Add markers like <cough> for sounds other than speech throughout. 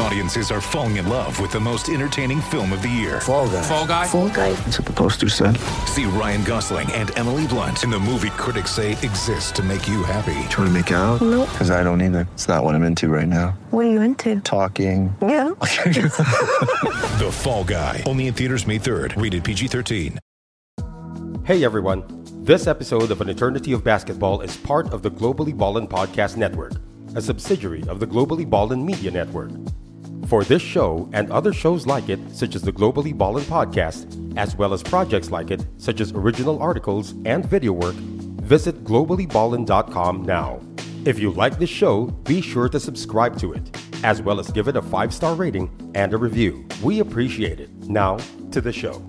Audiences are falling in love with the most entertaining film of the year. Fall guy. Fall Guy. Fall guy. That's what the poster said. See Ryan Gosling and Emily Blunt in the movie critics say exists to make you happy. Trying to make it out? Nope. Because I don't either. It's not what I'm into right now. What are you into? Talking. Yeah. <laughs> <laughs> The Fall Guy. Only in theaters May 3rd. Rated PG-13. Hey everyone! This episode of An Eternity of Basketball is part of the Globally Ballin Podcast Network, a subsidiary of the Globally Ballin Media Network. For this show and other shows like it, such as the Globally Ballin Podcast, as well as projects like it, such as original articles and video work, visit globallyballin.com now. If you like this show, be sure to subscribe to it, as well as give it a five star rating and a review. We appreciate it. Now, to the show.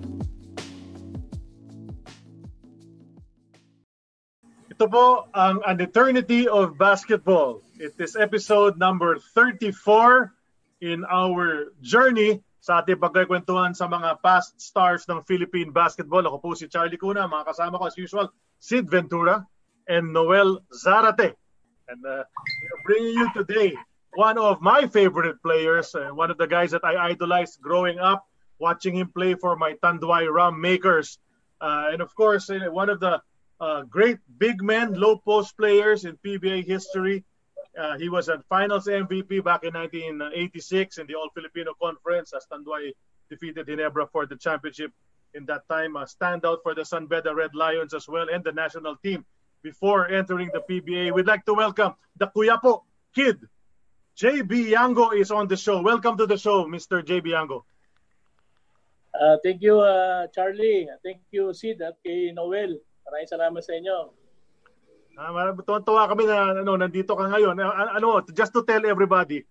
Ito po ang An Eternity of Basketball. It is episode number 34 in our journey sa ating pagkakwentuhan sa mga past stars ng Philippine basketball. Ako po si Charlie Cuna, mga kasama ko as usual, Sid Ventura and Noel Zarate. And uh, we're bringing you today one of my favorite players, uh, one of the guys that I idolized growing up, watching him play for my Tanduay Ram Makers. Uh, and of course, uh, one of the uh, great big men, low post players in PBA history. Uh, he was a finals MVP back in 1986 in the All Filipino Conference as Tanduay defeated Ginebra for the championship in that time. A standout for the San Beda Red Lions as well and the national team before entering the PBA. We'd like to welcome the Kuyapo kid. JB Yango is on the show. Welcome to the show, Mr. JB Yango. Uh, thank you, uh, Charlie. Thank you, Sid, at kay Noel. Maraming salamat sa inyo. Ah, marami- tuwa kami na ano, nandito ka ngayon. Ah, Ano, just to tell everybody,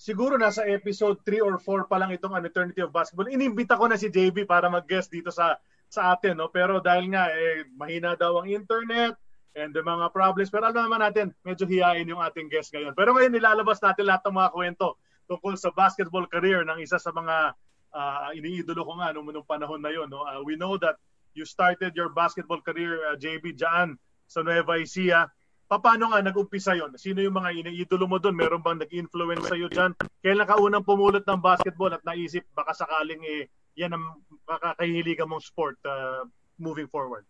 siguro nasa episode 3 or 4 pa lang itong An Eternity of Basketball. Inimbita ko na si JB para mag-guest dito sa sa atin, no? Pero dahil nga eh mahina daw ang internet and the mga problems, pero alam naman natin, medyo hiyain yung ating guest ngayon. Pero ngayon nilalabas natin lahat ng mga kwento tungkol sa basketball career ng isa sa mga ah, iniidolo ko nga nung, nung panahon na yon, no? Ah, we know that you started your basketball career, uh, JB, dyan sa Nueva Ecija. Paano nga nag-umpisa yon? Sino yung mga iniidolo mo doon? Meron bang nag-influence sa'yo dyan? Kailan ka unang pumulot ng basketball at naisip baka sakaling eh, yan ang makakahiligan mong sport uh, moving forward?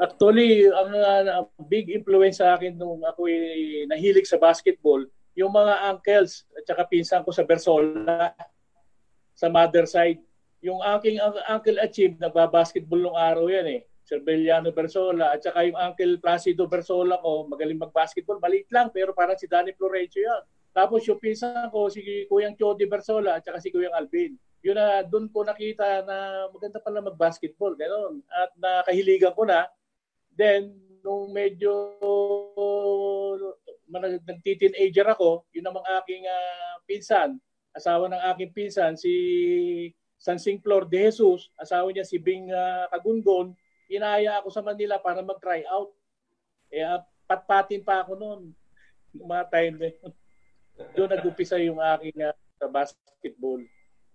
Actually, ang uh, big influence sa akin nung ako nahilig sa basketball, yung mga uncles at saka pinsan ko sa Bersola, sa mother side. Yung aking un- uncle Achim, nagbabasketball nung araw yan eh. Sir Beliano Bersola at saka yung uncle Placido Bersola ko, magaling magbasketball, maliit lang pero parang si Danny Florencio yan. Tapos yung pinsan ko, si Kuyang Chody Bersola at saka si Kuyang Alvin. Yun na, doon ko nakita na maganda pala mag-basketball. Ganon. At nakahiligan ko na. Then, nung medyo nagti-teenager ako, yun ang mga aking ah, pinsan, asawa ng aking pinsan, si Sansing Flor de Jesus, asawa niya si Bing ah, Kagungon, inaya ako sa Manila para mag-try out. Eh, patpatin pa ako noon. Mga time na yun. Doon nag-upisa yung aking ah, sa basketball.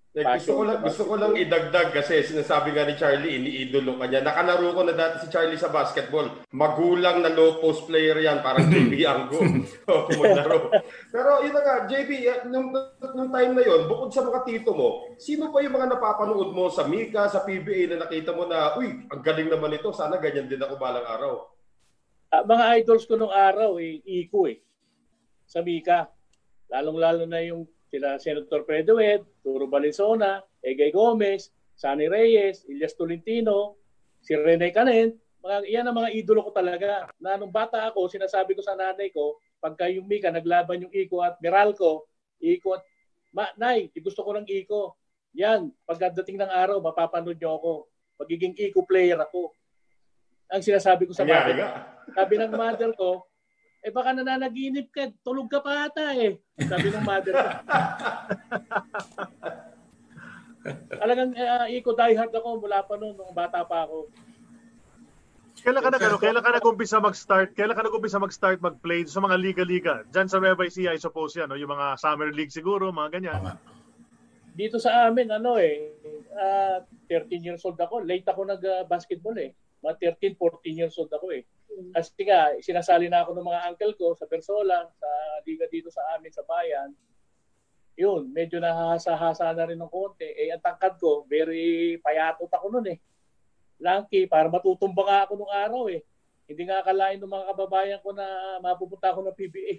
Eh, gusto ko lang gusto ko lang idagdag kasi sinasabi nga ni Charlie iniidolo ka niya. Nakalaro ko na dati si Charlie sa basketball. Magulang na low post player yan, parang <laughs> JB Anggo. <laughs> o maglaro. Pero yun na nga, JB, eh, nung, nung time na yon, bukod sa mga tito mo, sino pa yung mga napapanood mo sa Mika, sa PBA na nakita mo na, uy, ang galing naman ito, sana ganyan din ako balang araw. Ah, mga idols ko nung araw, eh, Iko eh. Sa Mika. Lalong-lalo na yung sila Senator Predoet, Turo Valenzuela, Egay Gomez, Sunny Reyes, Elias Tolentino, si Rene Canen. Mga, yan ang mga idolo ko talaga. Na nung bata ako, sinasabi ko sa nanay ko, pagka yung Mika, naglaban yung Iko at Meralco, Iko at, Ma, Nay, gusto ko ng Iko. Yan, pagdating ng araw, mapapanood niyo ako. Magiging Iko player ako. Ang sinasabi ko sa Nangyari mother nga. sabi ng mother ko, eh baka nananaginip ka, tulog ka pa ata eh. Sabi ng mother ko. <laughs> Talagang uh, iko diehard ako mula pa noon, nung bata pa ako. Kailan ka nag ano, kailan ka nag-umpisa mag-start? Kailan ka nag-umpisa mag-start mag-play sa mga liga-liga? Diyan sa Nueva Ecija, I suppose yan, no? yung mga summer league siguro, mga ganyan. dito sa amin, ano eh, uh, 13 years old ako. Late ako nag-basketball eh. Mga 13, 14 years old ako eh. Kasi nga, sinasali na ako ng mga uncle ko sa Persola, sa liga dito sa amin, sa bayan. Yun, medyo nahahasa-hasa na rin ng konti. Eh, ang tangkad ko, very payatot ako nun eh. Lanky, para matutumba nga ako nung araw eh. Hindi nga akalain ng mga kababayan ko na mapupunta ako ng PBA.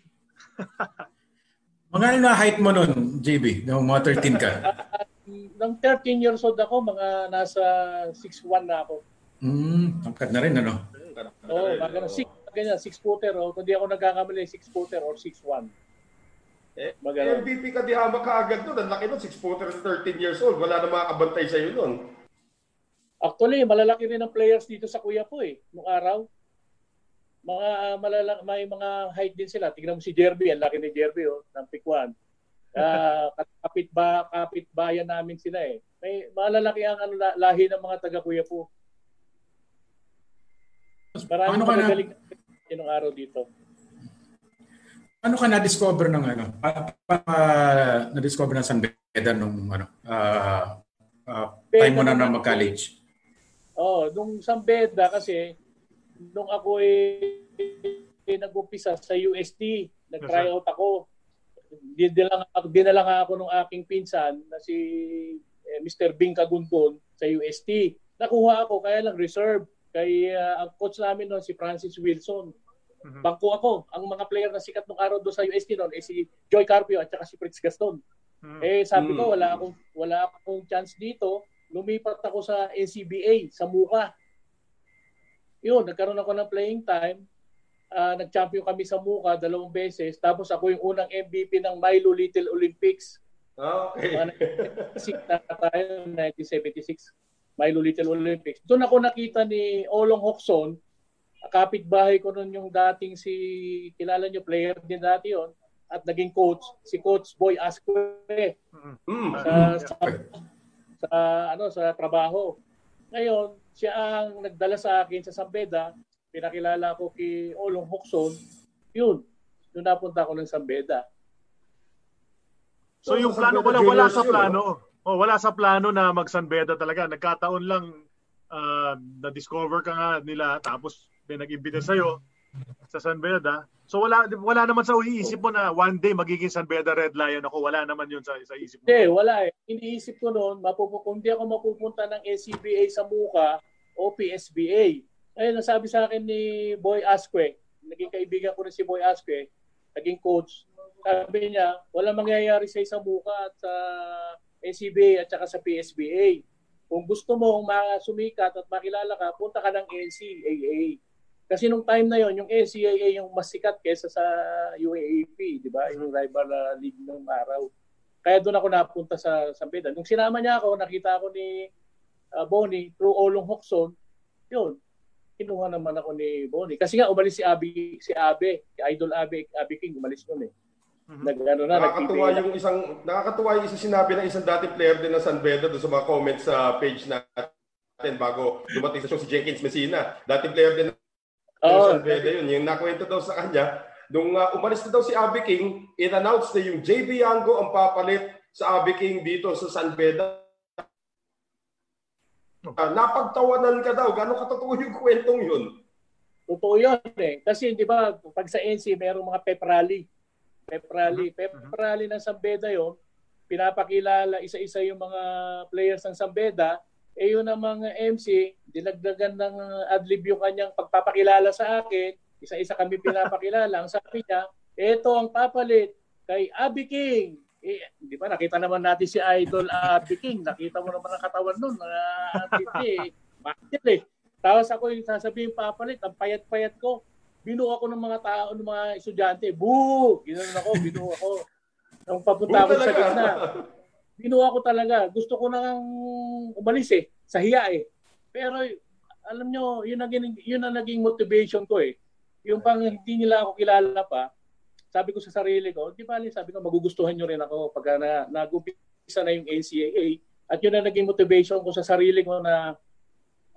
<laughs> mga ano na height mo nun, JB? Nung mga 13 ka? <laughs> nung 13 years old ako, mga nasa 6'1 na ako. Mm, tangkad na rin, ano? Oo, oh, mga six, ganyan, six footer o oh. kung di ako nagkakamali, six footer or six one. Eh, Magano. MVP ka di hama ka agad doon. Ang laki nun, 6 footer 13 years old. Wala na makakabantay sa'yo nun. Actually, malalaki rin ang players dito sa Kuya po eh, nung araw. Mga uh, malala- may mga height din sila. Tingnan mo si Jerby, ang laki ni Jerby oh, ng Pikwan. Uh, <laughs> kapit ba kapit bayan namin sila eh. May malalaki ang ano, lahi ng mga taga Kuya po. Marami ka na yung araw dito. Ano ka na-discover ng ano? Pa, pa, uh, na-discover ng San Beda nung ano? Uh, uh, time mo na na mag-college? Oh, nung San Beda kasi nung ako eh, eh nag-umpisa sa UST, nag-try out ako. Dinala, dinala nga ako nung aking pinsan na si eh, Mr. Bing Kagundon sa UST. Nakuha ako kaya lang reserve kay uh, ang coach namin noon si Francis Wilson. Mm-hmm. Bangko ako. Ang mga player na sikat nung araw doon sa UST noon eh si Joy Carpio at saka si Fritz Gaston. Mm-hmm. Eh sabi ko wala akong wala akong chance dito. Lumipat ako sa NCBA sa Muka. Yun, nagkaroon ako ng playing time. Uh, nag-champion kami sa Muka dalawang beses. Tapos ako yung unang MVP ng Milo Little Olympics. Ah, okay. 1976. Milo Little Olympics. Doon ako nakita ni Olong Hokson, kapitbahay ko noon yung dating si, kilala nyo, player din dati yon at naging coach, si Coach Boy Asque mm. sa, sa, sa, ano, sa trabaho. Ngayon, siya ang nagdala sa akin sa Sambeda, pinakilala ko kay Olong Hokson, yun, doon napunta ako ng Sambeda. So, so yung plano, wala, wala sa plano. Oh, wala sa plano na mag-San Beda talaga. Nagkataon lang uh, na-discover ka nga nila tapos may nag-imbita sa'yo sa San Beda. So wala wala naman sa iisip mo na one day magiging San Beda Red Lion ako. Wala naman yun sa, sa isip mo. Hindi, wala eh. Iniisip ko noon, mapupunta, kung di ako mapupunta ng SCBA sa Muka o PSBA. Ayun, nasabi sa akin ni Boy Asque, naging kaibigan ko rin si Boy Asque, naging coach. Sabi niya, wala mangyayari sa isang Muka at uh, NCBA at saka sa PSBA. Kung gusto mo sumikat at makilala ka, punta ka ng NCAA. Kasi nung time na yon, yung NCAA yung mas sikat kaysa sa UAAP, di ba? Yung rival uh, league ng araw. Kaya doon ako napunta sa Sampeda. Nung sinama niya ako, nakita ako ni uh, Bonnie through Olong Hokson, yun, kinuha naman ako ni Bonnie. Kasi nga umalis si Abi, si Abe, si Idol Abe, Abe King, umalis noon eh. Mm-hmm. Nag, ano na, nakakatuwa yung isang nakakatuwa yung isang sinabi ng isang dating player din ng San Beda doon sa mga comments sa page natin bago dumating sa show si Jenkins Messina. Dating player din ng oh, San Beda yun. Yung nakwento daw sa kanya, nung uh, umalis na daw si Abby King, it-announced na yung JB Yango ang papalit sa Abby King dito sa San Beda. Uh, napagtawanan ka daw. Gano'ng katotoo yung kwentong yun? Totoo yun eh. Kasi di ba, pag sa NC, mayroong mga pep rally pep rally. Pep rally ng Sambeda yon pinapakilala isa-isa yung mga players ng Sambeda, eh yun ang mga MC, dinagdagan ng adlib yung kanyang pagpapakilala sa akin, isa-isa kami <laughs> pinapakilala. ang sabi niya, ito ang papalit kay Abby King. Eh, di ba, nakita naman natin si Idol Abby King. Nakita mo naman ang katawan nun. Uh, <laughs> eh. Bakit eh? Tapos ako yung sasabihin papalit, ang payat-payat ko binuo ako ng mga tao, ng mga estudyante. Boo! Ginanon ako, binuo ako. Nung papunta ako sa gitna. Binuo ako talaga. Gusto ko nang umalis eh. Sa hiya eh. Pero alam nyo, yun, naging, yun ang naging motivation ko eh. Yung pang hindi nila ako kilala pa, sabi ko sa sarili ko, di ba, sabi ko, magugustuhan nyo rin ako pag na, nag-umpisa na yung NCAA. At yun ang naging motivation ko sa sarili ko na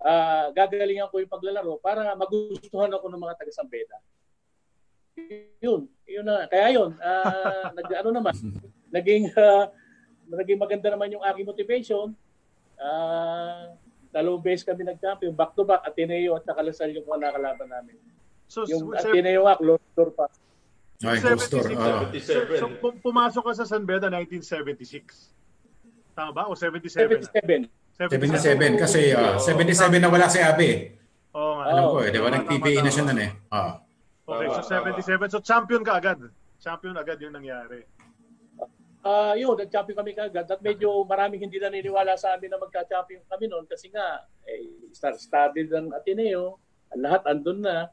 uh, gagalingan ko yung paglalaro para magustuhan ako ng mga taga Sambeda. Yun, yun na. Kaya yun, uh, nag, ano naman, naging uh, naging maganda naman yung aking motivation. Ah, dalawang beses kami nag-champion, back to back, Ateneo at saka Lasal yung mga nakalaban namin. So, Yung Ateneo nga, close door pa. Ay, close door. 76. ah. so, so, pum- pumasok ka sa San Beda 1976. Tama ba? O 77? 77. 77 kasi ah, 77 na wala si Abe. Oo nga. Alam Oh. ko eh, di ba? Nag-PBA na siya nun eh. Ah. Okay, so Tama, 77. So champion ka agad. Champion agad yung nangyari. Ah, yun, nag-champion kami kagad at medyo maraming hindi naniniwala sa amin na magka-champion kami noon kasi nga eh, star-studded ang Ateneo, ang lahat andun na.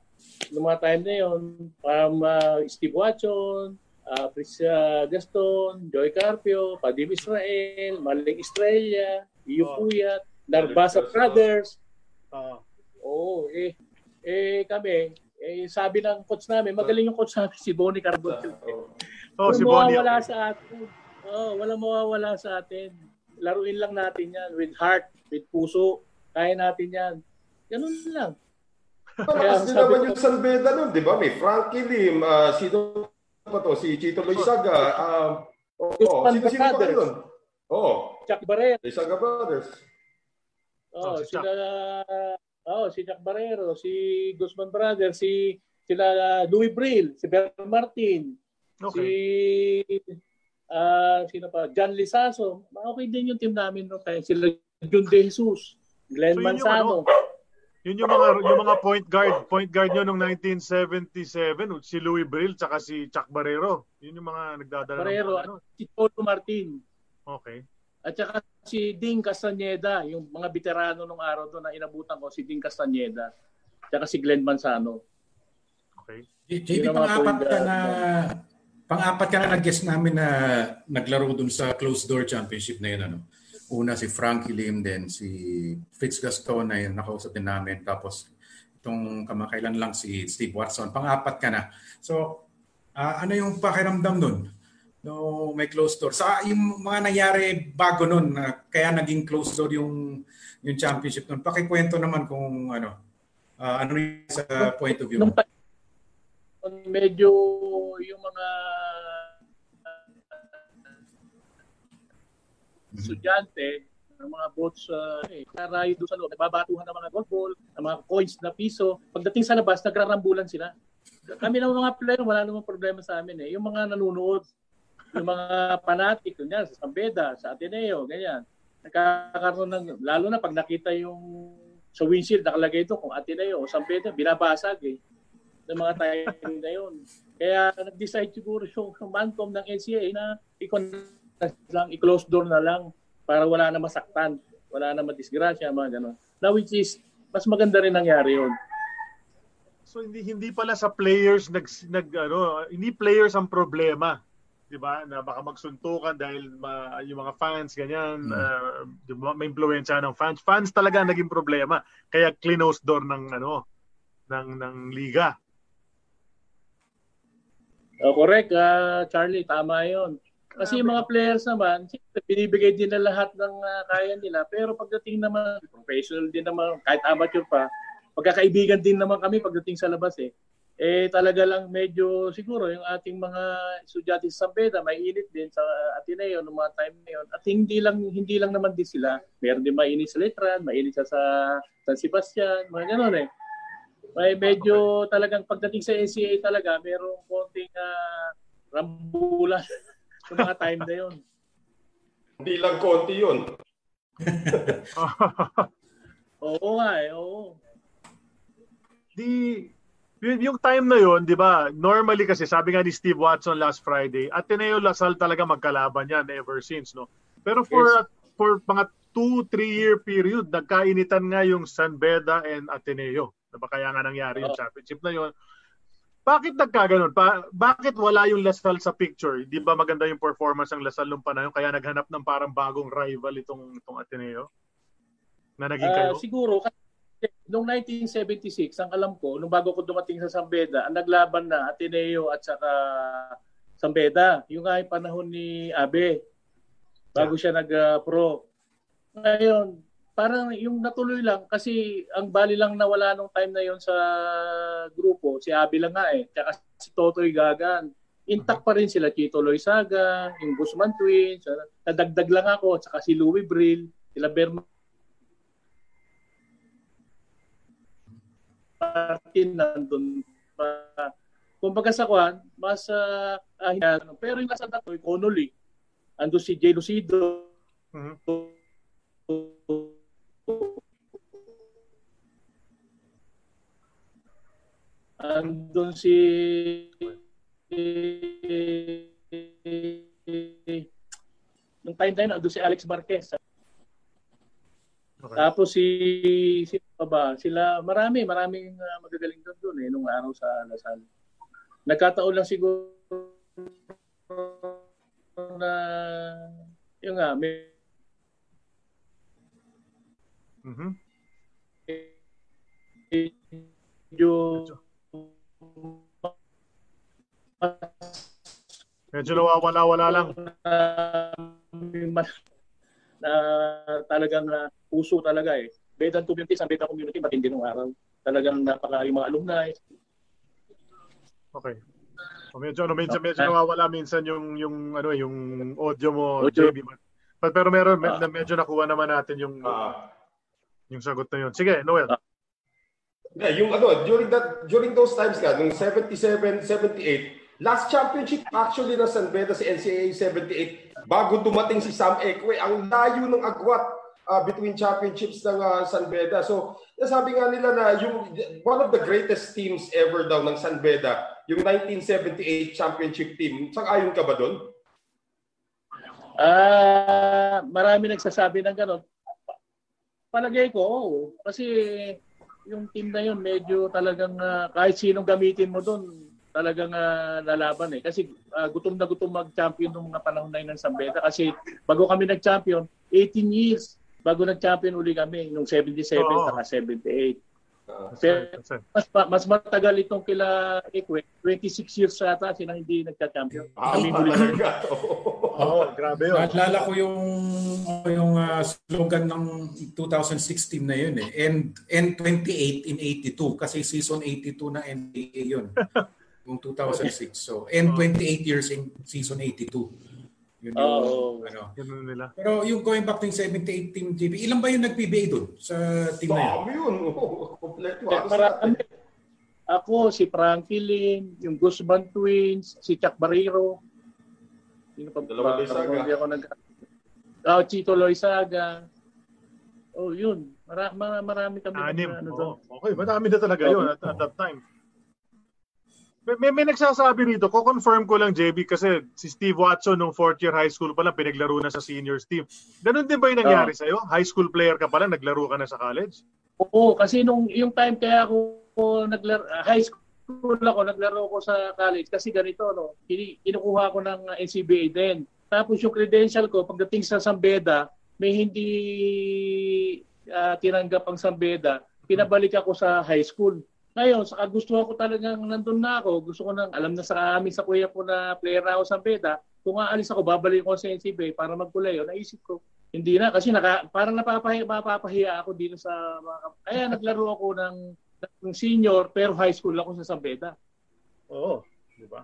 Noong mga time na yun, um, ah, Steve Watson, uh, Priscia Gaston, Joy Carpio, Padim Israel, Maling Estrella, Iyo Oh. Puyat, Narbasa Brothers. Oo. Oo, eh, eh kami, eh, sabi ng coach namin, magaling yung coach namin si Bonnie Carbon. Oo. <laughs> Oh, si Bonnie. mawawala okay. sa atin. Oh, walang mawawala sa atin. Laruin lang natin yan with heart, with puso. Kaya natin yan. Ganun lang. Malakas din sabi naman ko- yung San Beda nun, di ba? May Frankie Lim, ah, sino pa to? Si Chito Loizaga. Um, oh, Guzman sino, sino pa nun? Oo, Chuck Barrero. Loizaga Brothers. Oh, Oh, si Chuck. sila Oh, si Chuck Barrero, si Guzman Brothers, si sila Louis Brill, si Bert Martin, Okay. si ah sino pa? John Lisaso. Okay din yung team namin no kaya sila Jun De Jesus, Glenn So, yun yung Manzano. Yun yung mga yung mga point guard, point guard nyo nung 1977, si Louis Brill tsaka si Chuck Barrero. Yun yung mga nagdadala Barrero ng at ano. si Polo Martin. Okay. At saka si Ding Castaneda, yung mga veterano nung araw doon na inabutan ko, si Ding Castaneda. At saka si Glenn Manzano. Okay. JB, pang-apat ka na pang-apat ka na nag-guest namin na naglaro dun sa closed door championship na yun. Ano? Una si Frankie Lim, then si Fitz Gaston na yun, nakausap din namin. Tapos itong kamakailan lang si Steve Watson. Pang-apat ka na. So, ah, ano yung pakiramdam nun? No, may closed door. Sa yung mga nangyari bago nun, na kaya naging closed door yung yung championship nun. Pakikwento naman kung ano, ah, ano yung sa point of view. Nung medyo yung mga estudyante, ng mga boats uh, eh, karayo doon sa loob, nagbabatuhan ng mga golf ball, ng mga coins na piso. Pagdating sa labas, nagrarambulan sila. Kami ng mga player, wala namang problema sa amin eh. Yung mga nanonood, yung mga fanatic, ganyan, sa Sambeda, sa Ateneo, ganyan. Nagkakaroon ng, lalo na pag nakita yung sa windshield, nakalagay ito kung Ateneo o Sambeda, binabasag eh ng mga time na yun. Kaya nag-decide siguro yung Mancom ng NCAA na ikon lang, i-close door na lang para wala na masaktan, wala na madisgrasya, mga gano'n. Now which is, mas maganda rin nangyari yun. So hindi hindi pala sa players nag, nag ano, hindi players ang problema. 'Di ba? Na baka magsuntukan dahil ma, yung mga fans ganyan, Hmm. uh, di ba, may impluwensya ng fans. Fans talaga naging problema. Kaya close door ng ano ng ng liga. Oh, correct, ah, Charlie, tama yon. Kasi yung mga players naman, siyempre, binibigay din na lahat ng ah, kaya nila. Pero pagdating naman, professional din naman, kahit amateur pa, pagkakaibigan din naman kami pagdating sa labas eh. Eh talaga lang medyo siguro yung ating mga estudyante sa San Beda, may init din sa Ateneo noong mga time na yun. At hindi lang hindi lang naman din sila. Meron din mainit sa Letran, mainit sa, sa San Sebastian, mga gano'n eh. May medyo talagang pagdating sa NCAA talaga, merong konting uh, rambulan <laughs> sa mga time na yun. Hindi lang konti yun. <laughs> Oo nga eh, oo. di yung, yung time na yon, 'di ba? Normally kasi sabi nga ni Steve Watson last Friday, Ateneo Lasal talaga magkalaban yan ever since, no. Pero for for mga 2 3 year period, nagkainitan nga yung San Beda and Ateneo. Diba kaya nga nangyari yung Oo. championship na yon. Bakit nagkaganon? Pa, bakit wala yung Lasal sa picture? Di ba maganda yung performance ng Lasal nung panahon kaya naghanap ng parang bagong rival itong itong Ateneo? Na naging kayo? Ah, siguro, kasi noong 1976, ang alam ko, nung bago ko dumating sa Sambeda, ang naglaban na Ateneo at saka Sambeda. Yung nga yung panahon ni Abe, bago siya nag-pro. Ngayon, parang yung natuloy lang kasi ang bali lang nawala nung time na yon sa grupo, si Abe lang nga eh, tsaka si Totoy Gagan. intact pa rin sila Chito Loizaga, yung Guzman Twins, ah, nadagdag lang ako, at saka si Louis Brill, sila Berman Martin nandun pa. Kumbaga sa kwan, mas uh, uh, pero yung nasa dato, Connolly, ando si Jay Lucido, Mhm. andun si nung time na yun, andun si Alex Marquez. Okay. Tapos si, si pa ba? Sila, marami, maraming uh, magagaling doon doon eh, nung araw sa Lasal. Nagkataon lang siguro na yung nga, may, Mhm. medyo Medyo nawawala-wala lang. Na, na talagang uh, puso talaga eh. Bedan community, sa Bedan community, matindi nung araw. Talagang napaka yung mga alumni. Okay. So medyo ano medyo medyo nawawala minsan yung yung ano yung audio mo Audio. JB. But, pero meron me- na medyo nakuha naman natin yung Ah. yung sagot na yun. Sige, Noel. Yeah, yung ano, during that during those times nga, nung 77, 78, last championship actually ng San Beda si NCAA 78 bago dumating si Sam Ekwe, ang layo ng agwat ah, between championships ng ah, San Beda. So, nasabi nga nila na yung one of the greatest teams ever daw ng San Beda, yung 1978 championship team. Sang-ayon ka ba doon? Ah, marami nagsasabi ng gano'n. Palagay ko, oo. Kasi yung team na yun, medyo talagang ah, kahit sinong gamitin mo doon, talagang ah, lalaban eh. Kasi ah, gutom na gutom mag-champion nung mga panahon na yun ng Sambeta. Kasi bago kami nag-champion, 18 years bago nag-champion uli kami, nung 77 Oo. saka 78. Ah. Pero mas, ma- mas matagal itong kila Ekwe, 26 years yata sila hindi nagka-champion. Ah, Kami huli kami. talaga. <laughs> Oo, grabe yun. Naalala ko yung yung ah, slogan ng 2016 na yun eh. N N28 in 82 kasi season 82 na NBA yun. <laughs> yung 2006. So N28 years in season 82. Yun yung Oo. ano. Yun nila. Pero yung going back to yung 78 team GB, ilan ba yung nag-PBA doon sa team na yun? Dami yun. Oo, <laughs> Kompleto. Eh, marami. Ako, si Frankie Lim, yung Guzman Twins, si Chuck Barrero. Sino pa? Dalawa Loizaga. Ako nag... Oh, Chito Loizaga. Oh, yun. Mara, mara- marami kami. Anim. Ano doon. Oo. Okay, madami na talaga yun at, at that time. May, may, nagsasabi rito, ko-confirm ko lang JB kasi si Steve Watson nung fourth year high school pa lang pinaglaro na sa seniors team. Ganun din ba yung nangyari sa'yo? High school player ka pa lang, naglaro ka na sa college? Oo, kasi nung yung time kaya ako naglaro, high school ako, naglaro ko sa college kasi ganito, no, kinukuha ko ng NCBA din. Tapos yung credential ko, pagdating sa Sambeda, may hindi ah, tinanggap ang Sambeda, pinabalik ako sa high school. Ngayon, sa kagustuhan ko talagang nandun na ako, gusto ko nang, alam na sa amin sa kuya ko na player na ako sa Sambeda, kung aalis ako, babalik ko sa NCBA para magkulay. Naisip ko, hindi na kasi naka, parang napapahiya, mapapahiya ako dito sa mga kaya naglaro ako ng, ng senior pero high school ako sa Sambeda. Oo, di ba?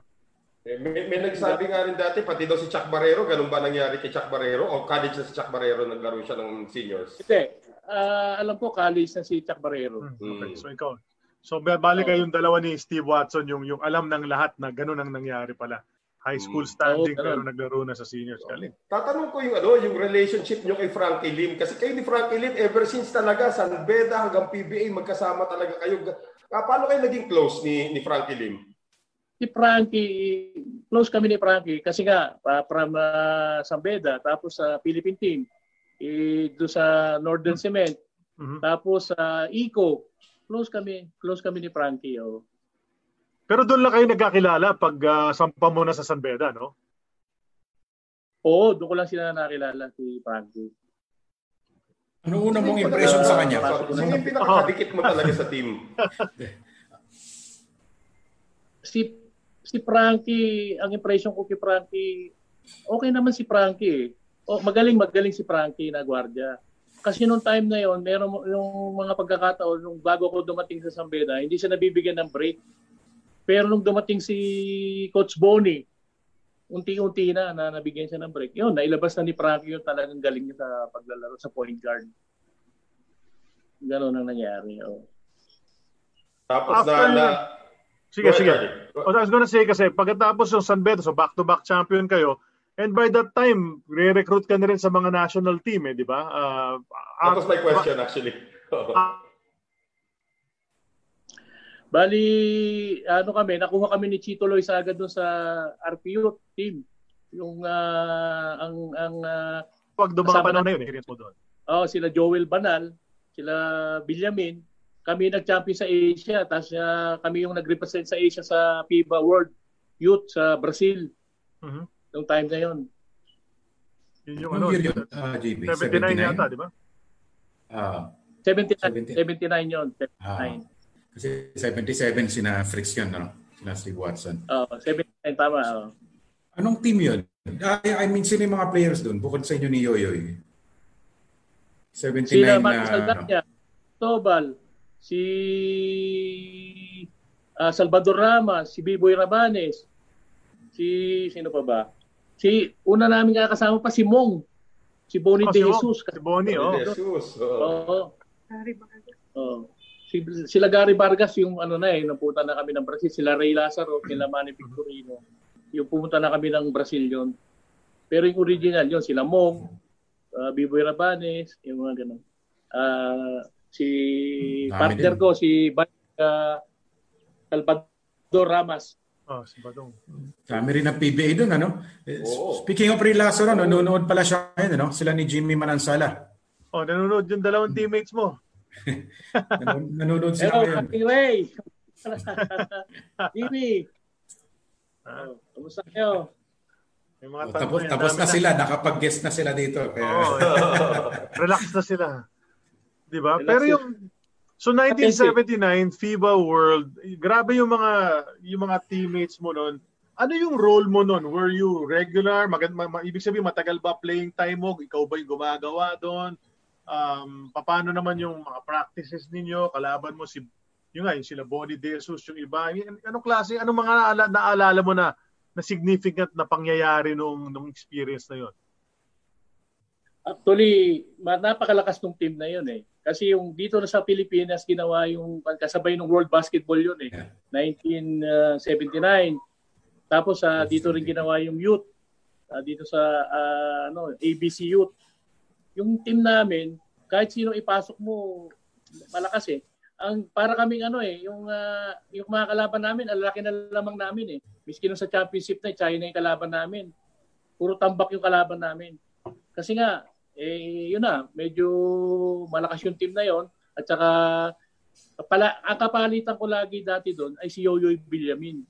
Eh, May, may nagsabi nga rin dati, pati daw si Chuck Barrero, ganun ba nangyari kay Chuck Barrero? O college na si Chuck Barrero, naglaro siya ng seniors? Hindi, ah, alam ko college na si Chuck Barrero. Hmm, Okay, Mm. so ikaw. So bali kayong dalawa ni Steve Watson yung yung alam ng lahat na ganun ang nangyari pala. High school Mm. standing Oo, pero naglaro na sa seniors. Galing. Tatanong ko yung ano, yung relationship nyo kay Frankie Lim. Kasi kayo ni Frankie Lim, ever since talaga, San Beda hanggang PBA, magkasama talaga kayo. Ah, paano kayo naging close ni, ni Frankie Lim? Si Frankie, close kami ni Frankie kasi nga pa, from uh, Sambeda tapos sa Philippine team. Eh, doon sa Northern Cement, Mhm. tapos sa Eco. Close kami, close kami ni Frankie. Oh. Pero doon lang kayo nagkakilala pag ah, sampa mo na sa San Beda, no? Oo, doon ko lang sila nakilala si Frankie. Ano una mong impression sa kanya? Sino yung pinakakadikit mo talaga sa team? si si Frankie, ang impression ko kay Frankie, okay naman si Frankie. eh. Oh, magaling magaling si Frankie na gwardiya. Kasi nung time na yon, meron yung mga pagkakataon nung bago ko dumating sa Sambeda, hindi siya nabibigyan ng break. Pero nung dumating si Coach Bonnie, unti-unti na na nabigyan siya ng break. Yun, nailabas na ni Frankie yung talagang galing niya sa paglalaro sa point guard. Ganon ang nangyari. Oh. Tapos After na, na Sige, sige. I was gonna say kasi pagkatapos yung San Beto, so back-to-back champion kayo, and by that time, re-recruit ka na rin sa mga national team eh, di ba? Uh, that was my question actually. <laughs> Bali, ano kami, nakuha kami ni Chito Loizaga doon sa RPU team. Yung ah, ang ang ah, pag panahon na- na yun, experience mo doon. oh, sila Joel Banal, sila Bilyamin, kami nag-champion sa Asia, tapos ah, kami yung nag-represent sa Asia sa FIBA World Youth sa Brazil Mhm. Yung time na yun. Yun yung ano, year yun, ah, JB? 79 yata, di ba? Ah, 79, 70. 79 yun. 79. ah, kasi 77 sina Fricks yun, ano? Sina Steve Watson. Oh, 79 tama. Oh. Anong team yun? I, I mean, sino yung mga players doon? Bukod sa inyo ni Yoyoy. 79 Sila na... Marcos ano, Aldaya, Tobal, si ah, Salvador Ramos, si Biboy Rabanes, si sino pa ba? Si una namin kakasama pa si Mong, si Bonnie Oh, De si Mong, Jesus. Si Bonnie, oh. Jesus. oo. Oo. Oo. Si, sila Gary Vargas yung ano na eh, napunta na kami ng Brazil. Sila Ray Lazaro, sila Manny Victorino. Yung pumunta na kami ng Brazil yon. Pero yung original yon sila Mong, uh, Biboy Rabanes, yung mga ganun. Ah, si Dami partner din. ko, si uh, Salvador Ramas. Oh, si Badong. Kami rin ng PBA doon, ano? Eh, Oo. Speaking of Ray Lazaro, no, nanonood pala siya ngayon, ano? Sila ni Jimmy Manansala. Oh, nanonood yung dalawang teammates mo. <laughs> Nanonood, nanonood sila Hello, ngayon. Happy Ray! <laughs> Jimmy! Ah. Oh, Kamusta kayo? Yung mga Oh, tapos yan, tapos dami na sila, nakapag-guest na sila dito. Kaya, Oo, <laughs> relax na sila. 'Di ba? Relax Pero na. yung so 1979 FIBA World, grabe yung mga yung mga teammates mo noon. Ano yung role mo noon? Were you regular? Mag, ma, ma- ibig sabihin matagal ba playing time mo? Ikaw ba yung gumagawa doon? Um, paano naman yung mga practices ninyo? Kalaban mo si yung nga, yung sila Bonnie De Jesus, yung iba. Anong klase, anong mga naala, naalala mo na na significant na pangyayari nung nung experience na yon? Actually, ma- napakalakas ng team na yun eh. Kasi yung dito na sa Pilipinas, ginawa yung kasabay ng World Basketball yun eh. 1979. Tapos ah, dito rin ginawa yung youth. Ah, dito sa ah, ano, ABC Youth. Yung team namin, kahit sino ipasok mo, malakas eh. Ang para kaming ano eh, yung ah, yung mga kalaban namin, ang laki na lamang namin eh. Miski nung sa championship na, China yung kalaban namin. Puro tambak yung kalaban namin. Kasi nga, eh, yun na, medyo malakas yung team na yon At saka, pala, ang kapalitan ko lagi dati doon ay si Yoyoy Villamin.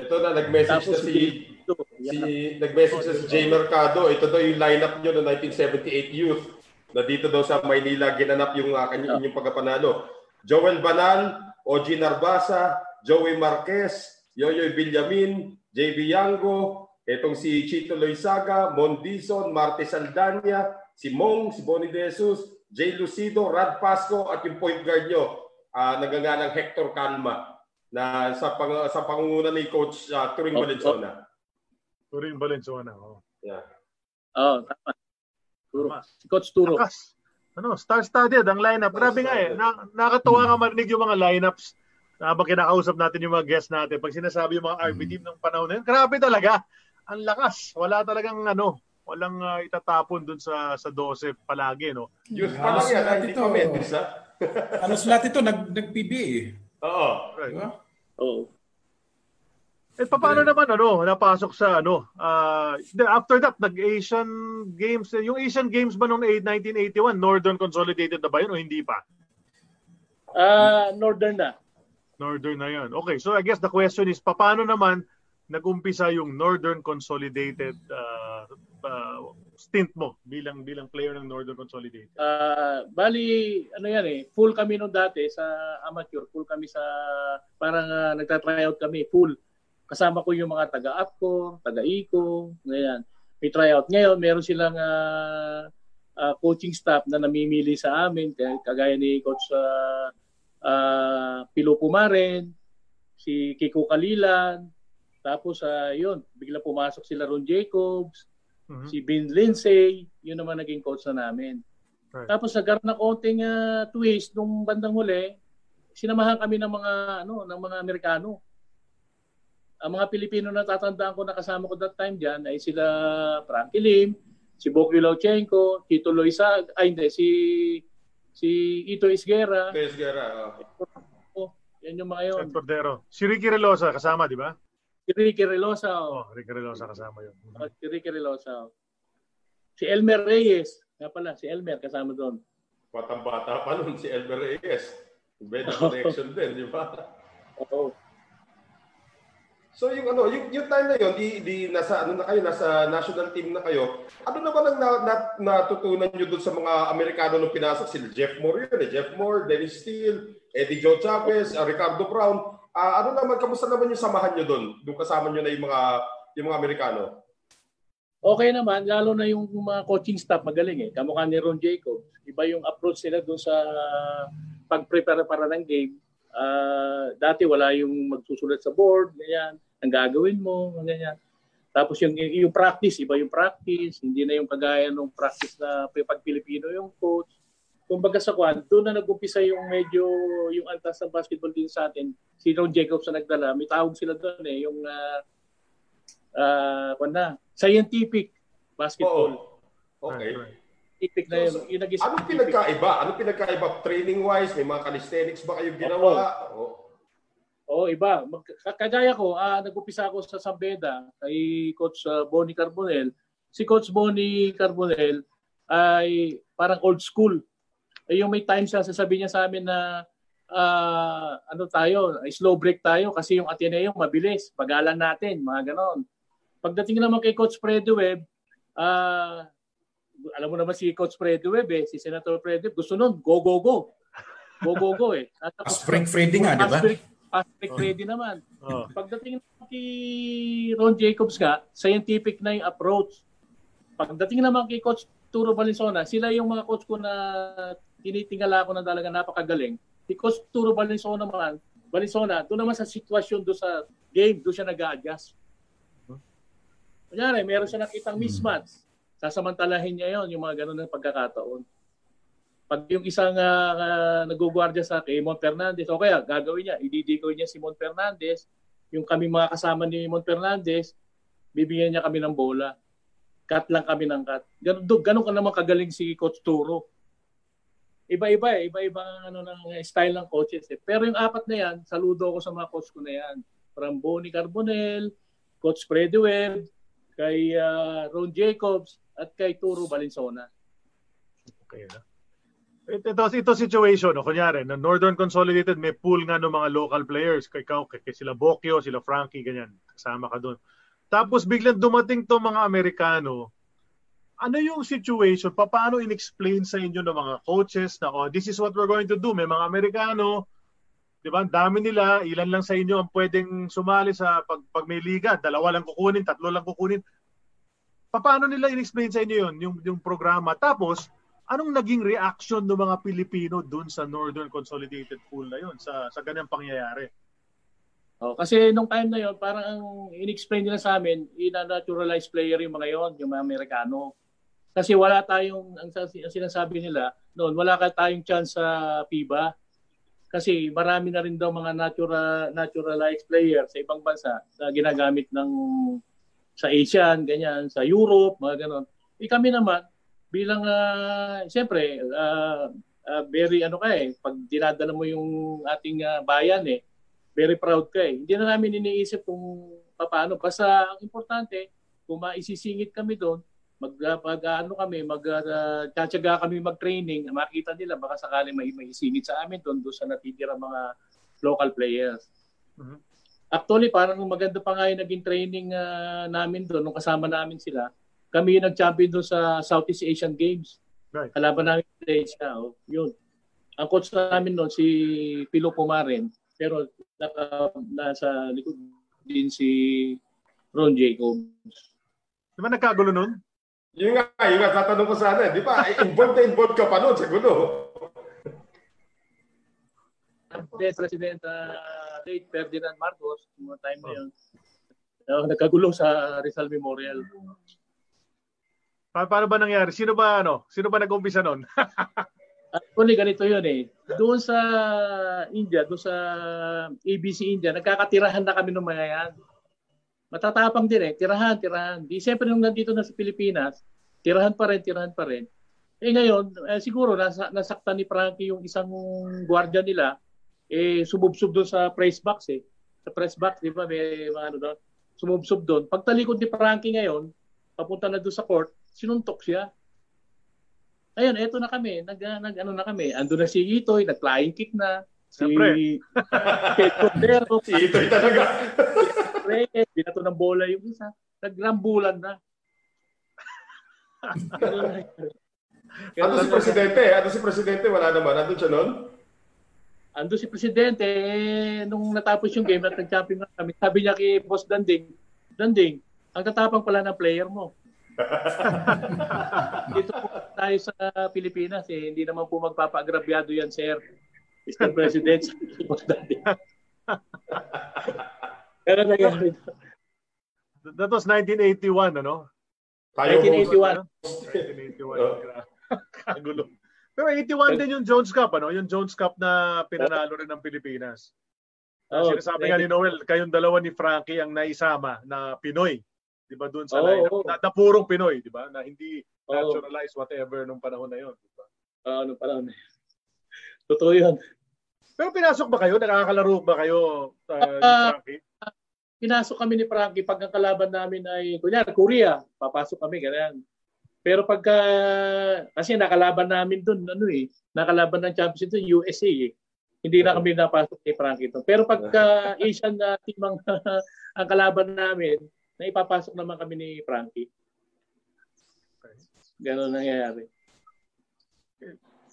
Ito na, nag-message Tapos na si, Ito, si nag-message na si Jay Mercado. Ito daw yung lineup nyo ng 1978 youth na dito daw sa Maynila ginanap yung uh, kanyang inyong pagkapanalo. Joel Banal, Oji Narbasa, Joey Marquez, Yoyoy Villamin, JB Yango, itong si Chito Loizaga, Mon Dizon, Marte Saldania, si Mong, si Bonnie De Jesus, Jay Lucido, Rad Pasco at yung point guard nyo, uh, naganganang Hector Calma na sa pang, sa pangunguna ni coach uh, Turing Oh, Valenzuela. Turing Valenzuela. Oh. Yeah. Oo, tama. Turo. Si Coach Turo. Lakas. Ano, star-studded ang lineup. Grabe nga eh. Na, nakakatuwa ka marinig yung mga lineups habang kinakausap natin yung mga guests natin. Pag sinasabi yung mga RB team ng panahon na yun, grabe talaga. Ang lakas. Wala talagang ano, walang uh, itatapon dun sa sa 12 palagi, no? Youth pa lang yan, ah, hindi Ito. pa mentis ha. <laughs> Halos lahat ito nag, nag-PBA eh. Oo. Right. Diba? Oo. Eh paano naman ano, napasok sa ano, uh, after that nag-Asian Games, yung Asian Games ba noong 1981, Northern Consolidated na ba yun o hindi pa? Ah, Northern na. Northern na yan. Okay, so I guess the question is, paano naman nag-umpisa yung Northern Consolidated uh, uh, stint mo bilang bilang player ng Northern Consolidated? Ah, bali ano yan eh, full kami nung dati sa amateur, full kami sa parang uh, nagta-tryout kami, full. Kasama ko yung mga taga-APCO, taga-ICO, ganyan. May tryout. Ngayon, meron silang ah, ah, coaching staff na namimili sa amin, kagaya ni Coach uh, uh, Pilo Pumaren, si Kiko Kalilan, Tapos, uh, yun, bigla pumasok sila Ron Jacobs, Mhm. si Ben Lindsay, yun naman naging coach na namin. Right. Tapos nagkaroon ng konting ah, twist nung bandang huli, sinamahan kami ng mga ano, ng mga Amerikano. Ang mga Pilipino na tatandaan ko na kasama ko that time diyan ay sila Frankie Lim, si Boki Lauchenko, Tito Loisa, ay hindi, si si Ito Isguera. Pes Guerra. oh. Oh, yan yung mga yun. Cordero. Si Ricky Relosa kasama, di ba? Si Ricky Relosa. Oh. Oh, Ricky Relosa kasama yun. Oh, si Ricky Relosa. oh. Si Elmer Reyes. Nga pala, si Elmer kasama doon. Batang-bata pa nun si Elmer Reyes. Better <laughs> connection din, di ba? Oo. So yung ano, yung, yung time na yun, di, di nasa ano na kayo, nasa national team na kayo. Ano naman ang na, na, natutunan niyo doon sa mga Amerikano nung pinasok sila Jeff Moore yun, eh. Jeff Moore, Dennis Steele, Eddie Joe Chavez, uh, Ricardo Brown. Ah, ano naman kamusta naman yung samahan niyo doon? Doon kasama niyo na yung mga yung mga Amerikano. Okay naman, lalo na yung mga coaching staff magaling eh. Kamukha ni Ron Jacobs. Iba yung approach nila doon sa pag-prepare para ng game. Ah, dati wala yung magsusulat sa board, ganyan, ang gagawin mo, ganyan. Tapos yung, yung practice, iba yung practice, hindi na yung kagaya ng practice na pag Pilipino yung coach. Kumbaga sa kwan, doon na nag-umpisa yung medyo yung antas ng basketball din sa atin. Si Ron Jacobs na nagdala, may tawag sila doon eh, yung uh, uh, kwan na, scientific basketball. Oo. Okay. Scientific na yun. Yung nag Anong pinagkaiba? Anong pinagkaiba? Training-wise, may mga calisthenics ba kayo ginawa? Oo. Oo, iba. Mag, kagaya ko, ah, nag-upisa ako sa Sambeda kay Coach uh, Bonnie Carbonel. Si Coach Bonnie Carbonel ay parang old school. Eh, yung may time siya, sasabihin niya sa amin na ah, ano tayo, ay slow break tayo kasi yung Ateneo mabilis. Pagalan natin, mga ganon. Pagdating naman kay Coach Fredo Webb, ah, alam mo naman si Coach Fredo Webb eh, si Senator Fredo Webb, gusto nun, go, go, go. Go, go, go eh. <laughs> At Spring Freddy nga, di ba? Fast break, fast break ready naman. Oh. Pagdating naman kay Ron Jacobs nga, scientific na yung approach. Pagdating naman kay Coach Turo Valenzuela, sila yung mga coach ko na tinitingala ko na talaga napakagaling. Coach Turo Valenzuela naman, Valenzuela, doon naman sa sitwasyon doon sa game, doon siya nag-a-adjust. Kunyari, meron siya nakitang mismatch. Sasamantalahin niya yon yung mga ganun na pagkakataon. Pag yung isang uh, uh, nagugwardya sa kay Mon Fernandez, o kaya gagawin niya, ididikoy niya si Mon Fernandez, yung kami mga kasama ni Mon Fernandez, bibigyan niya kami ng bola. Cut lang kami ng cut. Ganun, ganun ka naman kagaling si Coach Turo. Iba-iba eh, iba-iba ang ano ng style ng coaches eh. Pero yung apat na yan, saludo ako sa mga coach ko na yan. From Bonnie Carbonel, Coach Freddy Webb, kay ah, Ron Jacobs, at kay Turo Valenzuela. Okay na. Ito, ito, ito situation, no? kunyari, na Northern Consolidated may pool nga ng mga local players. Kay, kay, kay sila Bokyo, sila Frankie, ganyan. Kasama ka doon. Tapos biglang dumating to mga Amerikano. Ano yung situation? Pa- Paano in-explain sa inyo ng mga coaches na, oh, this is what we're going to do. May mga Amerikano, di ba? Dami nila. Ilan lang sa inyo ang pwedeng sumali sa pag, pag may liga. Dalawa lang kukunin, tatlo lang kukunin. Pa- Paano nila in-explain sa inyo yun, yung, yung programa? Tapos, anong naging reaction ng mga Pilipino dun sa Northern Consolidated Pool na yun, sa, sa ganyang pangyayari? Oh, kasi nung time na yon parang ang in-explain nila sa amin, ina-naturalized player yung mga yon, yung mga Amerikano. Kasi wala tayong, ang, ang sinasabi nila noon, wala ka tayong chance sa FIBA. Kasi marami na rin daw mga natural, naturalized player sa ibang bansa na ginagamit ng sa Asian, ganyan, sa Europe, mga ganon. E kami naman, bilang, uh, siyempre, ah, ah, very ano ka eh, pag dinadala mo yung ating ah, bayan eh, very proud ka eh. Hindi na namin iniisip kung paano. Basta ang importante, kung maisisingit kami doon, mag, mag ano kami, mag uh, tsatsaga kami mag-training, makita nila baka sakali may maisingit sa amin doon doon sa natitira mga local players. Mhm. Actually, parang maganda pa nga yung naging training ah, namin doon nung kasama namin sila. Kami yung nag-champion doon sa Southeast Asian Games. Right. Kalaban namin Malaysia. Oh, yun. Ang coach namin noon si Pilo Pumarin. Pero naka, nasa likod din si Ron Jacobs. Di ba nagkagulo nun? Yung nga, yung nga, tatanong ko sana, di ba? Eh, Involved na involved ka pa noon sa gulo. President uh, late Ferdinand Marcos, mga time na yun. Uh, nagkagulo sa Rizal Memorial. Pa- paano ba nangyari? Sino ba ano? Sino ba nag-umpisa noon? <laughs> Actually, ganito yun eh. Doon sa India, doon sa ABC India, nagkakatirahan na kami ng mga yan. Matatapang din eh. Tirahan, tirahan. Di siyempre nung nandito na sa Pilipinas, tirahan pa rin, tirahan pa rin. Eh ngayon, eh, siguro nasa, nasaktan ni Frankie yung isang gwardiya nila, eh sumubsob doon sa press box eh. Sa press box, di ba, may mga ano doon. Sumubsob doon. Pagtalikod ni Frankie ngayon, papunta na doon sa court, sinuntok siya. Ayun, eto na kami. Nag, nag ano na kami. Ando na si Itoy, nag-flying kick na. Si Siyempre. Kate Cordero. Si Itoy talaga. Reyes, binato ng bola yung isa. Nagrambulan na. Ano si Presidente? Ano si Presidente? Wala naman. Nandun siya nun? Ando si Presidente, eh, nung natapos yung game at nag-champion na kami, sabi niya kay Boss Danding, Danding, ang tatapang pala ng player mo. <laughs> Dito po tayo sa Pilipinas, eh, hindi naman po magpapaagrabyado yan, sir. Mr. President, Boss Danding. <laughs> Pero nangyari. That was 1981, ano? Tayo 1981. 1981. <laughs> Oh. Kagulo. <laughs> Pero 81 din yung Jones Cup, ano? Yung Jones Cup na pinanalo rin ng Pilipinas. Oh, Sinasabi nga ni Noel, kayong dalawa ni Frankie ang naisama na Pinoy. 'Di ba doon sa Oo, lineup? oo. Na, na purong Pinoy, 'di ba? Na hindi Oo. naturalized whatever nung panahon na 'yon, 'di ba? Ah, ano pala. Totoo yun. Pero pinasok ba kayo? Nakakalaro ba kayo uh, ni Ah, Frankie? Pinasok kami ni Frankie pag ang kalaban namin ay kunyari Korea, papasok kami ganyan. Pero pagka kasi nakalaban namin doon ano eh, nakalaban ng champions doon USA eh. Hindi na kami napasok ni Frankie doon. Pero pagka <laughs> Asian na team ang, <laughs> ang kalaban namin, na ipapasok naman kami ni Frankie. Ganon nangyayari.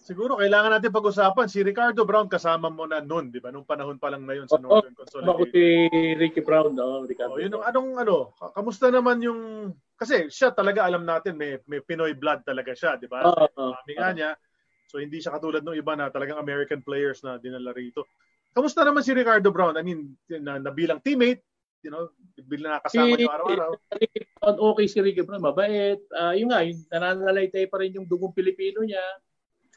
Siguro kailangan natin pag-usapan si Ricardo Brown kasama mo na noon, 'di ba? Nung panahon pa lang na 'yon sa Oo, Northern Ako Consolidated. si Ricky Brown, no? Ricardo. Oh, yun ang anong ano, kamusta naman yung kasi siya talaga alam natin may may Pinoy blood talaga siya, 'di ba? Mami nga niya. So hindi siya katulad ng iba na talagang American players na dinala rito. Kamusta naman si Ricardo Brown? I mean, na, na bilang teammate, you know, bilang nakasama Si- niyo araw-araw. Okay si Ricky Brown, mabait. Ah, yun nga, yung nananalaytay pa rin yung dugong Pilipino niya.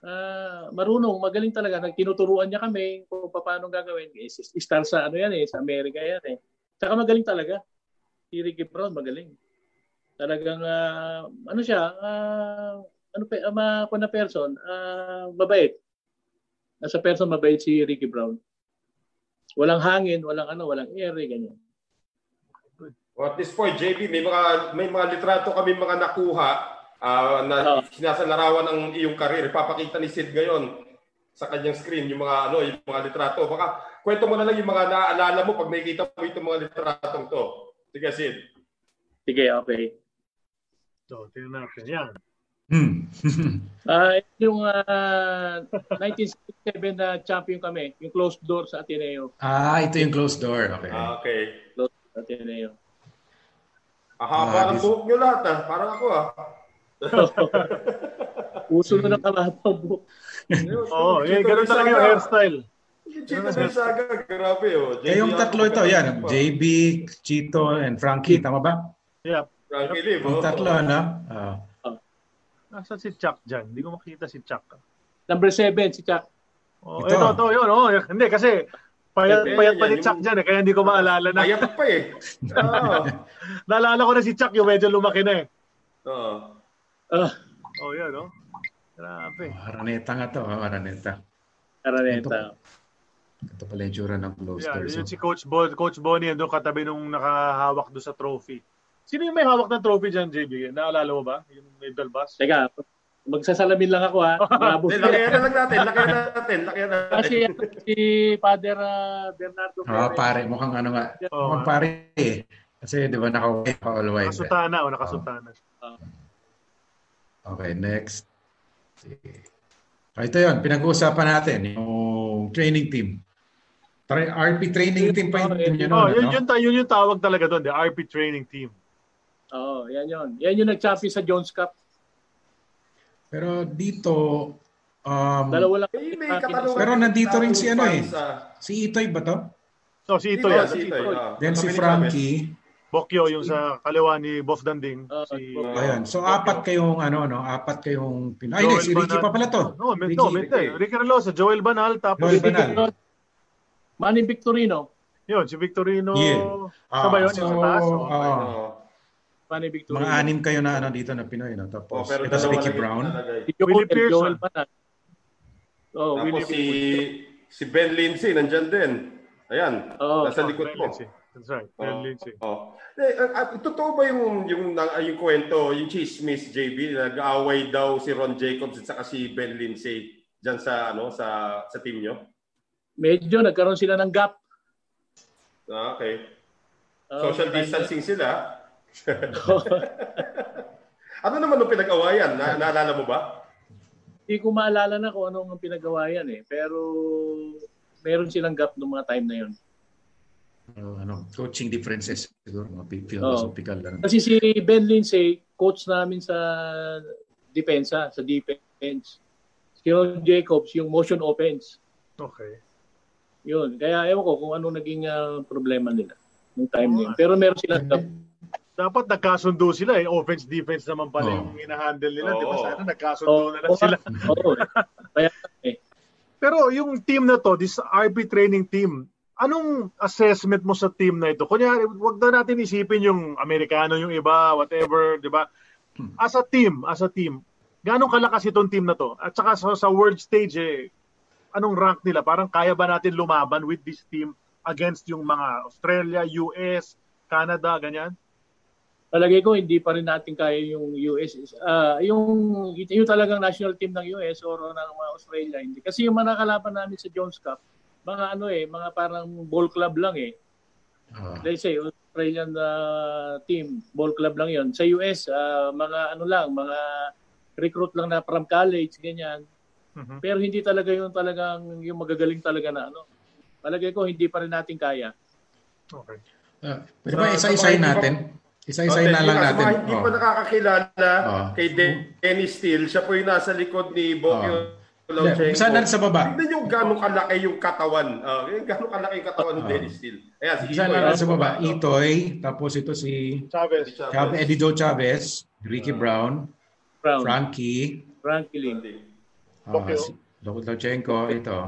Ah, marunong, magaling talaga. Nagtinuturuan niya kami kung paano gagawin. Eh, star sa ano yan eh, sa Amerika yan eh. Tsaka magaling talaga. Si Ricky Brown, magaling. Talagang, ah, ano siya, ah, ano pa, uh, ma, na person, ah, mabait. As a person, mabait si Ricky Brown. Walang hangin, walang ano, walang eh, ganyan. At this point, JB, may mga may mga litrato kami mga nakuha ah, na Oo. sinasalarawan ang iyong karir. Ipapakita ni Sid ngayon sa kanyang screen yung mga ano, yung mga litrato. Baka kwento mo na lang yung mga naaalala mo pag nakikita mo itong mga litratong to. Sige, Sid. Sige, okay. So, tingnan natin. Yan. Hmm. <laughs> Ah, yung ah, 1967 na champion kami, yung closed door sa Ateneo. ah, ito yung closed door. Okay. Ah, okay. Closed door sa Ateneo. Aha, Ah, parang this- buhok nyo lahat ah. Parang ako ah. <laughs> Uso na ng kamahapang buhok. Oo, oh, eh, ganun talaga yung hairstyle. Chito Gonzaga, grabe oh. Eh, yung tatlo ito, yan. JB, Chito, and Frankie. Tama ba? Yeah. Frankie Lim, Yung oh. tatlo, ano? Ah. Nasaan si Chuck dyan? Hindi ko makita si Chuck. Number 7, si Chuck. Oh, Ito. ito, ito, yun. Oh, hindi, kasi payat, payat pa ni Chuck dyan eh, kaya hindi ko maalala na. Ayat pa eh. <laughs> Oo. Naalala ko na si Chuck, yung medyo lumaki na eh. Oo. Ah, Oh, yan, oh. Grabe. Araneta nga to. ah, Araneta. Araneta. Ito pala yung tsura ng Yan, door. yun So, si Coach Bon, Coach Bonnie doon katabi nung nakahawak doon sa trophy. Sino yung may hawak ng trophy dyan, JB? Naalala mo ba? Yung medal bus? Teka, magsasalamin lang ako ha. <laughs> Hindi, Lakihan na lang natin. Lakihan na natin. Lakihan na Kasi natin. si Father ah, Bernardo ah, Perez. pare, mukhang ano nga. Oo, Mukhang pare eh. Kasi di ba naka-white, naka-all white. eh. Nakasutana o nakasutana. Okay, next. Ah, ito yun, pinag-uusapan natin, yung training team. Tra- RP training team pa yung team nyo Oh, yun, ano? yun, ta- yun yung tawag talaga doon, the RP training team. Oo, yan yun. Yan yung nag-champion sa Jones Cup. Pero dito, um, Dalawa lang. Eh, may katanungan Pero nandito rin si ano eh. ah. si Itoy ba to? So, si ito Ito, yan. si Itoy, ah. Then si Kami ni Frankie, Bokyo yung sa kaliwa ni Bof Danding. Ah, si Bokyo. Ayan. So apat kayong ano no, apat kayong Pinoy. Ay, Joel si Ricky Banal. pa pala to. No, Ricky- no, mental. Ricky Relosa, Joel Banal, tapos Joel si Banal. Manny Victorino. Yun, si Victorino. Yeah. Sa ba yun? so, Yung sa taas? Oh, ah, Oo. Manny Victorino. mga anim kayo na ano dito na Pinoy no. Oh, Tapos pero ito si Ricky Brown. Si Joel, Willie Pearson. Joel Banal. Oh, Tapos Willie si si Ben Lindsay nandyan din. Ayan, Oo. nasa Oh, likod mo. Lindsay. That's right. Ben Oh, Lindsay. oh. Eh, ah, totoo ba yung yung na- yung kwento, yung chismis JB, nag-aaway daw si Ron Jacobs at saka si Ben Lindsay diyan sa ano sa sa team nyo? Medyo nagkaroon sila ng gap. Ah, okay. Oh, Social distancing sila. <laughs> ano naman yung pinag-awayan? Na, naalala mo ba? Hindi ko maalala na kung anong pinagawa yan eh. Pero meron silang gap noong mga time na yun. Uh, ano, coaching differences siguro, mga philosophical. ano. Kasi si Ben Lindsay, coach namin sa depensa, sa defense. Si Ron Jacobs, yung motion offense. Okay. Yun. Kaya ewan ko kung ano naging ah, problema nila nung time na yun. Pero meron silang gap. Dapat nagkasundo sila eh. Offense, defense naman pala Oo. yung hinahandle nila. Di ba? Sana nagkasundo Oo, na lang sila. Oo. Kaya eh. Pero yung team na to, this RP training team, anong assessment mo sa team na ito? Kunyari, wag na natin isipin yung Amerikano, yung iba, whatever, di ba? As a team, as a team, ganong kalakas itong team na to? At saka sa, sa world stage, eh, anong rank nila? Parang kaya ba natin lumaban with this team against yung mga Australia, US, Canada, ganyan? palagay ko hindi pa rin natin kaya yung US ah yung yung talagang national team ng US or ng mga Australia hindi kasi yung mga nakalaban namin sa Jones Cup mga ano eh mga parang ball club lang eh Ah. let's say Australian ah, team ball club lang yon sa US ah, mga ano lang mga recruit lang na from college ganyan Mhm. pero hindi talaga yung talagang yung magagaling talaga na ano palagay ko hindi pa rin natin kaya Okay. Ah, pwede ba isa-isahin natin? Isa-isahin na Okay, lang natin. mga hindi Oh. pa nakakakilala Oh. kay Den- Dennis Steele, siya po yung nasa likod ni Bokyo Oh. Lomchenko. Umpisa natin sa baba. Tignan yung gano'ng kalaki yung katawan. Uh, yung gano'ng kalaki yung katawan ni Oh. Dennis Steele. Ayan, si Isa Itoy. na sa baba. Itoy, tapos ito si Chavez. Chav- Eddie Joe Chavez, Ricky Brown, Brown Frankie, Frankie Lim uh, Okay. si Lochenko, ito,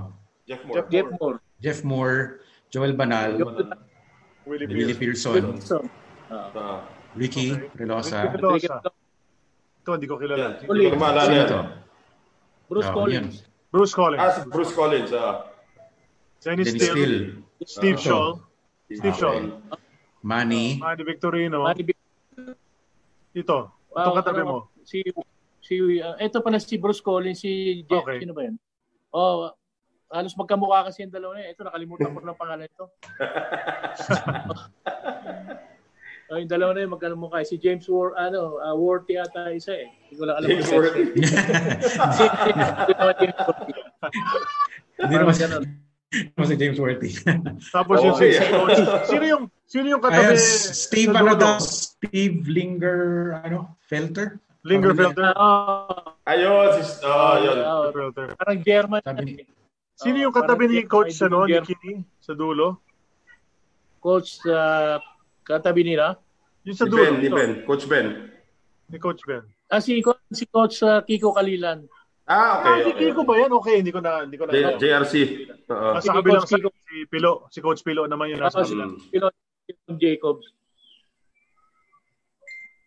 Jeff Moore. Jeff Moore Jeff Moore, Joel Banal, Willie Willie Pearson. Pearson, So, ah. Ah, Ricky Relosa, Ricky Relosa. Ito, hindi ko kilala. yan. Hindi ko maalala sino ito? Bruce Oh, Collins Bruce Collins. Ah, si Bruce Collins. Ah. Dennis Dennis Steele. Steele, Steve Ah. Shaw. Steve Okay. Shaw. Manny, Manny Victorino. Manny Vic- Ito. Ito Ah, katabi mo. Si si uh, ito pala si Bruce Collins, si Jeff, Okay. sino ba 'yan? Oh, halos magkamukha kasi yung dalawa na yun. Ito nakalimutan ko ng pangalan ito. <laughs> oh, yung dalawa na yun magkamukha. Si James War ano, uh, Worthy ata isa eh. Hindi ko lang alam. James Worthy. Si <laughs> Hindi naman James Worthy. hindi naman si, Ganun. naman si James Worthy. Tapos yung si, eh. si coach. Sino yung sino yung katabi? Ayun, Steve, sa ano daw? Steve Linger, ano? Felter? Lingerfelter. Ah, Ayun, si, oh, yun. ah, Lingerfelter. parang German. Sabi ni- Sino Oh, yung katabi ni coach German, ano, ni. Kini sa dulo? Coach sa katabi nila. Yung sa Ni dulo. Ben, ni. Ben. Coach Ben. Ni Coach Ben. Ah, si, si Coach uh, Kiko Kalilan. Ah, Ah, okay. si okay. Kiko ba yan? Okay, hindi ko na hindi ko na. J- JRC. Oo. Ah, Si sa kabilang side, si Pilo, si Coach Pilo naman yun nasa Ah, si kabilang. Mm. Pilot Jacobs.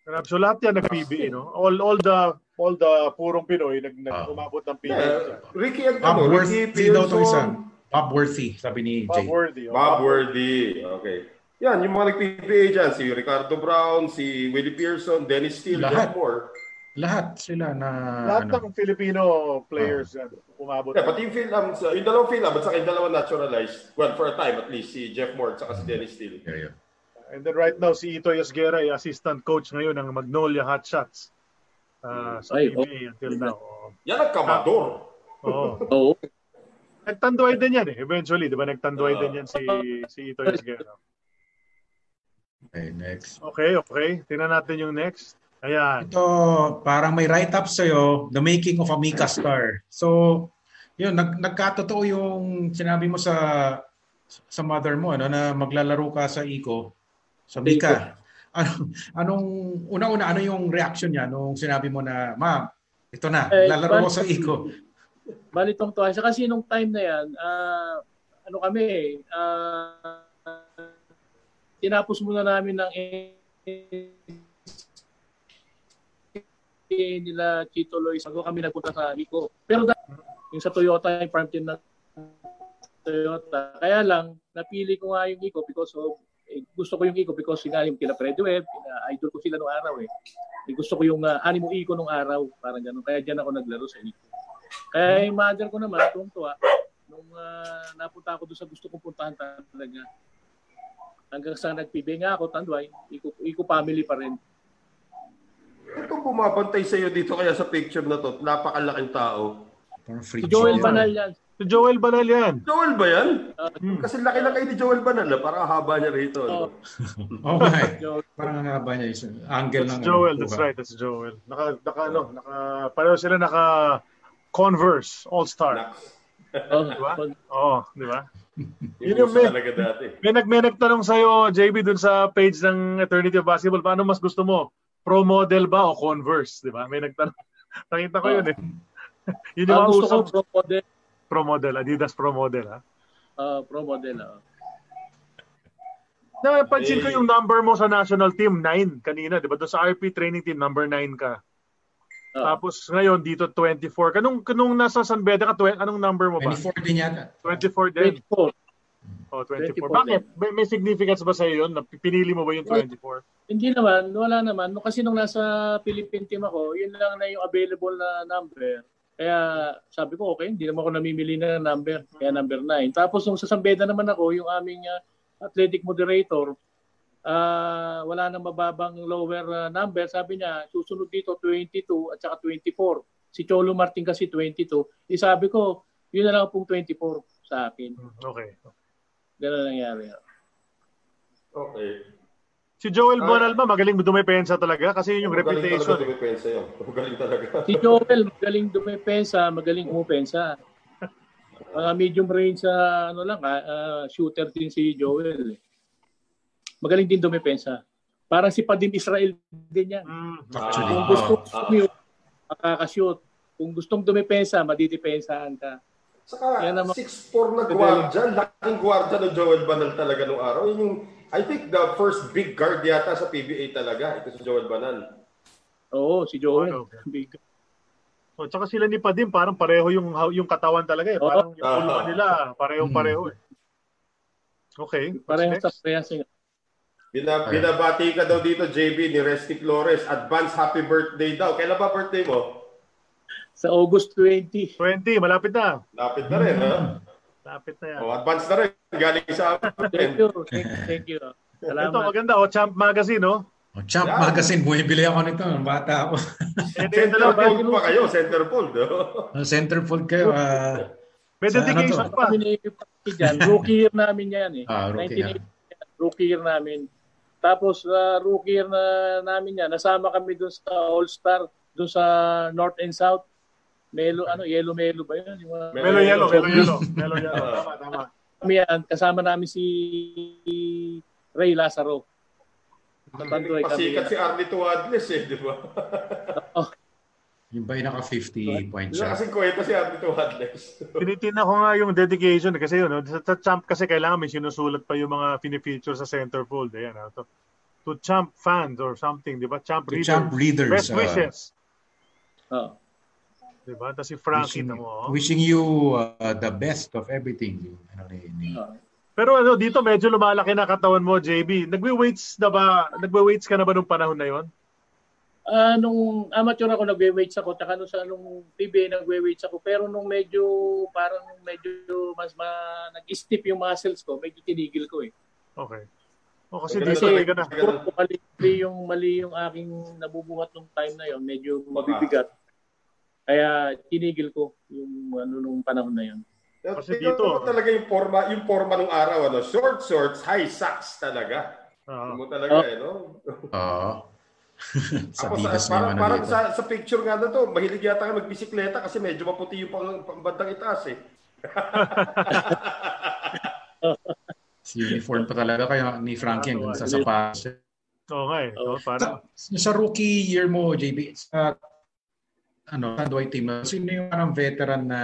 Grabe. So lahat yan nag-PBA, no? All all the all the purong Pinoy nag, nag Ah. umabot ng PBA. Yeah, Ricky, Bob ano, Worthy Ricky daw to isa. Pearson. Bob Worthy, sabi ni Bob Jay. Worthy. oh. Bob Worthy. Okay. Yan, yung mga nag-PBA dyan, si Ricardo Brown, si Willie Pearson, Dennis Steele, Lahat. Jeff Moore. Lahat sila na Lahat ano, ng Filipino players yan, umabot. Yeah, pati yung Philam, yung dalawang Philam, at saka yung dalawang naturalized, well, for a time at least, si Jeff Moore at saka si Dennis Steele. yeah, yeah. And then right now, si Ito Yasguera ay assistant coach ngayon ng Magnolia Hotshots uh, sa Ay, PBA until now. Oo. Yan ang kamador. Oo. <laughs> Oo. Nagtanduay din yan eh. Eventually, di ba? Nagtanduay Oo. din yan si, si Ito Yasguera. Okay, next. Okay, okay. Tingnan natin yung next. Ayan. Ito, parang may write-up sa'yo, The Making of a Mika Star. So, yun, nag, nagkatotoo yung sinabi mo sa sa mother mo, ano, na maglalaro ka sa Ico, sa Mika. Ano, anong, una-una, ano yung reaction niya nung sinabi mo na, ma'am, ito na, Eh, lalaro ko bali- sa Iko. Balitong to. Kasi nung time na yan, ah, ano kami, ah, tinapos muna namin ng nila Chito Loy bago kami nagpunta sa Ico. Pero yung sa Toyota, yung farm team na Toyota. Kaya lang, napili ko nga yung Ico because of eh, gusto ko yung Ico because nga yung kila Fred Webb, kina- idol ko sila nung araw eh. Eh, gusto ko yung uh, animo Ico nung araw, parang ganun. Kaya diyan ako naglaro sa Ico. Kaya yung mother ko naman, tuwang-tuwa, nung ah, napunta ako doon sa gusto kong puntahan talaga. Hanggang sa nagpibi nga ako, Tanduay, Ico, Ico family pa rin. Itong bumabantay sa iyo dito kaya sa picture na to, napakalaking tao. Si Joel. Banal yan. Si Joel Banal yan. Joel ba yan? Ah, Kasi laki lang kayo ni Joel Banal, ah. parang haba niya rito. Ano? <laughs> Oh my. Joel. Parang ang haba niya. yung Angle That's ng Joel, ano, that's kuha. right, that's Joel. Naka, naka, ano, naka, pareho sila naka Converse All-Star. Oh, Diba? Oo, di ba? <laughs> Yung Yun yung may- talaga dati. May, nag, may nagtanong sa'yo, JB, dun sa page ng Eternity of Basketball, paano mas gusto mo? Pro model ba o Converse? Di ba? May nagtanong. <laughs> Nakita ko yun eh. <laughs> yun yung mga gusto ko pro model. Pro model, Adidas Pro model. Ha? ah, pro model. ah. Napansin ko Eh. yung number mo sa national team, 9 kanina, di ba? Doon sa RP training team, number 9 ka. Ah. Tapos ngayon, dito 24. Kanung, kanung nasa San Beda ka, anong number mo ba? 24 din yata. 24 din. 24. Oh, 24. 24 Bakit? May, may significance ba sa iyo yun? Na- Pinili mo ba yung 24? Hindi naman, wala naman. No, kasi nung nasa Philippine team ako, yun lang na yung available na number. Kaya sabi ko, okay, hindi naman ako namimili na ng number. Kaya number 9. Tapos nung sa Sambeda naman ako, yung aming ah, athletic moderator, ah wala nang mababang lower ah, number. Sabi niya, susunod dito 22 at saka 24. Si Cholo Martin kasi 22. Eh sabi ko, yun na lang pong 24 sa akin. Hmm, Okay. Ganun nangyari. Okay. Si Joel Ah. Bonal ba, magaling dumepensa talaga? Kasi yun yung Magaling reputation. talaga dumipensa yun. <laughs> Magaling talaga. Si Joel, magaling dumepensa, magaling umupensa. <laughs> Mga medium range sa ano lang, ah, shooter din si Joel. eh. Magaling din dumepensa. Parang si Padim Israel din yan. Mm. Actually. Kung Ah, gusto ah. sumiyot, makakashoot. Kung gustong dumepensa, madidepensahan ka. Saka Yan naman. 6'4 na guardia, laking guardia ng Joel Banal talaga nung araw. Yun yung, I think the first big guard yata sa PBA talaga, ito si Joel Banal. Oo, si Joel. Okay. Big. Oh, tsaka sila ni Padim, parang pareho yung yung katawan talaga eh. Parang yung Ah. puluhan nila, parehong-pareho eh. Okay. what's Parehas sa next? parehas. Bina, binabati ka daw dito, JB, ni Resty Flores. Advance happy birthday daw. Kailan ba birthday mo? Sa August 20. 20, malapit na. Lapit na rin, ha? Lapit na yan. O, advance na rin. Galing sa <laughs> Thank amin. you. Thank you. Thank you. Ito, Salamat. maganda. O, Champ Magazine, no? Oh, Champ Yan. Magazine, bumibili ako nito. Bata ako. Ito. Centerfold pa kayo, centerfold. no? Centerfold kayo. ah, May Sa ano dedication to? pa. Rookie year namin yan eh. Ah, rookie 1980, rookie year namin. Tapos sa rookie year na namin yan, nasama kami doon sa All-Star, doon sa North and South. Melo, ano, Yellow Melo ba yun? Yung mga- Melo Yellow, Melo Yellow. Melo Yellow. Tama, tama. Kami yan, kasama namin si Ray Lazaro. Tatanduay kami. Pasikat si Arnie Tuadles eh, di ba? Yung ba yung naka 50 point siya? kasing kwenta si Arnie Tuadles. <laughs> Tinitina ko nga yung dedication eh, kasi yun, no? sa, sa champ kasi kailangan may sinusulat pa yung mga fini-feature sa centerfold. Ayan, no? to, to champ fans or something, di ba? Champ To readers. Champ readers. Best ah, wishes. Oh. Di ba? Tapos si Frankie wishing, na mo. oh. wishing you uh, the best of everything. Yung, ano, ni, ni, Oh. Pero ano, dito medyo lumalaki na katawan mo, JB. Nagwe-weights na ba? Nagwe-weights ka na ba nung panahon na yon? Ah, nung amateur ako nagwe-weights ako, tsaka nung sa nung PBA nagwe-weights ako, pero nung medyo parang medyo mas ma, nag-stiff yung muscles ko, medyo tinigil ko eh. Okay. O kasi Kasi- dito talaga na. Kung mali yung mali yung aking nabubuhat nung time na yon, medyo mabibigat. Kaya tinigil ko yung ano nung panahon na yon. Kasi dito- talaga yung forma, yung forma nung araw, ano, short shorts, high socks talaga. Oo. Mo talaga eh, no? Oo. <laughs> sa Ako bigas sa, parang, ano parang sa, sa picture nga na to, mahilig yata ka magbisikleta kasi medyo maputi yung pang, pang bandang itaas eh. <laughs> Si uniform pa talaga kaya ni Frankie hanggang sa sapatos. Oo nga eh. No? Para, Sa, sa rookie year mo, JB, sa ano, Tanduay team, sino yung parang veteran na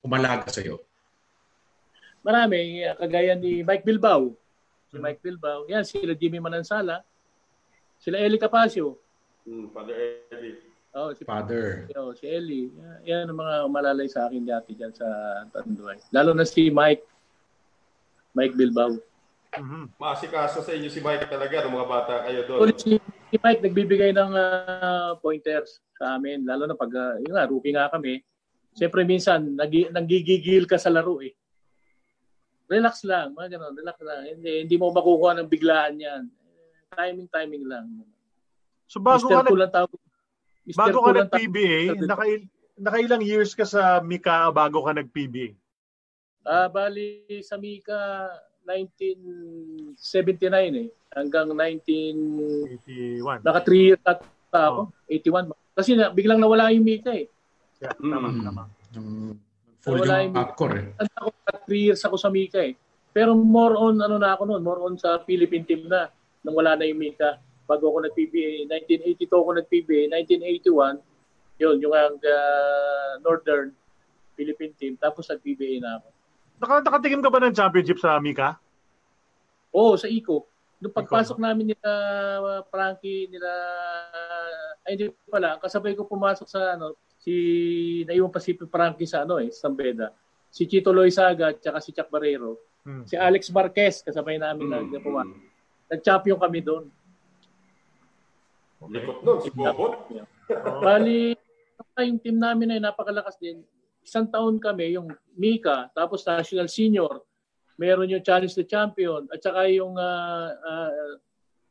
umalaga sa'yo? Marami, kagaya ni Mike Bilbao. Si Mike Bilbao. Yan, sila Jimmy Manansala. Sila Eli Capasio. Hmm, Father Eddie. Oh, si Father. oh, si Eli. Yan, yan ang mga malalay sa akin dati dyan sa Tanduay. Lalo na si Mike. Mike Bilbao. Mhm. Maasikaso sa inyo si Mike talaga ng mga bata kayo doon. Ulit si, si Mike nagbibigay ng ah, pointers sa amin. Lalo na pag, uh, yun nga, rookie nga kami. Siyempre minsan, nag, nagigigil ka sa laro eh. Relax lang, mga ganun, relax lang. Hindi, hindi mo makukuha ng biglaan yan. Timing, timing lang. So bago Mr. ka, nag, Cool ang tawag. Mr. bago ka nag-PBA, nakail, nakailang years ka sa Mika bago ka nag-PBA? Ah, bali sa Mika 1979 eh hanggang 19 81. naka 3 years at ako, 81. Kasi na, biglang nawala yung Mika eh. Yeah, tama, Mm. tama. Yung full Wala yung yung- popcorn eh. Tanda ko, 3 years ako sa Mika eh. Pero more on, ano na ako noon, more on sa Philippine team na, nang wala na yung Mika. Bago ako nag-PBA, 1982 ako nag-PBA, 1981, yun, yung uh, Northern Philippine team, tapos nag-PBA na ako. Naka, nakatikim ka ba ng championship sa Mika? Oo, sa ICO. Nung pagpasok namin nila uh, Frankie, nila ay hindi pala, ang kasabay ko pumasok sa ano, si naiwan pa si Frankie sa ano eh, sa Sambeda. Si Chito Loizaga at saka si Chuck Barrero. Hmm. Si Alex Marquez kasabay namin Hmm, na pumasok. Nag-champion kami doon. Likot nun, si Bobot. Bali, yung team namin ay napakalakas din. Isang taon kami, yung Mika, tapos National Senior, meron yung Challenge the Champion, at saka yung ah, ah,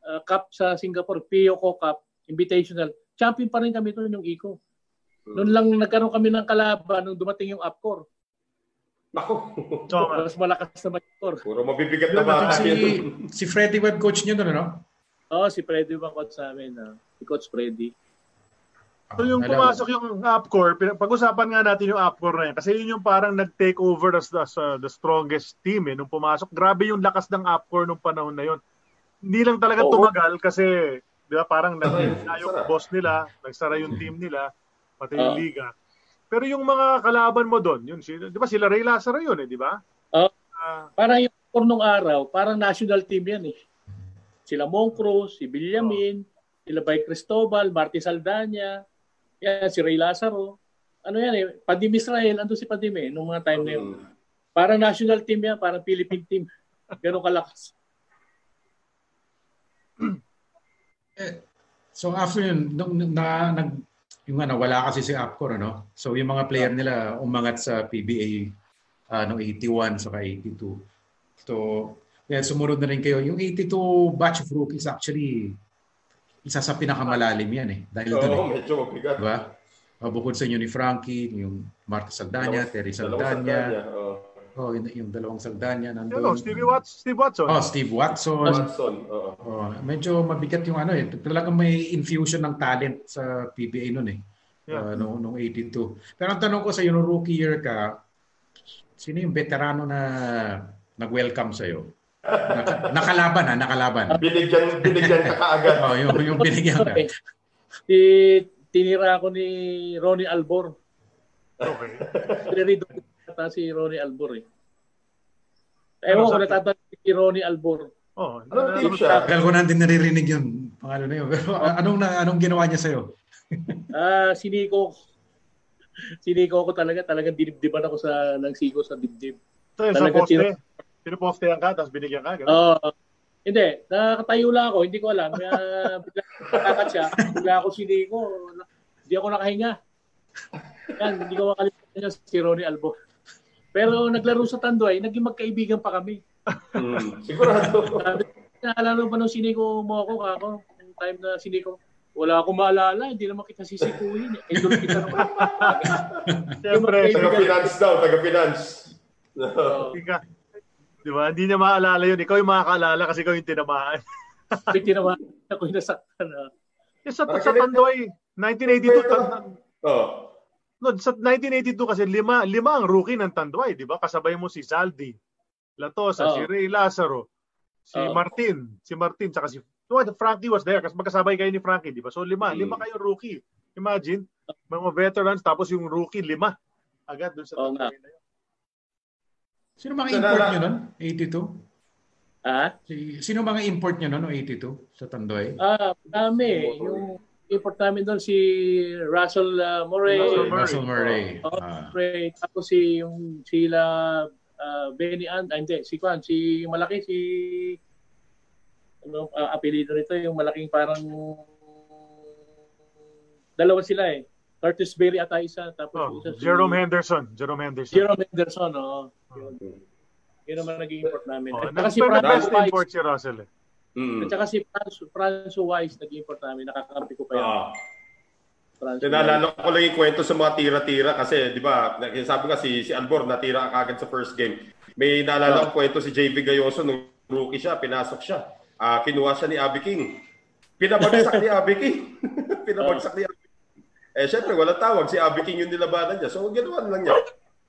ah, Cup sa Singapore, POCO Cup, Invitational. Champion pa rin kami doon yung ICO. Noon lang nagkaroon kami ng kalaban nung dumating yung Upcore. Nga. Mas malakas na Upcore. Puro mabibigat na bata si, si Freddy Webb coach niyo doon, ano? Oo, si Freddy yung coach sa amin. ah. Si Coach Freddy. So yung Alam- pumasok yung Upcore, pin- pag-usapan nga natin yung Upcore na yan. Kasi yun yung parang nag-take over as, as uh, the strongest team eh, nung pumasok. Grabe yung lakas ng Upcore nung panahon na yun. Hindi lang talaga Oo. tumagal kasi di ba, parang nagsara yung boss nila, nagsara yung team nila, pati yung liga. Pero yung mga kalaban mo doon, yun, si- di ba sila Ray Lazaro yun eh, di ba? Oo. Ah, Parang yung nung araw, parang national team yan eh. Sila Moncruz, si Villamin, sila Bay Cristobal, Marty Saldana, yan, si Ray Lazaro. Ano yan eh, Padim Israel, ando si Padim eh, nung mga time na yun. Parang national team yan, parang Philippine team. <laughs> Ganun kalakas. So after yun, nung na, nag, yung nga, nawala kasi si Apcor, ano? So yung mga player nila umangat sa PBA uh, noong 81 saka 82. So, yan, sumunod na rin kayo. Yung 82 batch of rookies actually, isa sa pinakamalalim yan eh. Dahil doon Oo, eh. medyo mabigat. Diba? Uh, bukod sa inyo ni Frankie, yung Marta Saldana, Terry Saldana, Saldana, oo. Oh, yung, yung dalawang Saldana yun, nandun. oh, Stevie Watts, Steve Watson. Oh, Steve Watson. Watson, oo. Oh, medyo mabigat yung ano eh. Talagang may infusion ng talent sa PBA noon eh. Yeah. Uh, noong, noong 82. Pero ang tanong ko sa iyo, nung rookie year ka, sino yung veterano na nag-welcome sa iyo? Naka, <laughs> nakalaban ha, nakalaban. Binigyan, binigyan ka kaagad. <laughs> Oh, yung, yung binigyan ka. Okay. Si tinira ako ni Ronnie Albor. Okay. Ata si Ronnie Albor eh. Ewan ko natatanda si Ronnie Albor. Oh, Anong team siya? Tagal ko na din naririnig yun. Pangalan na yun. Pero a- anong, na, anong ginawa niya sa iyo? <laughs> Ah, siniko. Siniko ko talaga. Talagang dinibdiban ako sa ng siko sa dibdib. So, sa Talaga poste, tira- pinupostehan ka, tapos binigyan ka. Oo. hindi, nakatayo lang ako. Hindi ko alam. Uh, bigla nakakat siya. Bigla ako siniko. Hindi ako nakahinga. Yan, hindi ko makalimutan niya si Ronnie Albor. Pero naglaro sa Tanduay, naging magkaibigan pa kami. Hmm, sigurado. <laughs> Naalala mo ba nung siniko mo ako, kako? Yung time na siniko, wala akong maalala, hindi naman kita sisikuhin. Eh, Idol kita naman. <laughs> Siyempre, Taga-finance daw, taga-finance. Ika. Di ba? Hindi niya maalala yun. Ikaw yung makakaalala kasi ikaw yung tinamaan. <laughs> May tinamaan ako yung nasaktan. ah. Eh, sa, sa Tandoy, 1982, tan- Oo. No, sa 1982 kasi lima, lima ang rookie ng Tanduay, di ba? Kasabay mo si Saldi, Latosa, Oo. si Ray Lazaro, si Oo. Martin, si Martin, saka si No, Frankie was there kasi magkasabay kayo ni Frankie, di ba? So lima, Hmm. lima kayo rookie. Imagine, mga veterans tapos yung rookie lima. Agad dun sa nga. tatlo na yun. Sino mga import nala- nyo nun? 82? Ah, Si, sino mga import nyo nun, no? 82 sa Tandoy? ah, dami. Yung import namin doon si Russell uh, Murray. Russell Murray. Russell Murray. Oh, Ah. Murray. Tapos si yung sila uh, Benny And, ah, hindi, si Kwan, si yung malaki si ano uh, apelyido nito yung malaking parang dalawa sila eh. Curtis Berry ata isa tapos Oh, isa si Jerome Henderson. Jerome Henderson. Jerome Henderson, oh. Yun. Yun naman naging import namin. Oh, At saka si pero Franco best Wise. import si Russell eh. Mm. At saka si Franco, Franco Wise naging import namin. Nakakampi ko pa yun. Ah. Nalala ko lang yung kwento sa mga tira-tira kasi, di ba, sabi nga si, si Albor natira kagad sa first game. May naalala ko kwento si JV Gayoso nung rookie siya, pinasok siya. Ah, kinuha siya ni Abby King. Pinabagsak ni Abby King. <laughs> Pinabagsak ni Abby King. Eh, syempre, walang tawag. Si Abby King yung nilabanan niya. So, ginawa na lang niya.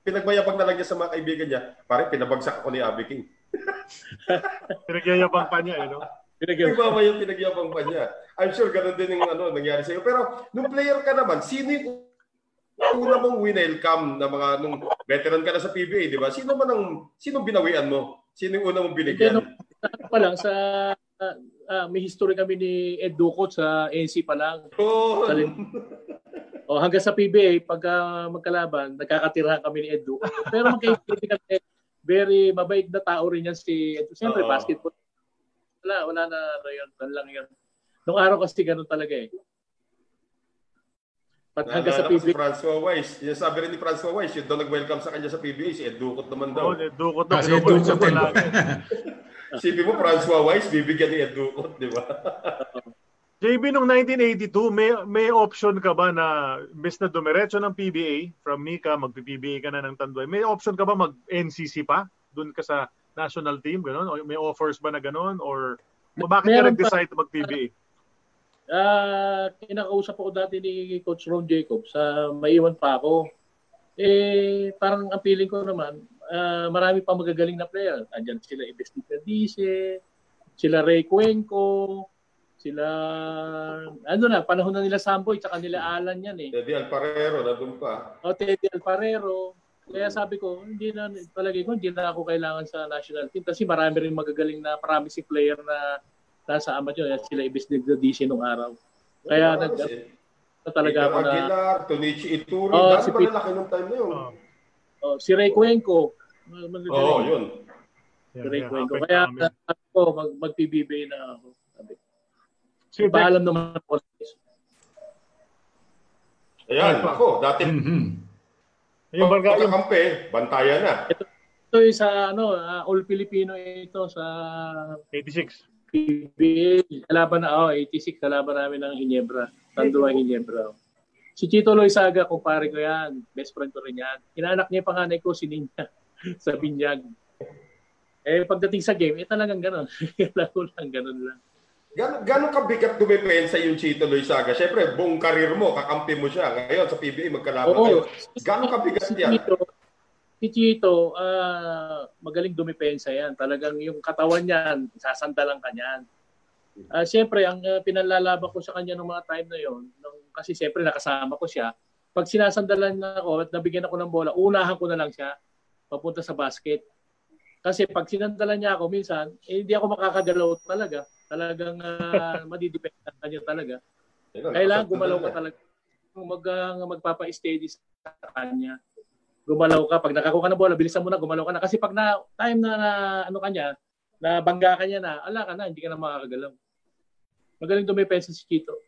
Pinagmayabang na lang niya sa mga kaibigan niya. Pare, pinabagsak ako ni Abby King. <laughs> Pinagyayabang pa niya, eh, no? Pinagyan. Nagmama yung pinagyabang pa niya. I'm sure ganun din yung ano, nangyari sa'yo. Pero nung player ka naman, sino yung una mong winelcome na mga nung veteran ka na sa PBA, di ba? Sino man ang sino binawian mo? Sino yung una mong binigyan? Ano pa lang sa ah, ah, may history kami ni Ed Ducot sa NC pa lang. Oh, Salin- O hanggang sa PBA pagka magkalaban, nagkakatirahan kami ni Ed Ducot. Pero magkaibigan kami. Very mabait na tao rin yan si Ed. Siyempre basketball. Wala, wala na ano yun. Lang yun. Nung araw kasi ganun talaga eh. Pat hanggang sa ko si PBA. Francois Weiss. Yung sabi rin ni Francois Weiss, yun daw nag-welcome sa kanya sa PBA, si Ed Ducot naman daw. Oh, dukot na. Siya Ducot din. palagi. <laughs> Sipi mo, Francois Weiss, bibigyan ni Ed Ducot, di ba? <laughs> JB, nung 1982, may may option ka ba na imbes na dumiretso ng PBA, from Nika, mag-PBA ka na ng Tanduay, may option ka ba mag-NCC pa? Doon ka sa national team, gano'n? O may offers ba na gano'n? Or bakit ka Meron pa. nag-decide mag-PBA? Ah, kinakausap ako dati ni Coach Ron Jacob sa maiwan pa ako. Eh, parang ang feeling ko naman, ah, marami pa magagaling na player. Andiyan sila Investiga Dice, sila Ray Cuenco, sila, ano na, panahon na nila Samboy, tsaka nila Alan yan eh. Eddie Alparero, nandun pa. O Teddy Alparero. Kaya sabi ko, hindi na, palagay ko, hindi na ako kailangan sa national team kasi marami rin magagaling na promising player na nasa amateur. Sila Investiga Dice nung araw. Kaya nag, si na talaga ako na Aguilar, Tonichi Ituri, Oh, si Pete- malalaki nung time na yun. Oh, oh, si Ray Cuenco. Oh, yun. Si Ray yeah, Cuenco. Kaya sabi ko, mag, mag-PBB na ako. Sabi. Si Dex, Paalam naman ako. Ayan, ako, dati Mhm. Yung barga, yung, pagkakampi, bantayan na. Ito yung sa ano, ah, All Filipino ito sa 86. PBA. Kalaban na, oh, 86, kalaban namin ng Hinebra. Tandua Hinebra. Si Chito Loizaga, kumpare ko yan. Best friend ko rin yan. Inaanak niya yung panganay ko, si Ninja, <laughs> sa Binyag. Eh, pagdating sa game, eh talagang gano'n. <laughs> Lalo lang, gano'n lang. Gano'n gano'n kabigat dumepensa yung Chito Loizaga? Siyempre, buong karir mo, kakampi mo siya. Ngayon, sa PBA, magkalaban kayo. Oo. Gano'n kabigat Si yan? Chito, si Chito, ah, magaling dumipensa yan. Talagang yung katawan niyan, sasandalan ka niyan. Ah, Siyempre, ang uh, pinalalaban ko sa kanya nung mga time na yon, nung, kasi siyempre nakasama ko siya, pag sinasandalan na ako at nabigyan ako ng bola, unahan ko na lang siya papunta sa basket. Kasi pag sinandalan niya ako minsan, eh, hindi ako makakagalaw talaga. Talagang <laughs> uh, madidependa ka niya talaga. Kailangan gumalaw ka talaga. Kung mag, uh, magpapa-steady sa kanya, gumalaw ka. Pag nakakuha ka ng bola, bilisan mo na, gumalaw ka na. Kasi pag na, time na, na ano kanya, na bangga ka niya na, ala ka na, hindi ka na makakagalaw. Magaling dumipensa si Chito.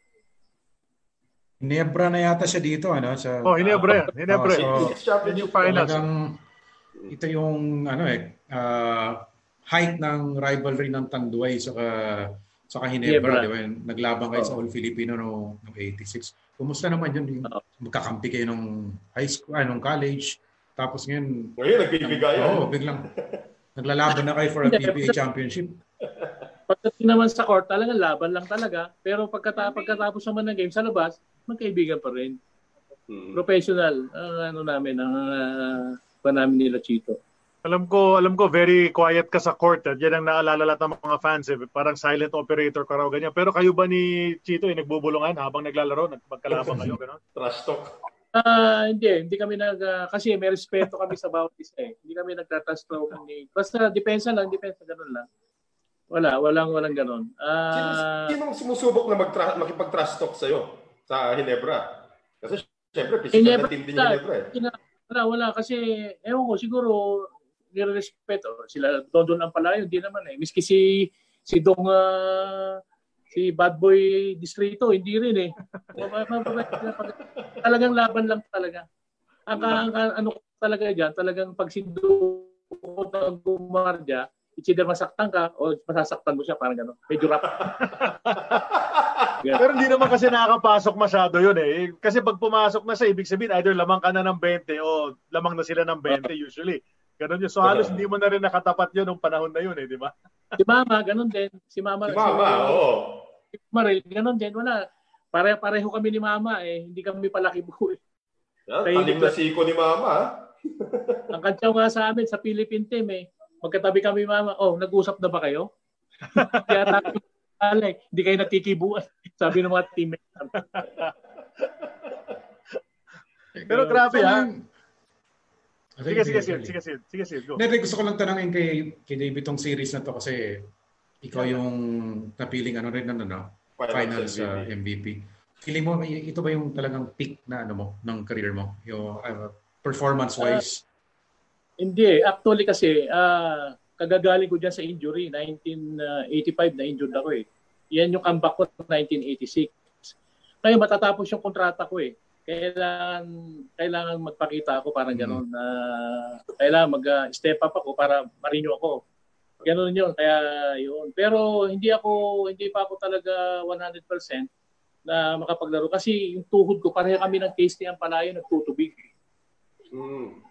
Hinebra na yata siya dito, ano? Sa, Oh, Hinebra yan. Hinebra. Oh, so, It's yung finals. Talagang ito yung ano eh ah, height ng rivalry ng Tanduay sa sa Hinebra, Hinebra. di ba? Naglaban kayo sa Oo. All Filipino no no 86. Kumusta naman yun? Yung Oo. magkakampi kayo nung high school, ah, nung college. Tapos ngayon, Ngayon, nagbibigayan. oh, biglang naglalaban na kayo for a <laughs> PBA championship. Pagdating naman sa court, talagang laban lang talaga. Pero pagkata pagkatapos naman ng game sa labas, magkaibigan pa rin. Hmm. Professional ang ano namin, ang uh, pa namin nila Chito. Alam ko, alam ko very quiet ka sa court. Eh. Yan ang naalala lahat ng mga fans eh. Parang silent operator ka raw ganyan. Pero kayo ba ni Chito eh, nagbubulungan habang naglalaro? Magkalaban kayo, gano'n? Trash talk. Ah, hindi, hindi kami nag ah, kasi may respeto kami sa bawat isa eh. Hindi kami nagtatrash talk ni. Basta depensa lang, depensa ganun lang. Wala, walang walang ganun. Sino, Ah, sinong sumusubok na mag makipag-trash talk sa'yo sa Hinebra? Kasi syempre, physical Hinebra, na team din yung Hinebra eh. Wala, wala kasi ewan ko siguro nirespeto sila doon doon ang palayo, hindi naman eh. Miski si si Dong ah, si Bad Boy Distrito, hindi rin eh. <laughs> talagang laban lang talaga. Ang, ang, ang ano talaga diyan, talagang pag sinukot ng gumardya, it's either masaktan ka o masasaktan mo siya, parang gano'n. Medyo rap. <laughs> Pero hindi naman kasi nakakapasok masyado yun eh. Kasi pag pumasok na siya, ibig sabihin either lamang ka na ng 20 o lamang na sila ng 20 usually. Ganun yun. So halos hindi mo na rin nakatapat yun nung panahon na yun eh, di ba? Si Mama, ganun din. Si Mama, Si Mama, oo. Si Maril, ganun din. Wala. Pare-pareho kami ni Mama eh. Hindi kami palaki buo eh. Kaya- talim na siko ni Mama. ah. <laughs> Ang kantsaw nga sa amin sa Philippine team eh. Magkatabi kami Mama. Oh, nag-usap na ba kayo? <laughs> Kaya tayo, Alek, hindi kayo nakikibuan. <laughs> Sabi ng mga teammates. Pero grabe ha. Okay, Sige, sige, sige, sige, sige, sige, sige, go. Hindi, gusto ko lang tanongin kay, kay David tong series na to kasi ikaw yung napiling ano rin ano, no? Finals uh, MVP. Feeling mo, ito ba yung talagang peak na ano mo, ng career mo? Yung uh, performance-wise? Hindi. Actually kasi, ah kagagaling ko dyan sa injury. 1985 na injured ako eh. Yan yung comeback ko 1986. Kaya matatapos yung kontrata ko eh. Kailangan, kailangan magpakita ako parang gano'n. na kailangan mag-step up ako para ma-renew ako. Ganun yun. Kaya yun. Pero hindi ako, hindi pa ako talaga 100% na makapaglaro. Kasi yung tuhod ko, pareho kami ng case ni Ampalayo, nagtutubig. Mm.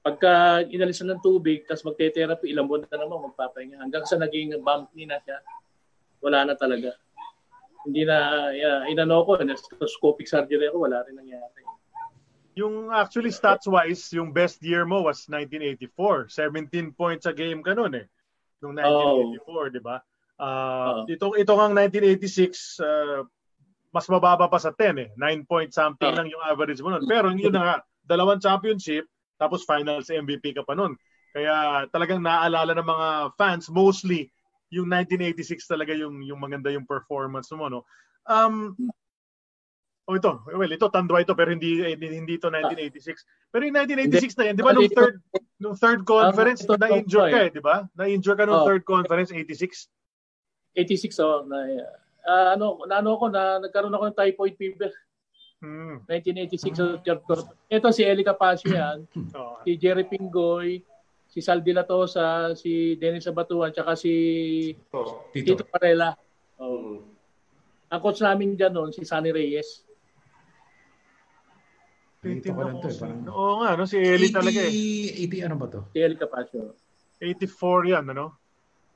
Pagka inalis na ng tubig, tapos magte-therapy, ilang buwan na naman magpapahinga. Hanggang sa naging bumpy na siya, wala na talaga. Hindi na, yeah, inano ko, endoscopic surgery ako, wala rin nangyari. Yung actually stats-wise, yung best year mo was 1984. 17 points a game ka nun eh. Noong 1984, di ba? Uh, Oo. ito, ito ang 1986, uh, mas mababa pa sa 10 eh. 9 point something Oo. lang yung average mo nun. Pero yun na nga, dalawang championship, tapos finals MVP ka pa nun. Kaya talagang naaalala ng mga fans, mostly, yung 1986 talaga yung yung maganda yung performance mo no. Um Oh ito, well ito tandwa ito pero hindi eh, hindi ito 1986. Pero yung 1986 na yan, 'di ba nung third nung third conference ito na-injure ka eh, 'di ba? Na-injure ka nung Oh. third conference 86. 86, oh, na, ah, ano, na, ano ko, na, nagkaroon ako ng typhoid fever. Hmm. 1986 sa third. Ito si Eli Capasio yan, <clears throat> Oh. si Jerry Pingoy, si Sal De La Tosa, si Dennis Abatuan, tsaka si Oh. Tito Parela. Mm. Oh. Ang coach namin dyan noon, si Sunny Reyes. Dito ko lang to eh. Parang Oo nga, no? si Eli talaga eh. 80, ano ba to? Si Eli Capasio. 84 yan, ano?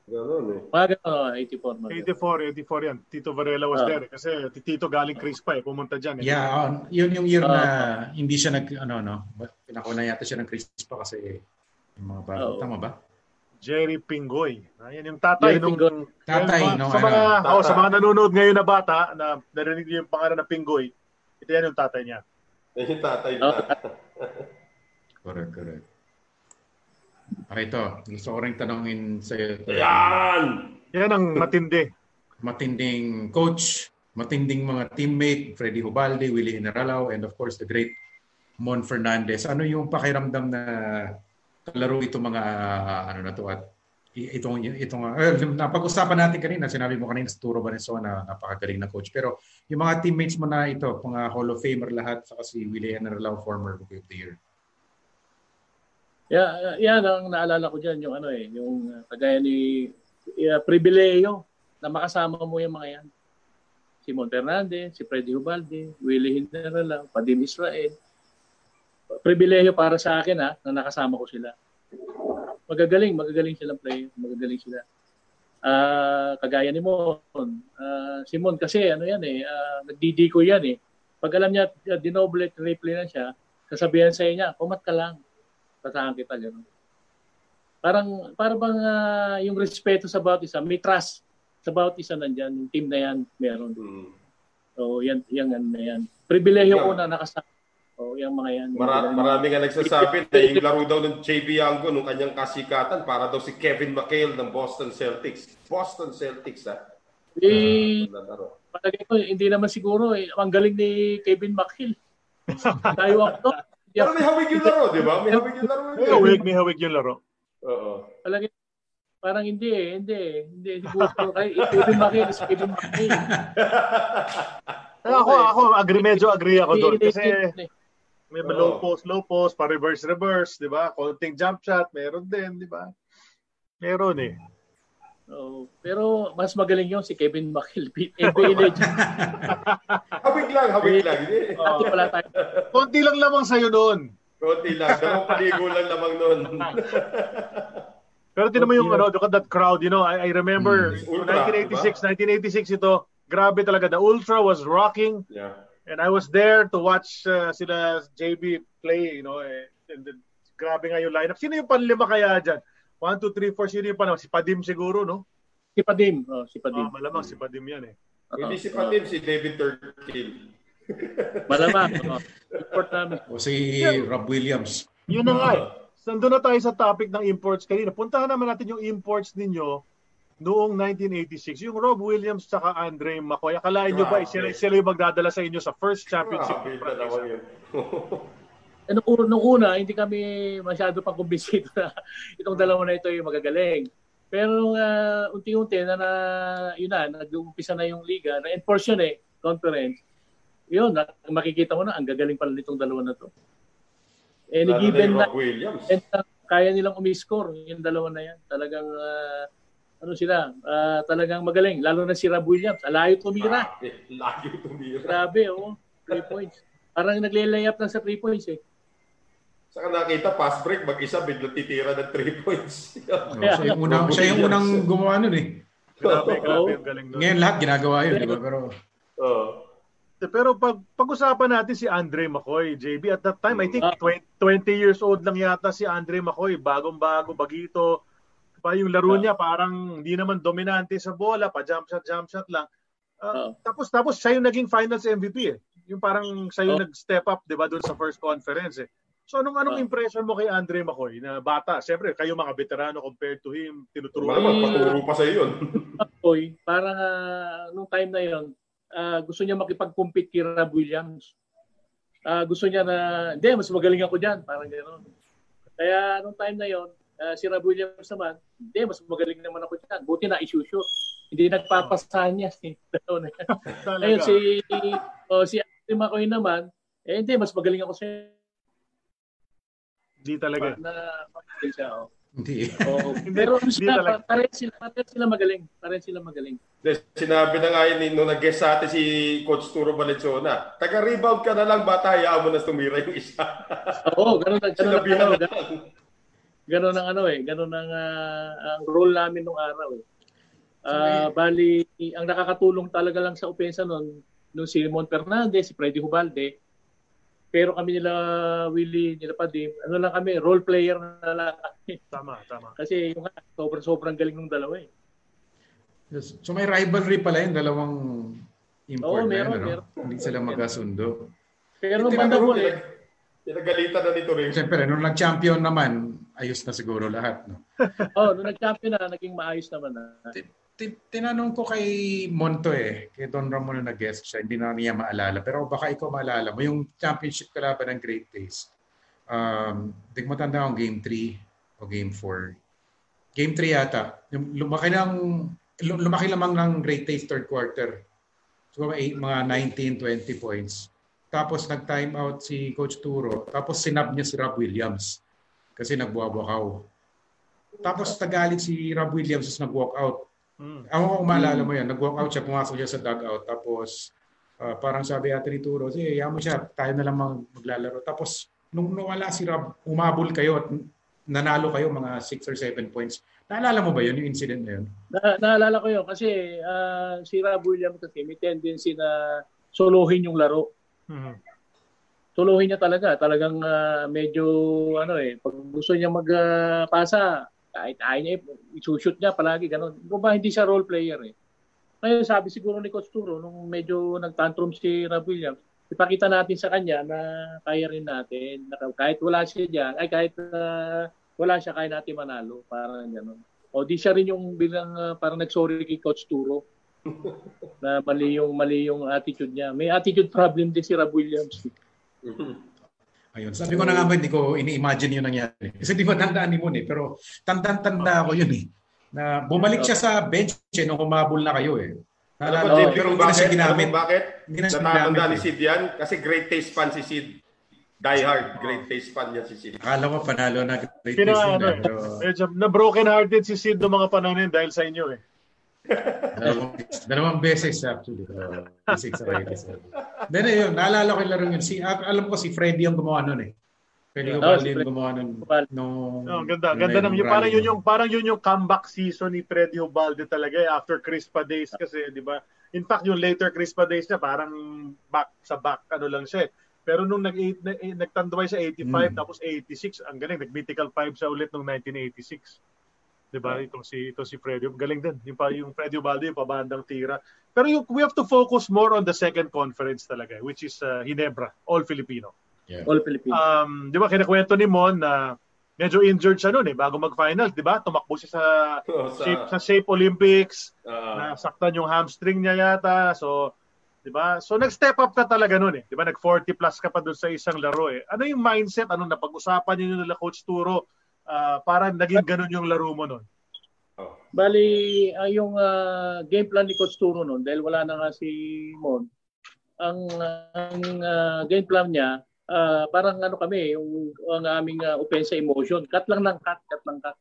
Ganun eh. Gano'n, 84. Mga 84, 84 yan. Tito Varela was Ah. there. eh. Kasi Tito galing Crispa eh. Pumunta dyan eh. Yeah, uh, yun yung year na Ah. hindi siya nag, ano, no, pinakauna yata siya ng Crispa kasi yung mga bata. Oo. Tama ba? Jerry Pingoy. Ayan yung tatay Jerry nung Pingoy. Tatay, no, sa ano. mga Tata. oh, sa mga nanonood ngayon na bata na narinig niyo yung pangalan ng Pingoy. Ito yan yung tatay niya. Yan yung tatay Oh. na. Correct, correct. Okay, ito. Gusto ko rin tanongin sa iyo. Yan! Yan ang matindi. Matinding coach, matinding mga teammate, Freddy Hubalde, Willie Generalao, and of course, the great Mon Fernandez. Ano yung pakiramdam na kalaro ito mga ano na to at itong itong uh, napag-usapan natin kanina sinabi mo kanina sa Turo Valenzuela na napakagaling na coach pero yung mga teammates mo na ito mga Hall of Famer lahat saka si Willie Generalao former Rookie of the Year Yeah, yan ang naalala ko diyan yung ano eh, yung uh, kagaya ni uh, pribileyo na makasama mo yung mga yan. Simon Fernandez, si Freddy Ubalde, Willie Hinderala, Padim Israel. Pribileyo para sa akin ha, na nakasama ko sila. Magagaling, magagaling silang player, magagaling sila. Ah, kagaya ni Mon. Ah, si Mon kasi ano yan eh, uh, nagdidiko yan eh. Pag alam niya uh, dinoble, triple na siya, sasabihan sa niya, kumat ka lang tasahan kita gano'n. Parang, parang bang ah, yung respeto sa bawat isa, may trust sa bawat isa nandyan, yung team na yan, meron. Mm. So, yan, yan, yan, na yan. Pribilehyo Yeah. ko na nakasama. So, yung mga yan. Mara- marami nga nagsasabi na yung laro daw ng JB Yango nung kanyang kasikatan para daw si Kevin McHale ng Boston Celtics. Boston Celtics, ha? Eh, Na laro. palagay ko, hindi naman siguro, eh, ang galing ni Kevin McHill. <laughs> Tayo ako to. Hindi Pero may hawig yung laro, di ba? May hawig yung laro. May hawig, may hawig yung laro. Oo. Palagay Parang hindi eh, hindi eh. Hindi, siguro kay Kevin McHale, si Kevin McHale. Ako, ako, agree, medyo agree ako doon. Hindi, Kasi hindi, hindi. may Oo. low post, low post, pa reverse, reverse, di ba? Konting jump shot, meron din, di ba? Meron eh. Pero mas magaling yung si Kevin McHale, <laughs> NBA legend. Hawig lang, hawig lang. Hindi. Pala tayo. Konti lang lamang sa'yo noon. Konti lang. Dalawang paligo lang lamang nun. <laughs> Pero tinan mo yung ano, look at that crowd, you know, I, I remember Mm. Ultra, 1986, 1986 ito, grabe talaga. The Ultra was rocking yeah. and I was there to watch uh, sila JB play, you know, eh, and then, grabe nga yung lineup. Sino yung panlima kaya dyan? 1, 2, 3, 4, sino yung panlima? Si Padim siguro, no? Si Padim. Oh, si Padim. Ah, malamang si Padim yan eh. Hindi si Patim, si David Turkill. <laughs> Malamang. Oh. Report namin. O si Rob Williams. Yun na nga eh. Nandun na tayo sa topic ng imports kanina. Puntahan naman natin yung imports ninyo noong 1986. Yung Rob Williams tsaka Andre McCoy. Akalain nyo ba sila, sila yung magdadala sa inyo sa first championship? Grabe <laughs> na. Eh, nung, una- nung una, hindi kami masyado pang kumbisido na <laughs> itong dalawa na ito yung magagaling. Pero nung ah, unti-unti na, na yun na, nag-umpisa na yung liga, na-enforce yun eh, conference. Yun, na, makikita mo na, ang gagaling pala nitong dalawa na to. Any Lalo na given na, Williams. and, ah, kaya nilang umiscore yung dalawa na yan. Talagang, ah, ano sila, ah, talagang magaling. Lalo na si Rob Williams. Alayo tumira. Grabe, Lagi tumira. Grabe, oh. Three points. Parang nagle-layup lang sa three points eh. Saka nakita, pass break, mag-isa, biglang titira ng 3 <laughs> points. O, siya yung unang, siya yung unang gumawa nun eh. Grabe, grabe yung galing nun. Ngayon lahat ginagawa yun, di ba? Pero Oo. Pero pag pag-usapan natin si Andre McCoy, JB, at that time, I think Ah. 20, 20 years old lang yata si Andre McCoy. Bagong-bago, bagito. Pa yung laro Ah. niya parang hindi naman dominante sa bola, pa jump shot, jump shot lang. Ah, Ah. Tapos tapos siya yung naging finals MVP eh. Yung parang siya yung Ah. nag-step up, 'di ba, doon sa first conference eh. So anong anong Ah. impression mo kay Andre McCoy na bata? Siyempre, kayo mga veterano compared to him, tinuturuan mo. paturo pa sa yun. <laughs> Boy, parang ah, nung time na yon, ah, gusto niya makipag-compete kay Rob Williams. Ah, gusto niya na, hindi, mas magaling ako diyan, parang gano'n. Kaya nung time na yon, ah, si Rob Williams naman, hindi, mas magaling naman ako diyan. Buti na isushoot. Hindi nagpapasahan niya. na yan. Talaga. Ngayon si oh, si Anthony McCoy naman, eh hindi, mas magaling ako sa Hindi talaga. na magaling siya. Oh. hindi. Oo. <laughs> Pero ano hindi sila, talaga. pareho sila, pareho sila magaling. Pareho sila magaling. Des, sinabi na nga yun eh, nung nag-guest sa atin si Coach Turo Valenzuela, taga-rebound ka na lang, bata, hayaan mo na tumira yung isa. <laughs> Oo, ganun na ganun ang Sinabihan ano, na ganun, lang. ganun ang ano eh, ganun ang ah, ang role namin nung araw eh. Ah, bali ang nakakatulong talaga lang sa opensa noon nung si Mon Fernandez, si Freddy Hubalde. Pero kami nila Willie, nila Padim, ano lang kami, role player na lang kami. Tama, tama. Kasi yung sobrang sobrang galing ng dalawa eh. Yes. So may rivalry pala yung dalawang import Oo, na meron, yun, ano? meron. Hindi sila magkasundo. Pero nung banda Tinagaro, mo eh, pinag- Pinagalitan na nito rin. Siyempre, nung nag-champion naman, ayos na siguro lahat. No? <laughs> oh, nung nag-champion na, naging maayos naman na. Ti- Tinanong ko kay Monto eh, kay Don Ramon na nag-guest siya, hindi na niya maalala. Pero baka ikaw maalala mo, yung championship kalaban ng Great Taste. Um, di ko matanda kung game 3 o game 4. Game 3 yata. Lumaki ng lu- lumaki lamang ng Great Taste third quarter. So mga, mga 19, 20 points. Tapos nag-time out si Coach Turo. Tapos sinab niya si Rob Williams kasi nagbuwabwakaw. Tapos nagalit si Rob Williams tapos nag-walk out. Mm. Ako kung maalala mo yan, nag-walk out siya, pumasok siya sa dugout. Tapos ah, parang sabi ata ni Turo, sige, yaman mo siya, tayo na lang mag- maglalaro. Tapos nung nawala si Rob, umabol kayo at nanalo kayo mga 6 or 7 points. Naalala mo ba yun, yung incident na yun? Na, naalala ko yun kasi ah, si Rob Williams kasi may tendency na solohin yung laro. Mhm. Solohin niya talaga. Talagang ah, medyo ano eh, pag gusto niya magpasa, kahit niya, isushoot niya palagi, ganun. Kung hindi siya role player eh. Ngayon sabi siguro ni Coach Turo, nung medyo nagtantrum si Rob Williams, ipakita natin sa kanya na kaya rin natin, na kahit wala siya dyan, ay kahit uh, wala siya, kaya natin manalo. Parang gano'n. O di siya rin yung bilang uh, parang nagsorry kay Coach Turo na mali yung mali yung attitude niya. May attitude problem din si Rob Williams. Ayun. Sabi ko na nga ba, hindi ko ini-imagine yung nangyari. Kasi di ba tandaan ni Moon eh. Pero tandang-tanda ako yun eh. Na bumalik siya sa bench eh, nung humabol na kayo eh. Alam mo, Naalala ko, kung hindi na siya ginamit. mo bakit? Hindi na siya ginamit ni eh. Sid yan? Kasi great taste fan si Sid. Die hard, great taste fan yan si Sid. Akala ko panalo na great Pina, taste ano, na. Pero medyo na broken hearted si Sid noong mga panahon yun dahil sa inyo eh. Dalawang, dalawang beses actually. Uh, six right. Then yun, naalala ko yung laro yun. Si, ah, alam ko si Freddy ang gumawa nun eh. Freddy Oh, Ubaldi si yung gumawa nun. Ubaldi. Nung, Oh, ganda, nung ganda nung yung parang yun yung parang yun yung comeback season ni Freddy Ubalde talaga eh, after Crispa days kasi, 'di ba? In fact, yung later Crispa days niya parang back sa back ano lang siya. eh. Pero nung nag nag nagtanduay sa 85 Mm. tapos 86, ang galing, nag-mythical 5 siya ulit nung 1986. 'Di ba? Itong si ito si Freddy, galing din. Yung pa yung Freddy Ubalde yung pabandang tira. Pero yung, we have to focus more on the second conference talaga, which is uh, Hinebra, all Filipino. All Filipino. Um, 'di ba kinakwento ni Mon na medyo injured siya noon eh bago mag-finals, 'di ba? Tumakbo siya sa Oh, sa- shape sa Shape Olympics, Ah. nasaktan yung hamstring niya yata. So, 'di ba? So nag-step up ka talaga noon eh. 'Di ba? Nag 40 plus ka pa doon sa isang laro eh. Ano yung mindset ano na pag-usapan niyo nila Coach Turo ah, para naging ganun yung laro mo noon? Bali, ah, yung ah, game plan ni Coach Turo noon, dahil wala na nga si Mon, ang, ang ah, game plan niya, ah, parang ano kami, yung ang aming uh, offensive emotion, cut lang ng cut, cut lang cut.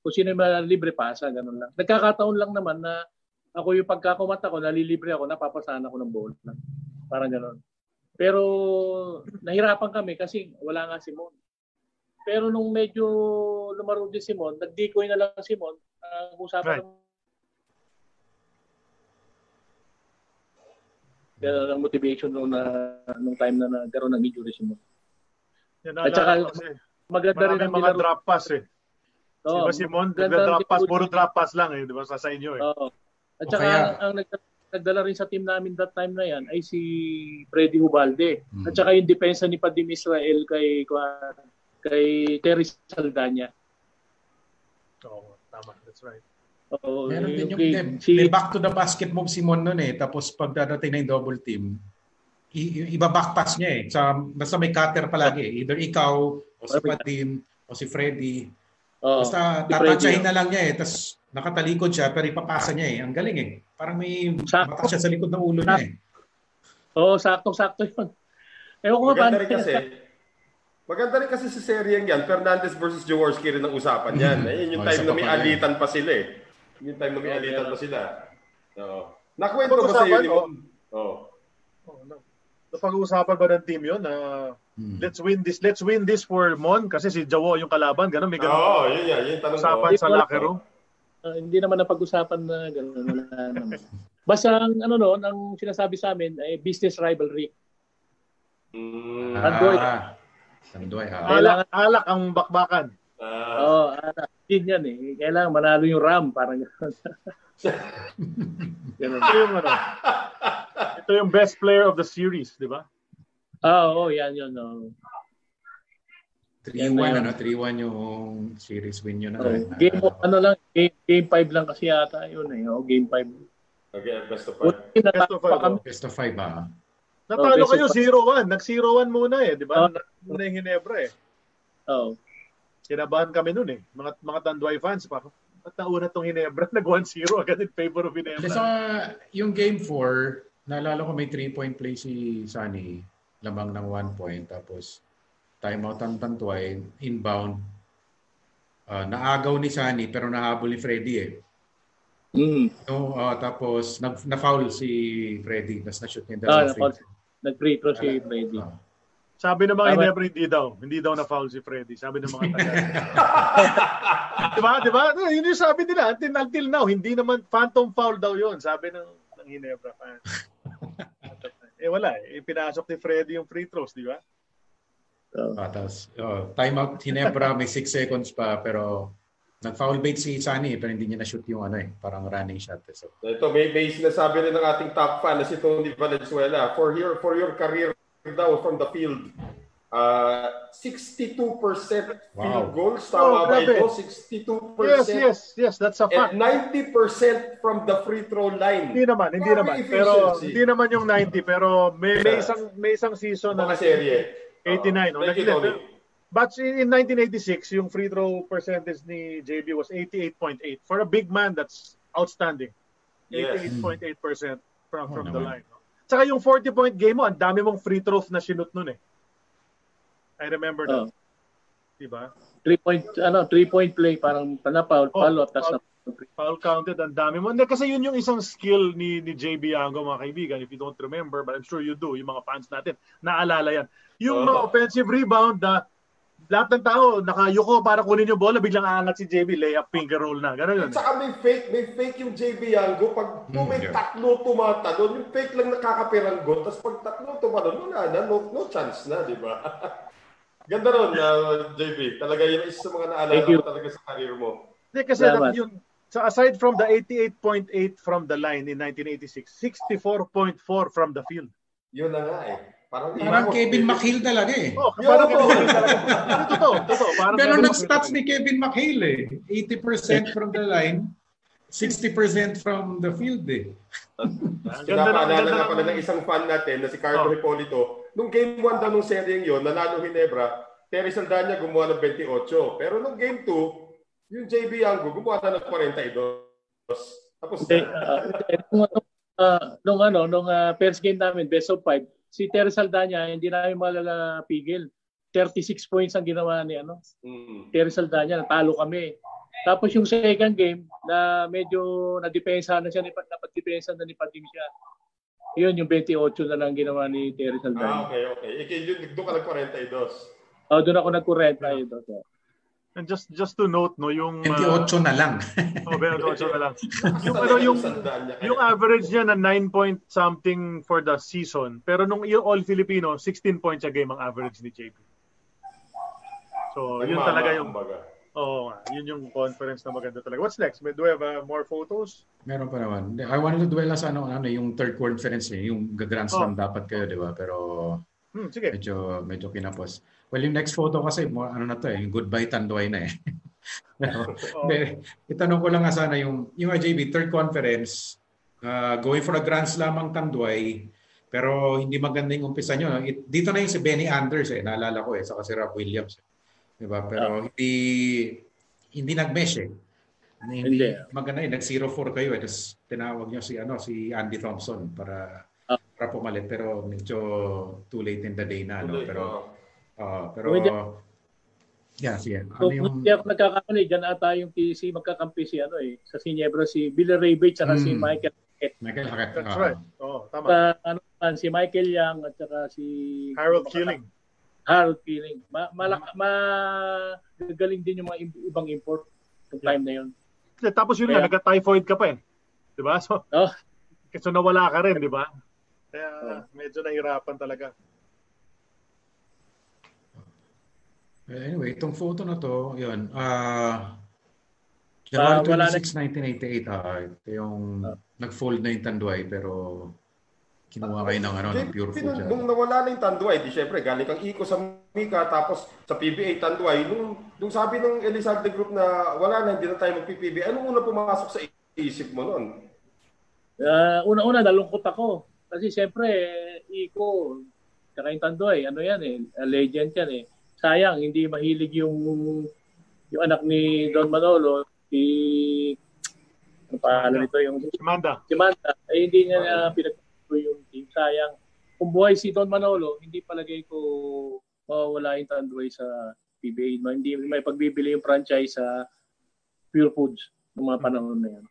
Kung sino yung libre pasa, ganun lang. Nagkakataon lang naman na ako yung pagkakumata ko, nalilibre ako, napapasahan ako ng bola. Parang ganun. Pero nahirapan kami kasi wala nga si Mon. Pero nung medyo lumaro din si Mon, nag-decoy na lang si Mon, ang usapan Right. ng ng motivation nung na nung time na nagkaroon ng injury si Mon. Yan, At saka, kasi, Maganda rin ang mga nilaro. drop pass eh. Oo, Si ba si Mon, maganda nagda-drop ang pass, puro drop pass lang eh, 'di ba? Sa sa inyo eh. Oo. At saka kaya- ang, ang nagda- nagdala rin sa team namin that time na yan ay si Freddy Hubalde. Hmm. At saka yung depensa ni Padim Israel kay kay, kay Terry Saldana. Oo, tama. That's right. Oo, Meron din yung, game. may, si may back to the basket move si Mon nun eh. Tapos pag dadating na yung double team, i- iba back pass niya eh. Sa, basta may cutter palagi. eh. Either ikaw, o si Patim, o si Freddy. Oo, Basta si tatansyahin oh. na lang niya eh. Tapos nakatalikod siya pero ipapasa niya eh. Ang galing eh. Parang may Sakto. mata siya sa likod ng ulo niya eh. Oo, saktong-sakto yun. Ewan ko nga Maganda rin kasi. Maganda rin kasi sa seryeng yan. Fernandez versus Jaworski rin ang usapan yan. <laughs> Ayun yung Oh, time na may alitan pa sila eh. Yung time na may Oh, alitan yeah. pa sila. Oo. Nakwento ba sa iyo ni Mon? Oo. Oh, no. Napag-uusapan ba ng team 'yon na Hmm. let's win this, let's win this for Mon kasi si Jawo yung kalaban, ganun may Oo, ganun. yun yan. Yun yung tanong ko. usapan sa locker room. Ah, hindi naman napag-usapan na gano'n. Wala naman. <laughs> Basta ang ano noon, ang sinasabi sa amin ay business rivalry. Mm. Ah, Andoy ha. Alak, alak ang bakbakan. Oo, oh, ah, din yan eh. Kailangan manalo yung RAM, parang gano'n. Ganun. Ito yung ano. Ito yung best player of the series, di ba? Ah, oo, yan yun. Oh. 3-1 ano, 3-1 yung series win yun. Oh, ano, game ko. ano lang, game, game 5 lang kasi yata yun eh. Oh, game 5. okay, best of five. Buti Best of natapa five, kami. Best of 5 ha. Natalo Oh, kayo best 0-1. Nag-0-1 muna eh, di ba? Oh. Muna yung Hinebra eh. Oh. Kinabahan kami noon eh. Mga mga Tanduay fans pa. Ba't nauna tong Hinebra? <laughs> Nag-1-0 agad in favor of Kasi Hinebra. sa yung game 4, naalala ko may 3-point play si Sunny, lamang ng 1 point, tapos timeout ang Tantuay, inbound. Ah, naagaw ni Sunny pero nahabol ni Freddy eh. Mm. No, ah, tapos nag, na-foul si Freddy, tapos na-shoot niya Ah, free na-foul. Nag-free throw si. Freddy. Sabi ng mga Tama. Hinebra hindi daw. Hindi daw na foul si Freddy. Sabi ng mga taga. <laughs> diba? Diba? Yun yung sabi nila. Until, until now, hindi naman phantom foul daw yun. Sabi ng, ng Hinebra fans. <laughs> eh wala eh. Pinasok ni Freddy yung free throws, di ba? Oh. Ah, tapos oh, timeout Hinebra, may 6 seconds pa pero Nag-foul bait si Sunny pero hindi niya na-shoot yung ano eh, parang running shot. eh. So, Ito, may, may sinasabi rin ng ating top fan na si Tony Valenzuela. For your, for your career daw from the field, uh, 62% field Wow. goals. Tama Oh, ba ito? 62%. Yes, yes, yes, that's a fact. And 90% from the free throw line. Hindi naman, hindi Grabe naman. efficiency. Pero hindi naman yung 90 pero may, may isang may isang season na Mga serye. 89 Oo. oh, Thank you, Tony. But in in 1986, yung free throw percentage ni JB was 88.8. For a big man, that's outstanding. Yes. 88.8% from Oo from the naman. line. no? Tsaka yung 40-point game mo, ang dami mong free throws na sinut nun eh. I remember that. Oh. Diba? Three point, ano, three point play, parang panapaul, Oh, palo, tapos foul. na, Foul counted, ang dami mo. Hindi, kasi yun yung isang skill ni, ni JB Ango, mga kaibigan. If you don't remember, but I'm sure you do, yung mga fans natin, naalala yan. Yung Oo. mga offensive rebound na lahat ng tao nakayuko para kunin yung bola, biglang aangat si JB, layup, finger roll na. Ganun yun. Saka may fake, may fake yung JB Yango. Pag kung may yeah. tatlo tumatalon, yung fake lang nakakapiranggot. Tapos pag tatlo tumalon, wala na, no, no chance na, di ba? <laughs> Ganda ron, uh, JB. Talaga yun isa sa mga naalala mo talaga sa karir mo. Hindi, kasi Salamat. yun, so aside from the 88.8 from the line in 1986, 64.4 from the field. Yun na nga eh. Parang, parang Kevin McHale talaga eh. Oh, parang talaga. Ano, Totoo, totoo. Parang Pero ganun. nag-stats ni Kevin McHale eh. 80% from the line, 60% from the field eh. Pinapaalala na pala ng isang fan natin na si Carlo Oh. Hipolito. Nung game 1 daw nung seryeng yun, nanalo Hinebra, Terry Saldana gumawa ng 28. Pero nung game 2, yung JB Yango gumawa na ng 42. Tapos na. ah, nung, ah, nung ano, nung ah, first game namin, best of five, si Terry Saldana, hindi namin malalapigil. 36 points ang ginawa ni ano, Mm. Terry Saldana, natalo kami. Tapos yung second game, na medyo nadepensa na siya, napag-depensa na ni Pating siya. Yun, yung 28 na lang ginawa ni Terry Ah, Saldana. okay, okay. Ikaw yun, doon ka nag-42. Oh, doon ako nagkurenta. Yeah. And just just to note no yung uh, 28 na lang. <laughs> oh, 28 na lang. <laughs> yung ano yung Saldana kaya. yung average niya na 9 point something for the season. Pero nung yung all Filipino, 16 points a game ang average ni JB. So, yun Nagmama, talaga yung. Oo nga, yun yung conference na maganda talaga. What's next? Do we have uh, more photos? Meron pa naman. I wanted to dwell sa ano, ano, yung third conference eh. Yung Grand Slam dapat kayo, di ba? Pero Hmm, sige. medyo, medyo kinapos. Well, yung next photo kasi, ano na to eh, yung goodbye Tanduay na eh. <laughs> Pero, hindi, itanong ko lang nga sana yung, yung IJB, third conference, uh, going for a Grand Slam ang Tanduay, pero hindi maganda yung umpisa nyo. It, dito na yung si Benny Anders eh, naalala ko eh, saka si Rob Williams. Diba? Pero hindi, hindi nag-mesh eh. Hindi, Hindi. maganda eh, nag-0-4 kayo eh. Tapos tinawag nyo si, ano, si Andy Thompson para Ah. para pumalit pero medyo too late in the day na no pero ah, pero hindi- yeah sige So, ano yung kung hindi ako nagkakamali, dyan ata yung TC magkakampi si ano eh, sa Ginebra si Billy Ray Bates at si Hmm. Michael Michael Hackett That's right. Oo, tama. Sa, ano, si Michael Young at saka si Harold Keeling. Harold Keeling. Ma, malak, ma, gagaling din yung mga ibang import yung time na yun. Eh, Tapos yun nga, Kaya- nagka-typhoid ka pa eh. Di ba? So, Oh, <laughs> so nawala ka rin, di ba? Kaya medyo nahirapan talaga. Anyway itong photo na to yun ah Ah, January wala na- 26, 1988 ah, ito yung nag-fold na yung Tanduay pero kinuha kayo ng ano ng pure food nung, siya. nung nawala na yung Tanduay, di syempre, galing kang Iko sa Mika, tapos sa PBA Tanduay, nung, nung sabi ng Elizalde Group na wala na, hindi na tayo mag-PBA, anong una pumasok sa isip mo noon? Ah, una-una, nalungkot ako. Kasi siyempre, Iko, tsaka yung Tandoy, ano yan eh, a legend yan eh. Sayang, hindi mahilig yung yung anak ni Don Manolo, si ano pangalan nito yung Si Manda. si Manta, ay hindi niya na pinagpapalo yung team. Sayang. Kung buhay si Don Manolo, hindi palagay ko mawawala yung Tandoy sa PBA. Hindi may pagbibili yung franchise sa Pure Foods ng mga panahon na yan.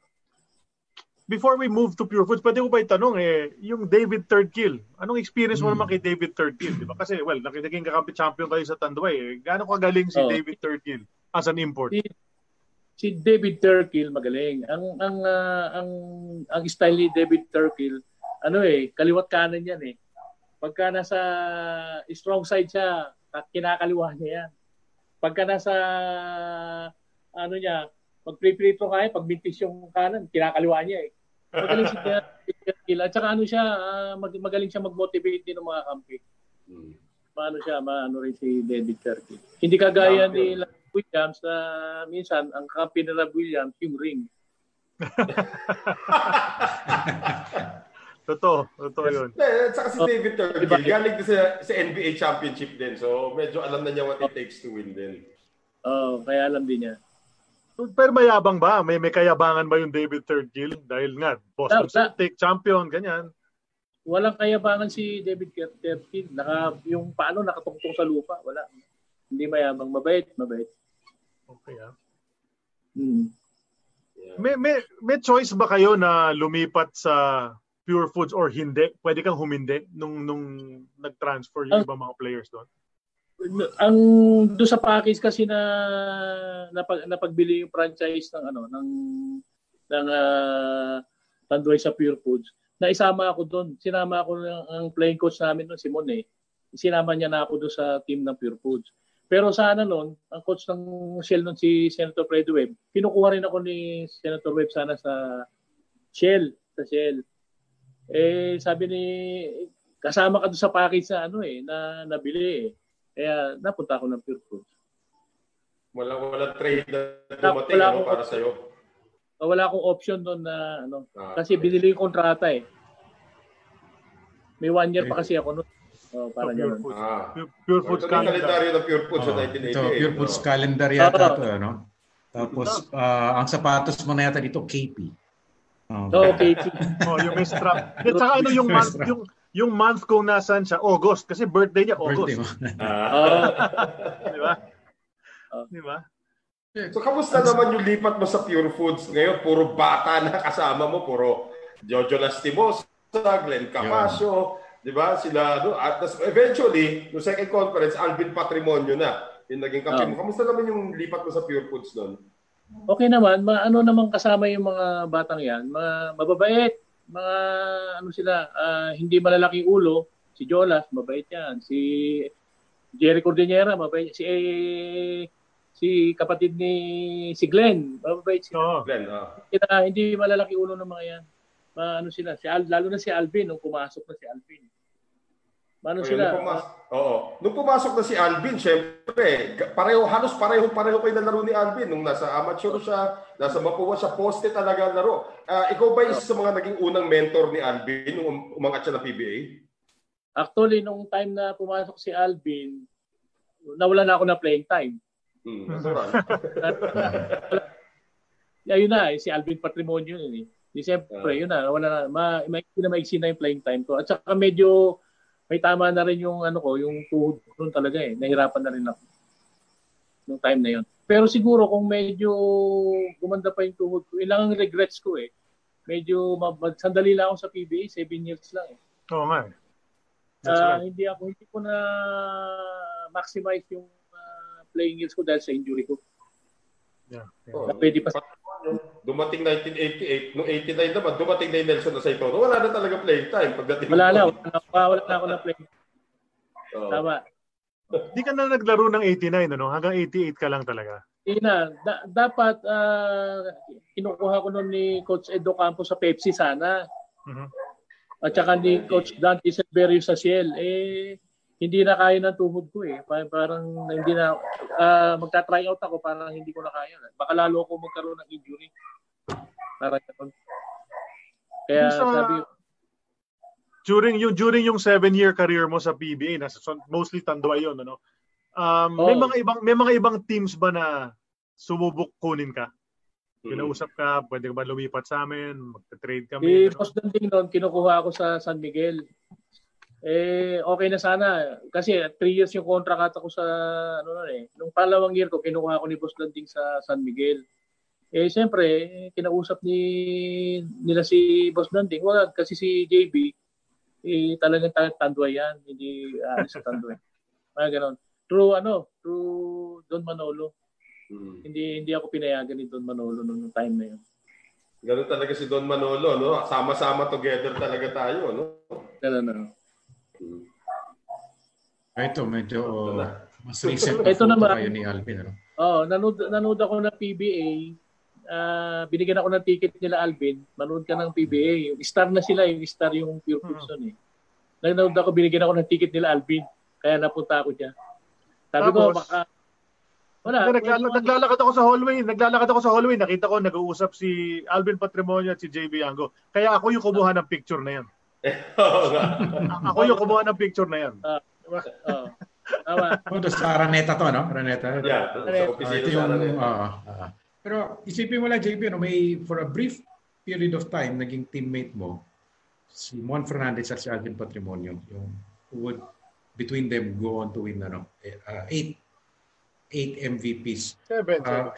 Before we move to Pure Foods, pwede ko ba itanong eh, yung David Third Kill, anong experience mo Hmm. naman kay David Third Kill? Di ba? Kasi, well, naging kakampi champion kayo sa Tanduay. Eh. Gaano kagaling si Oo. David Third Kill as an import? Si, si David Turkill magaling. Ang ang ah, ang ang style ni David Turkill, ano eh, kaliwat kanan yan eh. Pagka nasa strong side siya, kinakaliwa niya yan. Pagka nasa ano niya, Pag free throw kaya, pag mintis yung kanan, kinakaliwa niya eh. Magaling si Kerkil. At saka ano siya, ah, mag- magaling siya mag-motivate din ng mga kampi. Hmm. Maano siya, maano rin si David Kerkil. Hindi kagaya ni Rob Williams na minsan, ang kampi ni Rob Williams, yung ring. <laughs> Totoo, totoo yun. Eh, at saka si Oh, David Turkey, diba? galing din sa, sa NBA championship din. So, medyo alam na niya what it takes to win din. Oh, kaya alam din niya. Pero mayabang ba? May may kayabangan ba yung David Third Gill? Dahil nga, Boston Na- na- Celtic, champion, ganyan. Walang kayabangan si David Kerkil. Naka, yung paano nakatungtong sa lupa, wala. Hindi mayabang. Mabait, mabait. Okay, ah. Hmm. May, may, may choice ba kayo na lumipat sa Pure Foods or hindi? Pwede kang humindi nung, nung nag-transfer yung Ah. ibang mga players doon? Ang do sa package kasi na napag, napagbili yung franchise ng ano ng ng uh, Tanduay sa Pure Foods na isama ako doon. Sinama ako ng ang playing coach namin noon si Mon eh. Sinama niya na ako doon sa team ng Pure Foods. Pero sana noon ang coach ng Shell noon si Senator Fredo Webb kinukuha rin ako ni Senator Webb sana sa Shell sa Shell. Eh sabi ni kasama ka doon sa package na ano eh na nabili eh kaya napunta ako ng Pure Foods. Wala, wala trade na dumating wala ano, akong- para sa'yo. Wala akong option doon na ano Ah, kasi binili yung kontrata eh. May one year pa kasi ako noon. Oh, para Pure ganun. Foods. Ah. Pure, Pure Foods yung calendar. kalendaryo ng Pure Foods sa Oh, 1988. ito, Pure Foods no? calendar yata Oo. ito, ano? Tapos, ah, ang sapatos mo na yata dito, KP. Oh. So, okay. <laughs> Oh, yung may strap. At saka ano yung yung, yung month kung nasan siya, August. Kasi birthday niya, Birthday August. mo. Ah. Oh, <laughs> Di ba? Oh. Di ba? So, kamusta naman yung lipat mo sa Pure Foods? Ngayon, puro bata na kasama mo. Puro Jojo Lastimosa, Glenn Capasio, di ba? Sila, no? At eventually, no second conference, Alvin Patrimonio na. Yung naging kampi mo. Kamusta naman yung lipat mo sa Pure Foods doon? okay naman, ma ano naman kasama yung mga batang 'yan, mga mababait, mga ano sila, ah, hindi malalaking ulo. Si Jolas, mabait 'yan. Si Jerry Cordillera, mabait. Si eh, si kapatid ni si Glenn, mababait sila. Oo. Glenn, ah. Kaya hindi malalaki ulo ng mga yan. Ma, ano sila, si Al, lalo na si Alvin nung pumasok na si Alvin. Ano Ayun, sila? Nung pumas- Oo. Nung pumasok na si Alvin, syempre, pareho, halos pareho-pareho kayo na laro ni Alvin. Nung nasa amateur siya, nasa Mapua siya, poste talaga ang laro. Ah, ikaw ba isa sa mga naging unang mentor ni Alvin nung um- umangat siya ng PBA? Actually, nung time na pumasok si Alvin, nawala na ako na playing time. Hmm, natural. <laughs> Ayun na, eh, si Alvin Patrimonio yun eh. Di siyempre, yun na, wala na, ma, na maiksi na yung playing time ko. At saka medyo, may tama na rin yung ano ko, yung tuhod ko nun talaga eh. Nahirapan na rin ako. Nung time na yun. Pero siguro kung medyo gumanda pa yung tuhod ko, ilang regrets ko eh. Medyo mab- sandali lang ako sa PBA, 7 years lang eh. Oo nga. That's Ah, right. hindi ako hindi ko na maximize yung ah, playing years ko dahil sa injury ko. Yeah. Oo. Na pwede pa Dumating 1988, noong 89 naman, dumating na yung Nelson Aceitono. Wala na talaga playing time. Pagdating wala na, wala na, wala na ako na playing. Oo. Tama. Di ka na naglaro ng 89, ano? Hanggang 88 ka lang talaga. Hindi na. Da- dapat ah, kinukuha ko noon ni Coach Edo Campos sa Pepsi sana. Mhm. At saka ni Coach Dante Silverio sa Ciel. Eh, hindi na kaya ng tuhod ko eh. Pa- Parang hindi na, ah, magta-try out ako, parang hindi ko na kaya. Baka lalo ako magkaroon ng injury. Parang ganun. Kaya sa- sabi, During yung during yung seven-year career mo sa PBA, nasa mostly Tanduay yun, ano? Um, may Oo. mga ibang may mga ibang teams ba na sumubok kunin ka? Hmm. Kinausap ka, pwede ka ba lumipat sa amin? Magta-trade Si kami? ano? Boss Danding noon, kinukuha ako sa San Miguel. Eh, okay na sana. Kasi three years yung contract ko sa, ano na eh. Nung palawang year ko, kinukuha ko ni Boss Danding sa San Miguel. Eh, siyempre, eh, kinausap ni nila si Boss Danding. Wala, kasi si JB, eh, talagang ta- tanduay yan. Hindi aalis sa tanduay. <laughs> Mga ganon. True, ano, true Don Manolo. Hmm. Hindi hindi ako pinayagan ni Don Manolo nung time na yun. Ganun talaga si Don Manolo, no? Sama-sama together talaga tayo, no? Ganun, ano. Hmm. Ito, medyo Ito na. mas recent Ito photo naman. kayo ni Alvin. Ano? Oo, nanood, nanood ako ng PBA ah, binigyan ako ng ticket nila Alvin, manood ka ng PBA. Yung star na sila, yung star yung Pure Hmm. nun eh. Nanood ako, binigyan ako ng ticket nila Alvin. Kaya napunta ako dyan. Sabi ko, Tapos? baka, wala. Nag- nagla- naglalakad ako sa hallway, naglalakad ako sa hallway, nakita ko nag-uusap si Alvin Patrimonio at si JB Yango. Kaya ako yung kumuha ng picture na yan. <laughs> Ako yung kumuha ng picture na yan. Oo. Tama. Oh, doon sa Araneta to, no? Araneta. Yeah, sa Ah, opisina ito yung, Araneta. ah, ah. pero isipin mo lang, JP, no, may, for a brief period of time, naging teammate mo, si Juan Fernandez at si Alvin Patrimonio, yung who would, between them, go on to win, ano, uh, eight, eight MVPs. Seven, Ah, seven.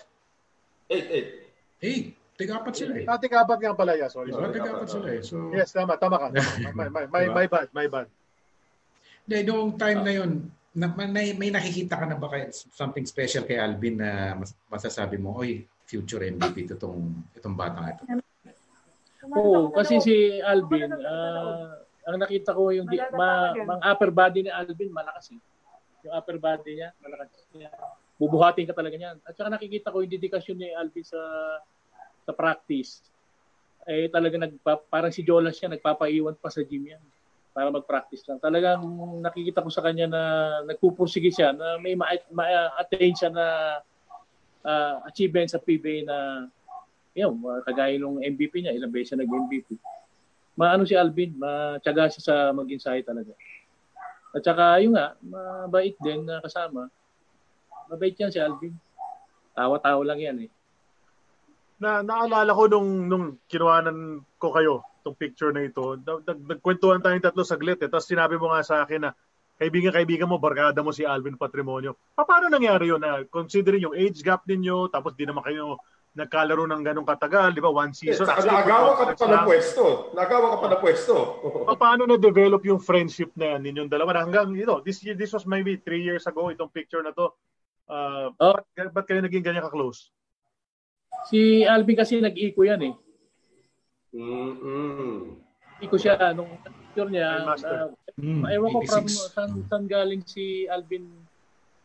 Eight, eight. eight, tigapat sila eh. Ah, tigapat nga pala, yeah. Sorry, Oh, sorry. tigapat sila eh. So, Yes, tama, tama ka. My, my, my, my bad, my bad. Hindi, noong time na yun, na, may, may nakikita ka na ba kaya something special kay Alvin na mas, masasabi mo, oy, future MVP to itong, itong batang ito. Oo, kasi si Alvin, ah, ang nakita ko yung di, ma, mang upper body ni Alvin malakas eh. Yung upper body niya, malakas niya. Bubuhatin ka talaga niyan. At saka nakikita ko yung dedikasyon ni Alvin sa sa practice. Eh talaga nagpa, parang si Jolas siya nagpapaiwan pa sa gym yan para mag-practice lang. Talagang nakikita ko sa kanya na nagpupursige siya na may ma-attain siya na ah, achievement sa PBA na yun, kagaya nung MVP niya, ilang beses siya nag-MVP. Maano si Alvin, matyaga siya sa mag-insight talaga. At saka yun nga, mabait din na kasama. Mabait yan si Alvin. Tawa-tawa lang yan eh. Na naalala ko nung nung kinuhanan ko kayo tong picture na ito. Nag- nag- Nagkwentuhan tayong tatlo saglit eh. Tapos sinabi mo nga sa akin na kaibigan-kaibigan mo, barkada mo si Alvin Patrimonio. Pa- Paano nangyari yun na considering yung age gap ninyo, tapos di naman kayo nagkalaro ng ganong katagal, di ba? One season. Actually, naagawa ka pa ng pwesto. Naagawa ka pa ng pwesto. Pa- Paano na-develop yung friendship na yan ninyong dalawa? Hanggang, you know, this, year, this was maybe three years ago, itong picture na to. Uh, Oh. ba't, ba't kayo naging ganyan ka-close? Si Alvin kasi nag-iko yan eh. Mm-mm. Iko siya nung picture niya. Ah, Mm, Ewan ko from 86. saan, saan galing si Alvin.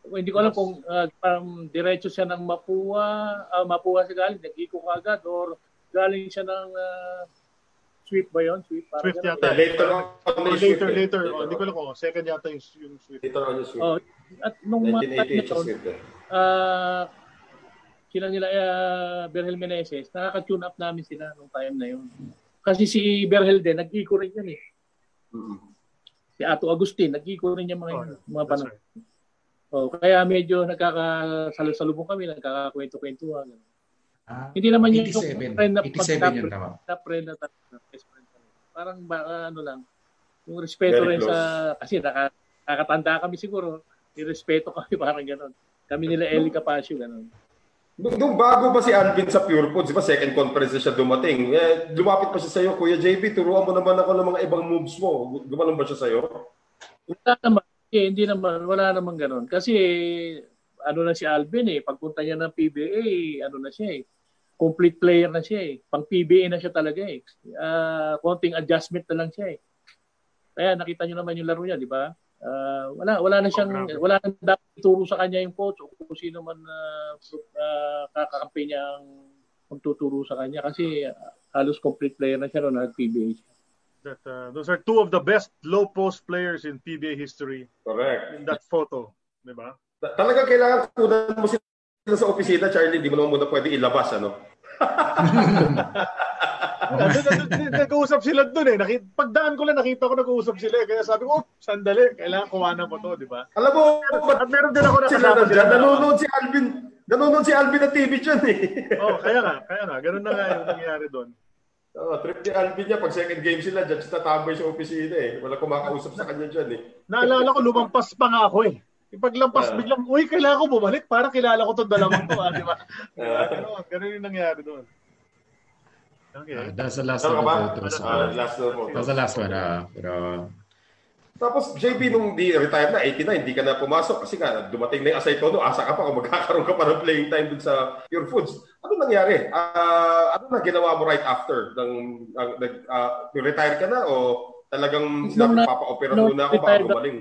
Well, hindi ko alam kung uh, parang diretso siya ng Mapua, ah, Mapua siya galing, nag-iko ka agad or galing siya ng ah, sweep ba yun? Sweep, Swift ganun. yata. Later on, later, eh. later. Later Oh, Hindi ko on. alam kung second yata yung, yung Swift. Later on yung Swift. Oh, at nung mga time 1988 na yun, Swift. Sila nila uh, Berhel Meneses, nakaka-tune up namin sila nung time na yun. Kasi si Berhel din, nag-iko rin yan eh. Mm-mm. Si Ato Agustin, nag-iko rin yung mga, Oh, yun, mga panahon. right. Oh, kaya medyo nagkakasalubong kami, nagkakakwento-kwentuhan. Ah, Hindi naman yun 87. yung friend na 87 yun, tama. na friend na best friend. Parang ba, ano lang, yung respeto Very rin sa, kasi naka, nakakatanda kami siguro, yung respeto kami <laughs> parang gano'n. Kami nila Eli Capasio, gano'n. Nung, bago ba si Alvin sa Pure Foods, di ba second conference na siya dumating, eh, lumapit pa siya sa'yo, Kuya JB, turuan mo naman ako ng mga ibang moves mo. Gumanon ba siya sa'yo? Wala naman, eh, hindi naman, wala naman gano'n. Kasi, ano na si Alvin eh, pagpunta niya ng PBA, ano na siya eh, complete player na siya eh. Pang PBA na siya talaga eh. Ah, konting adjustment na lang siya eh. Kaya nakita niyo naman yung laro niya, di ba? Ah, wala wala na siyang wala nang dapat ituro sa kanya yung coach o kung sino man uh, uh, kakakampi niya ang magtuturo sa kanya kasi ah, halos complete player na siya noon nag PBA siya. That, uh, those are two of the best low post players in PBA history Correct. in that photo. Di ba? Ta- Talagang kailangan kunan mo sila sa opisina, Charlie. Di mo naman muna pwede ilabas, ano? <laughs> Nag-uusap sila doon eh. Nakita, pagdaan ko lang nakita ko nag-uusap sila eh. Kaya sabi ko, oh, sandali, kailangan kuwanan ko to, di ba? Alam mo, ba't At meron din ako nakasama sila. Nanonood si Alvin. Nanonood si Alvin na TV dyan eh. <laughs> Oh, kaya nga, kaya nga. Ganun na nga yung nangyari doon. Oh, trip ni Alvin niya, pag second game sila, dyan siya tatambay sa opisina eh. Wala kumakausap sa kanya dyan eh. Naalala ko, lumampas pa nga ako eh. Ipaglampas, Ah. biglang, uy, kailangan ko bumalik. Parang kilala ko itong dalawang to, ah, di ba? Diba? <laughs> Ganun, ganun yung nangyari doon. Uh, Okay. that's the last Tama one ba? Uh, last po. that's the last one. Uh, pero Tapos JB nung di retire na 89, hindi ka na pumasok kasi nga dumating na yung Asaytono, asa ka pa kung magkakaroon ka pa ng playing time dun sa Pure Foods. Ano nangyari? Ah, ano na ginawa mo right after ng uh, ah, retire ka na o talagang Nung sinabi na- papa-opera nung muna ako na- gumaling?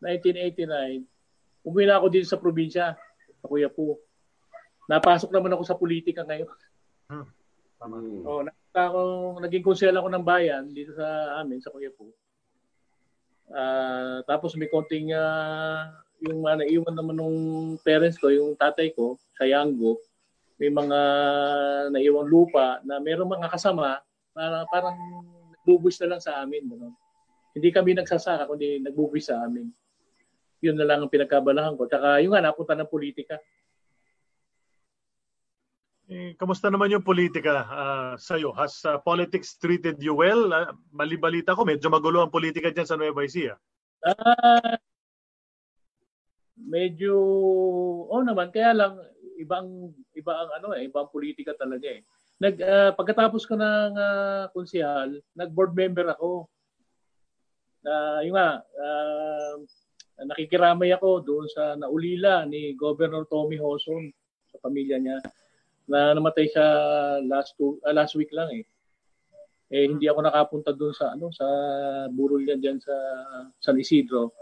1989, umuwi na ako dito sa probinsya, sa Kuya Po. napasok naman ako sa politika ngayon. Tama. Oh, nakita ko, naging konsel ako ng bayan dito sa amin, sa Kuya po. Ah, tapos may konting ah, yung uh, naiwan naman nung parents ko, yung tatay ko, sa Yango, may mga naiwang lupa na mayroong mga kasama para parang nagbubuwis na lang sa amin. Ano? Hindi kami nagsasaka, kundi nagbubuwis sa amin. Yun na lang ang pinagkabalahan ko. Tsaka yung nga, napunta ng politika. Eh, kamusta naman yung politika uh, sa'yo? Has uh, politics treated you well? Uh, malibalita ko, medyo magulo ang politika dyan sa Nueva Ecija. Ah, medyo, oh naman, kaya lang, ibang, iba ang ano eh, ibang politika talaga eh. Nag, uh, pagkatapos ko ng uh, konsihal, nag-board member ako. Uh, yung nga, uh, nakikiramay ako doon sa naulila ni Governor Tommy Hoson sa pamilya niya na namatay siya last two, uh, last week lang eh. Eh hindi ako nakapunta doon sa ano sa burol niya diyan sa San Isidro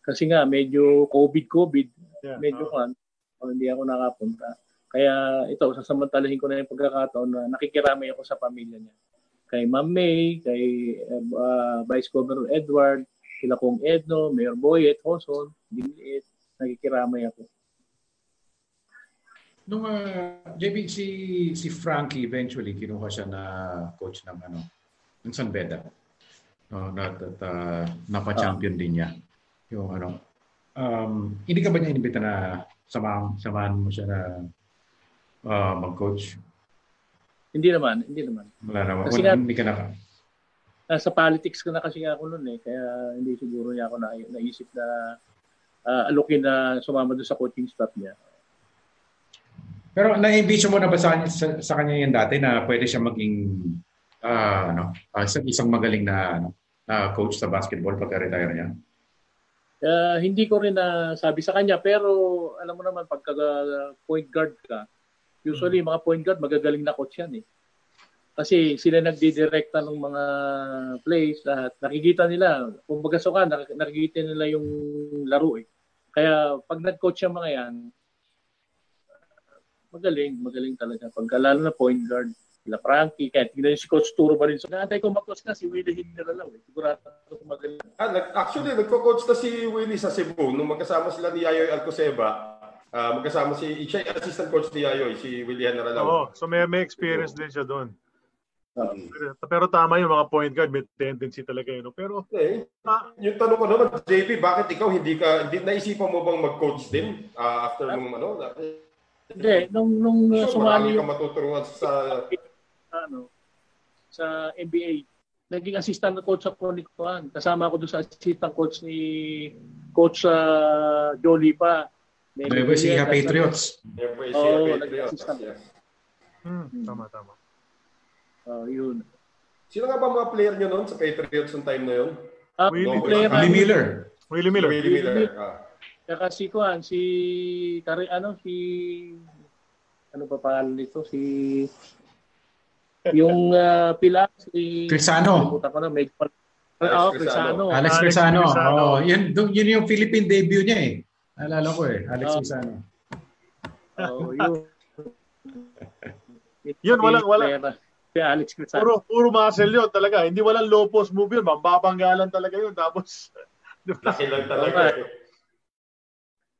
kasi nga medyo COVID COVID Yeah. medyo kan oh, hindi ako nakapunta. Kaya ito sasamantalahin ko na yung pagkakataon na nakikiramay ako sa pamilya niya. Kay Ma'am May, kay uh, Vice Governor Edward, sila kong Edno, Mayor Boyet, Hoson, Diliit, nakikiramay ako. Nung uh, JB, si, si Frankie eventually kinuha siya na coach ng ano, ng San Beda. No, na, at, uh, napa-champion din niya. Yung ano, um, hindi ka ba niya inimbita na samahan, samahan mo siya na uh, mag-coach? Hindi naman, hindi naman. Wala na, Kasi wala, nga- hindi ka na, Nasa politics ko na kasi ako noon eh, kaya hindi siguro niya ako na, naisip na uh, alukin na sumama doon sa coaching staff niya. Pero na-envision mo na ba sa, sa, sa kanya yan dati na pwede siya maging ah, ano, ah, isang, isang magaling na ano, na coach sa basketball pagka-retire niya? Uh, hindi ko rin na sabi sa kanya pero alam mo naman pagka uh, point guard ka, usually mga point guard magagaling na coach yan eh. Kasi sila nagdidirekta ng mga plays lahat. Nakikita nila, kung bagaso ka, nakikita nila yung laro eh. Kaya pag nag-coach yung mga yan, magaling, magaling talaga. Pagka lalo na point guard, sila Frankie, kahit tignan yung si Coach Turo ba rin. So, naantay ko mag-coach na si Willie Hinderalaw eh. Sigurado ako magaling. Ah, nag- actually, nagko-coach na si Willie sa Cebu nung magkasama sila ni Yayoy Alcoseba. Ah, magkasama si siya yung assistant coach ni Yayoy, si Willie Henralao. Oo, so may, may experience din siya doon. Um, Pero, pero tama yung mga point guard, may tendency talaga yun. Pero Eh, ah, yung tanong ko naman, JP, bakit ikaw hindi ka, hindi, naisipan mo bang mag-coach din ah, after nung ano? Hindi, nung, nung uh, Sure, sumali yung matuturuan sa... ano, sa NBA, naging assistant coach ako ni Kuan. Kasama ako doon sa assistant coach ni Coach uh, Jolie pa. May- Nueva Ecija Patriots. Never Oo, oh, nag-assistant. hmm, tama, tama. Oh, yun. Sino nga ba mga player nyo noon sa Patriots yung time na yun? Ah, Willie yung player Willie namin, Miller. Willie Miller. Willie Miller. Ah. Saka si Kuan, si Kari, ano, si ano pa pangalan nito? Si yung uh, pila, si Crisano. Ko na, medyo Alex Ah, oh, Crisano. Crisano. Alex Alex Crisano. Oh, yun, yun yung Philippine debut niya eh. Naalala ko eh, Alex Oh. Crisano. Oh, yun. <laughs> Yun, walang- wala. Si Alex Crisano. Puro, puro muscle yun talaga. Hindi walang low post move yun. Mababanggalan talaga yun. Tapos, <laughs> Laki lang talaga.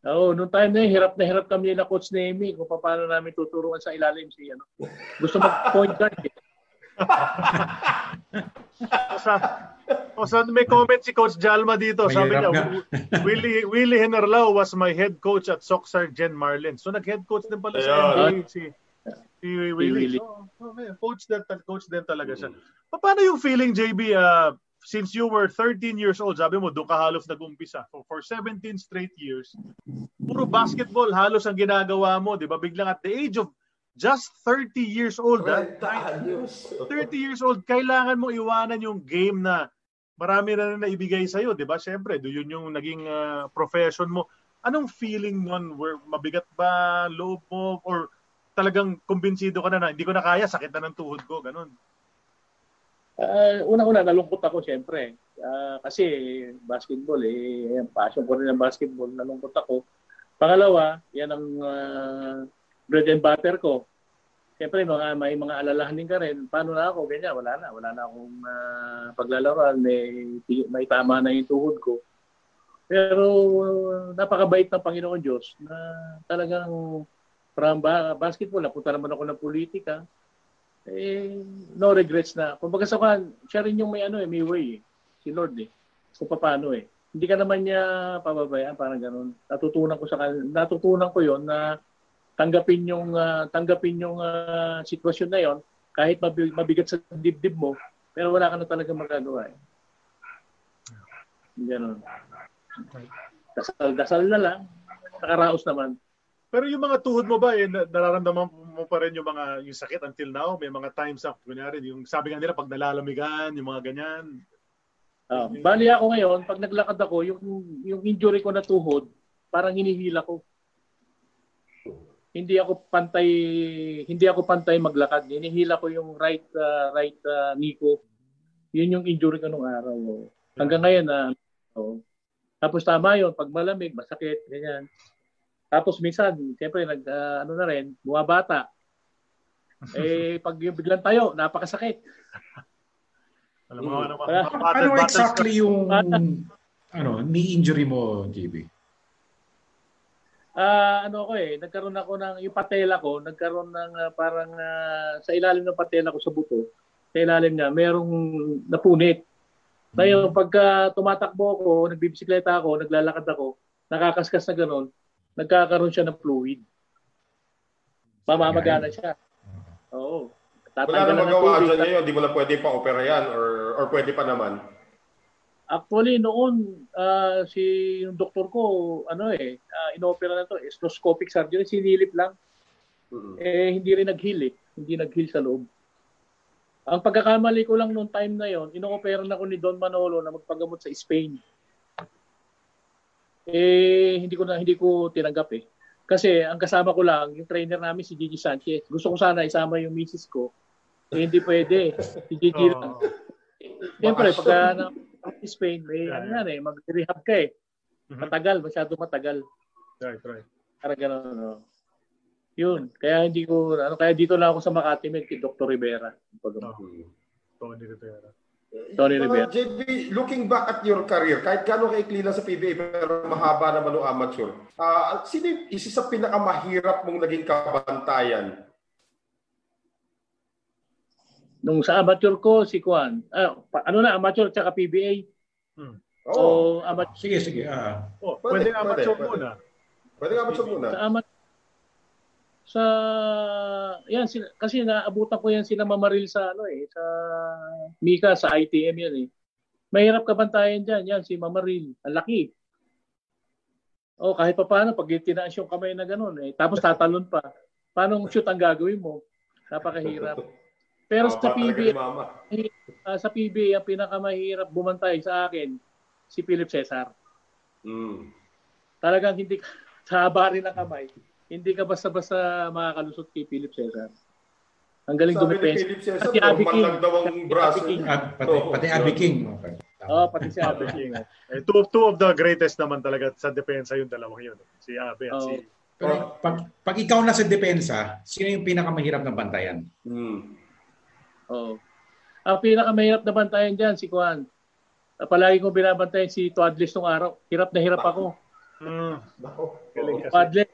Oo, noong time na yun, hirap na hirap kami na Coach Nemi kung paano namin tuturuan sa ilalim si ano. Gusto mag-point guard. Eh. o sa, o sa may comment si Coach Jalma dito. Sabi niya, Mahirap Willie, Willie Hennerlao was my head coach at Soxar Jen Marlin. So nag-head coach din pala sa Ayun. NBA si, si Willie. Willie. So, may coach din, coach din talaga siya. Paano yung feeling, JB, uh, since you were 13 years old, sabi mo, doon ka halos nag-umpisa. For, for 17 straight years, puro basketball halos ang ginagawa mo, di ba? Biglang at the age of just 30 years old, ah, 30 years old, kailangan mo iwanan yung game na marami na na naibigay sa'yo, di ba? Siyempre, do yun yung naging ah, profession mo. Anong feeling nun? Where, mabigat ba loob mo? Or talagang kumbinsido ka na na, hindi ko na kaya, sakit na ng tuhod ko, ganun. Uh, una-una, nalungkot ako siyempre. Ah, kasi basketball, eh, yan, passion ko rin ang basketball, nalungkot ako. Pangalawa, yan ang ah, bread and butter ko. Siyempre, mga, may mga alalahanin ka rin. Paano na ako? Ganyan, wala na. Wala na akong uh, paglalaroan. May, may tama na yung tuhod ko. Pero napakabait ng Panginoon Diyos na talagang from ba- basketball, napunta naman ako ng politika. Eh, no regrets na. Kung baga sa kan, siya rin yung may ano eh, may way eh. Si Lord eh. Kung paano eh. Hindi ka naman niya pababayaan, parang ganun. Natutunan ko sa kan, natutunan ko yon na tanggapin yung uh, tanggapin yung uh, sitwasyon na yon kahit mabigat sa dibdib mo, pero wala ka na talaga magagawa eh. Ganun. Dasal-dasal na lang. Nakaraos naman. Pero yung mga tuhod mo ba, eh, nararamdaman mo pa rin yung mga yung sakit until now? May mga times na, kunyari, yung sabi nga nila, pag nalalamigan, yung mga ganyan. Uh, bali ako ngayon, pag naglakad ako, yung, yung injury ko na tuhod, parang hinihila ko. Hindi ako pantay hindi ako pantay maglakad. Hinihila ko yung right uh, right uh, knee ko. Yun yung injury ko nung araw. Hanggang ngayon na uh, oh. Tapos tama yun, pag malamig, masakit, ganyan. Tapos minsan, siyempre, nag, uh, ano na rin, bumabata. <laughs> eh, pag yung biglang tayo, napakasakit. Alam mo, ano, uh, ano exactly yung ano, knee injury mo, JB? Ah, uh, ano ako eh, nagkaroon ako ng yung patela ko, nagkaroon ng uh, parang uh, sa ilalim ng patela ko sa buto. Sa ilalim niya, merong napunit. Ngayon, pagka tumatakbo ako, nagbibisikleta ako, naglalakad ako, nakakaskas na gano'n, nagkakaroon siya ng fluid. Mamamagana siya. Oo. Wala na magawa dyan ngayon, di mo na pwede pa opera yan or, or pwede pa naman? Actually, noon, uh, si yung doktor ko, ano eh, uh, inopera na to, endoscopic surgery, sinilip lang. Mm-hmm. Eh, hindi rin nag-heal eh. Hindi nag-heal sa loob. Ang pagkakamali ko lang noong time na yon, inoopera na ako ni Don Manolo na magpagamot sa Spain. Eh, hindi ko na hindi ko tinanggap eh. Kasi ang kasama ko lang, yung trainer namin si Gigi Sanchez. Gusto ko sana isama yung misis ko. Eh, hindi pwede. Si Gigi lang. Siyempre, pagka na Spain, may yeah, ano yan eh, mag-rehab ka eh. Matagal, masyado matagal. Right, right. Para ganun, no? Yun. Kaya hindi ko, ano, kaya dito lang ako sa Makati med kay Dr. Rivera. Oh. Tony Rivera. Tony Rivera. JB, looking back at your career, kahit gano'ng kaikli lang sa PBA pero mahaba naman ng amateur, uh, sino yung isa sa pinakamahirap mong naging kabantayan? Nung sa amateur ko, si Kwan. Uh, ano na, amateur tsaka PBA. Hmm. Oh. So, amateur. Sige, sige. Uh, oh, pwede, pwede amateur pwede, muna. Pwede amateur muna. Sa amateur sa yan sila, kasi naabutan ko yan sila mamaril sa ano eh sa Mika sa ITM yan eh. Mahirap ka bantayan diyan yan si Mamaril. Ang laki. Oh, kahit pa paano pag tinaas yung kamay na ganun eh tapos tatalon pa. Paano shoot ang gagawin mo? Napakahirap. Pero sa PBA, uh, sa PBA ang pinakamahirap bumantay sa akin si Philip Cesar. Mm. Talagang hindi <laughs> sa haba rin ng kamay hindi ka basta-basta makakalusot kay Philip Cesar. Ang galing dumipensa. Philip Cesar, pati Abby King. ang braso. Ah, pati, pati Abby King. Okay. Oh, pati si Abby King. <laughs> eh, two, two of the greatest naman talaga sa depensa yung dalawang yun. Si Abby at oh. si... Pero pag, pag ikaw na sa depensa, sino yung pinakamahirap na bantayan? Hmm. Oo. Oh. Ang pinakamahirap na bantayan dyan, si Juan. Palagi kong binabantayan si Tuadlis nung araw. Hirap na hirap ako. Mm. Tuadlis,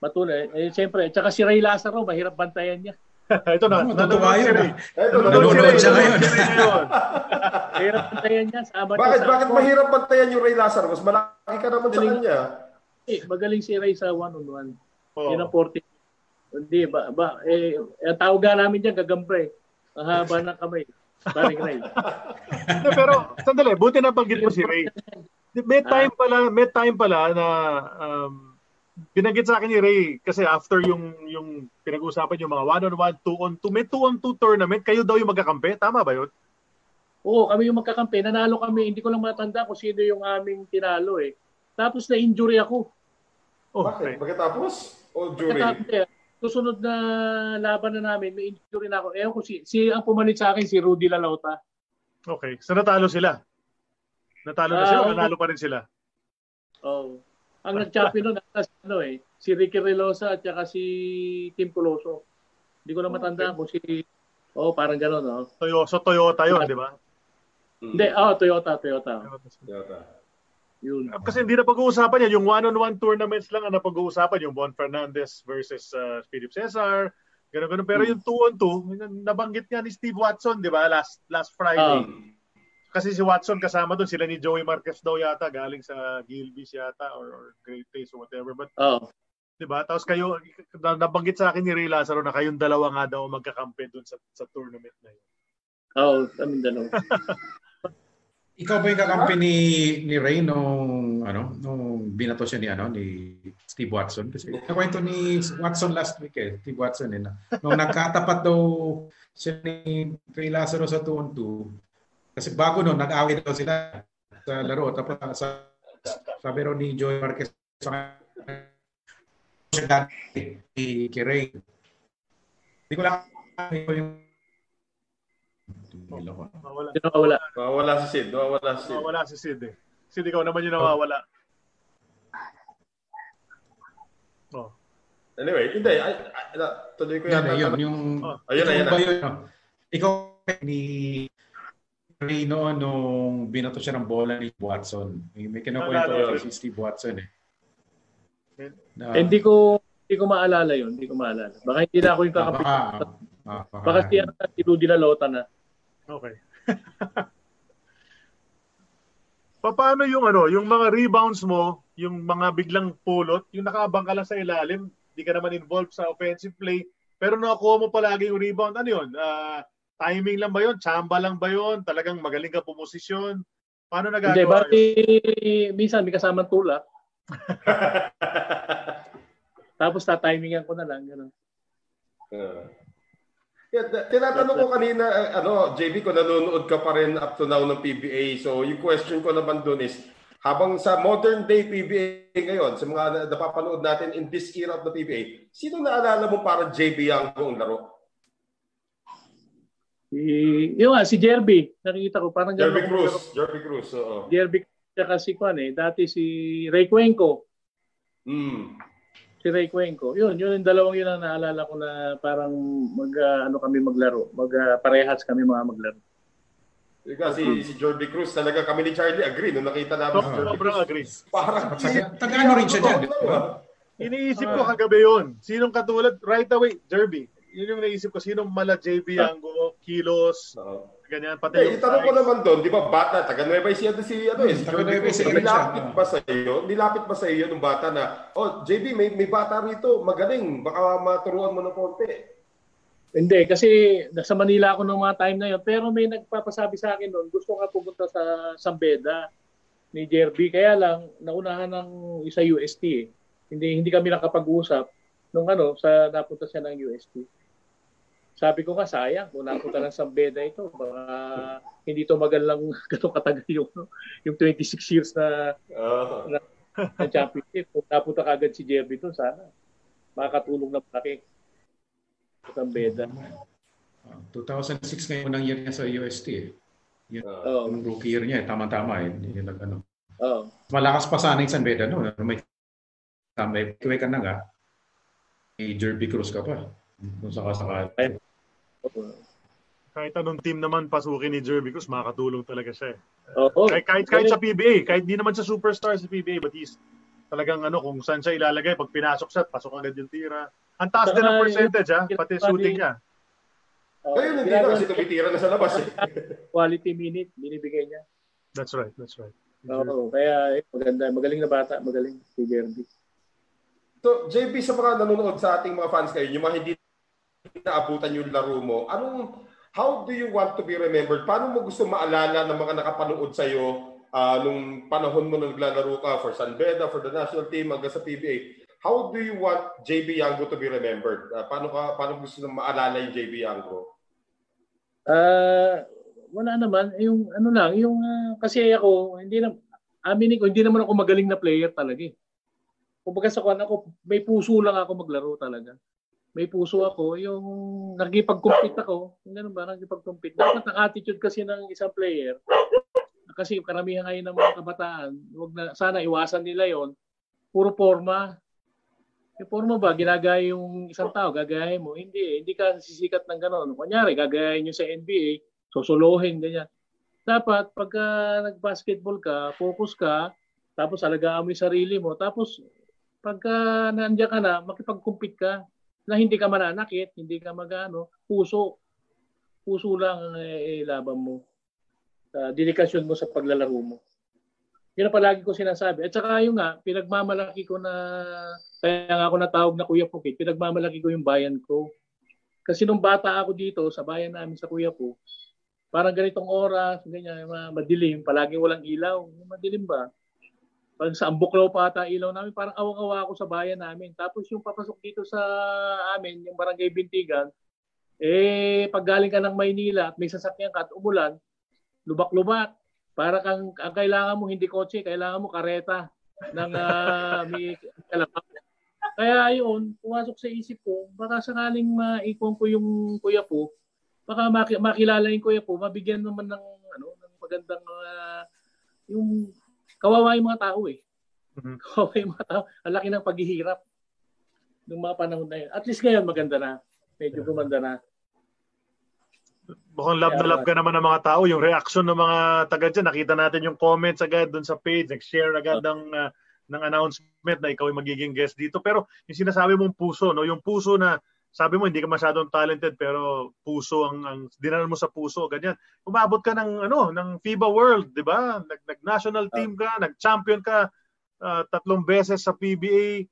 Matulay. Eh, siyempre, tsaka si Ray Lazaro, mahirap bantayan niya. <laughs> Ito na, oh, nanonood si Ray. Ito, nanonood siya ngayon. mahirap bantayan niya. Sama bakit, bakit mahirap bantayan yung Ray Lazaro? Mas malaki ka naman sa kanya. Eh, magaling si Ray sa one-on-one. Oh. Yun ang 40. Hindi, ba, ba, eh, ang tawag namin dyan, gagambra eh. Ang haba ng kamay. Paring Ray. <laughs> pero, sandali, buti na banggit mo si Ray. May time pala, may time pala na um, binanggit sa akin ni Ray kasi after yung yung pinag-uusapan yung mga one-on-one, two-on-two, may two-on-two tournament, kayo daw yung magkakampi. Tama ba yun? Oo, kami yung magkakampi. Nanalo kami. Hindi ko lang matanda kung sino yung aming tinalo eh. Tapos na-injury ako. Oh, Bakit? Okay. Pagkatapos? O jury? Pagkatapos, eh, susunod na laban na namin, may injury na ako. Eh, ko si, si ang pumanit sa akin, si Rudy Lalauta. Okay. So natalo sila? Natalo na sila uh, o nanalo pa rin sila? Oo. Oh. Ang nag-champion nun, nasa, ano eh, si Ricky Relosa at saka si Tim Coloso. Hindi ko na matanda kung si Oh, parang gano'n, no? Toyota, so Toyota 'yon, di ba? Hindi, oh, Toyota, Toyota. Toyota. Yun. Kasi hindi na pag-uusapan yan. Yung one-on-one tournaments lang ang napag-uusapan. Yung Bon Fernandez versus uh, Philip Cesar. Ganun, ganun. Pero yung two-on-two, nabanggit nga ni Steve Watson, di ba? Last last Friday. Ah. Kasi si Watson kasama doon. Sila ni Joey Marquez daw yata. Galing sa Gilbis yata or, or Great Taste or whatever. But, Oh. di ba? Tapos kayo, na- nabanggit sa akin ni Ray Lazaro na kayong dalawa nga daw magkakampi doon sa, sa tournament na yun. Oh, kami dalawa. <laughs> Ikaw ba yung kakampi ni, ni Ray nung, ano, nung binato siya ni, ano, ni Steve Watson? Kasi nakwento ni Watson last week eh, Steve Watson eh. Na, nung nagkatapat daw siya ni Ray Lazaro sa 2 on 2, kasi bago nun, nag-away daw sila sa laro. Tapos sa, sabi raw ni Joey Marquez sa siya dati kay Ray. Hindi ko lang yung Nawawala. Sino wala? Nawawala si Sid. Nawawala si Sid. Nawawala si Sid eh. Sid, ikaw naman yung nawawala. Oh. Anyway, hindi. Ay, ay, ay, tuloy ko Yan, yata. yun, yung, Oh, ayun ayun ba yun? Ikaw ni Ray noon nung binato siya ng bola ni Watson. May, may Naalala kasi si Steve Watson eh. Na, Eh, hindi ko hindi ko maalala yun. Hindi ko maalala. Baka hindi na ako yung ah, kakapit. baka, ah, baka, Baka si, ano, si Rudy Lalota na. Okay. <laughs> Pa- Paano yung ano, yung mga rebounds mo, yung mga biglang pulot, yung nakaabang ka lang sa ilalim, di ka naman involved sa offensive play, pero nakuha mo palagi yung rebound. Ano yun? Ah, timing lang ba yun? Chamba lang ba yun? Talagang magaling ka pumosisyon? Paano Hindi, nagagawa bati yun? minsan may kasamang tulak. <laughs> Tapos tatimingan ko na lang. Ganun. Uh, yeah, tinatanong ko kanina, eh, ano, JB, kung nanonood ka pa rin up to now ng PBA. So, yung question ko naman doon is, habang sa modern day PBA ngayon, sa mga na- napapanood natin in this era of the PBA, sino naalala mo para JB Yango ang laro? Si, yun nga, si Jerby. Nakikita ko, parang Jerby ganun. Cruz. Jerby Cruz, oo. Jerby tsaka si Kwan eh. Dati si Ray Cuenco. Mm. Si Ray Cuenco. Yun, yun yung dalawang yun ang naalala ko na parang mag, ah, ano kami maglaro. Mag, ah, parehas kami mga maglaro. Ika, si, si Jerby Cruz, talaga kami ni Charlie agree nung nakita namin si So, Jerby sobrang Cruz. agree. Parang Taga- Taga-ano rin siya dyan? Iniisip ko kagabi yun. Sinong katulad? Right away, Derby. Yun yung naisip ko. Sinong mala JB Yango, Kilos, Oo. ganyan. Pati Eh, yung itanong ko naman doon, di ba bata, taga Nueva Ecija si ano eh, si Taga Nueva. Ecija Nilapit ba sa iyo? Nilapit ba sa iyo nung bata na, oh, JB, may, may bata rito, magaling, baka maturuan mo ng konti. Hindi, kasi nasa Manila ako nung mga time na yun. Pero may nagpapasabi sa akin noon, gusto nga pumunta sa Sambeda ni Jerby. Kaya lang, naunahan ng isa UST eh. Hindi, hindi kami nakapag-usap nung ano, sa napunta siya ng UST. Sabi ko nga, sayang, kung napunta ng Sambeda ito, baka hindi to magal lang <laughs> ganun katagal yung, yung 26 years na, Ah. na championship. Kung napunta kagad si Jerby doon, sana makakatulong na malaki sa Sambeda. Ah, 2006 ngayon unang year niya sa UST eh. Yun, Oo. yung rookie year niya, eh, tama-tama eh. Yun, nag, ano. Oo. Malakas pa sana yung San Beda, no? May may tuwi ka na nga. May Jerby Cruz ka pa. Kung saka-saka. Kahit anong team naman pasukin ni Jerby Cruz, makakatulong talaga siya eh. Oo. Kahit, kahit, kahit sa PBA, kahit di naman siya superstar sa PBA, but he's talagang ano, kung saan siya ilalagay, pag pinasok siya, pasok agad yung tira. Ang taas din ng Saka, percentage ha, pati ginagawa shooting ni- niya. Oo. Ngayon, hindi na kasi tumitira na sa labas eh. <laughs> Quality minute, binibigay niya. That's right, that's right. Oo. Kaya eh, maganda, magaling na bata, magaling si Jerby. So, JB, sa mga nanonood sa ating mga fans kayo, yung mga hindi naabutan yung laro mo, anong, how do you want to be remembered? Paano mo gusto maalala ng mga nakapanood sa'yo ah, nung panahon mo na naglalaro ka for San Beda, for the national team, hanggang sa PBA? How do you want JB Yango to be remembered? Ah, paano ka paano gusto nang maalala yung JB Yango? Ah, wala naman yung ano lang, yung ah, kasi ako hindi na aminin ko hindi naman ako magaling na player talaga eh. Kumbaga sa kwan ako, may puso lang ako maglaro talaga. May puso ako, yung nagkipag-compete ako, yung ganun ba, nagkipag-compete. Dapat ang attitude kasi ng isang player, kasi karamihan ngayon ng mga kabataan, wag na, sana iwasan nila yon puro forma. Yung forma ba, ginagaya yung isang tao, gagayahin mo. Hindi eh. Hindi ka sisikat ng gano'n. Kunyari, gagayahin nyo sa NBA, susuluhin, ganyan. Dapat, pagka nag-basketball ka, focus ka, tapos alagaan mo yung sarili mo, tapos pagka nandiyan ka na, makipag-compete ka, na hindi ka mananakit, hindi ka magano, puso. Puso lang ang eh, laban mo. Uh, dedikasyon mo sa paglalaro mo. Yan ang palagi ko sinasabi. At saka yung nga, pinagmamalaki ko na, kaya nga ako natawag na Kuya Pukit, pinagmamalaki ko yung bayan ko. Kasi nung bata ako dito, sa bayan namin sa Kuya Po, parang ganitong oras, ganyan, madilim, palagi walang ilaw. Madilim ba? Pag sa Ambuklaw pa ata ilaw namin, parang awang-awa ako sa bayan namin. Tapos yung papasok dito sa amin, yung barangay Bintigan, eh, pag galing ka ng Maynila at may sasakyan ka at umulan, lubak-lubak. Para kang ang kailangan mo hindi kotse, kailangan mo kareta ng uh, may kalabaw. Kaya yun, pumasok sa isip ko, baka sakaling maikon ko yung kuya po, baka makilala yung kuya po, mabigyan naman ng ano, ng magandang uh, yung kawawa yung mga tao eh. Mm-hmm. Kawawa yung mga tao. Ang laki ng paghihirap ng mga panahon na yun. At least ngayon maganda na. Medyo gumanda na. Mukhang love na love ka naman ng mga tao. Yung reaction ng mga taga dyan, nakita natin yung comments agad dun sa page, nag-share agad ng, uh, ng announcement na ikaw ay magiging guest dito. Pero yung sinasabi mong puso, no? yung puso na sabi mo hindi ka masyadong talented pero puso ang, ang dinala mo sa puso ganyan umabot ka ng ano ng FIBA World di ba nag, nag national team ka nag champion ka uh, tatlong beses sa PBA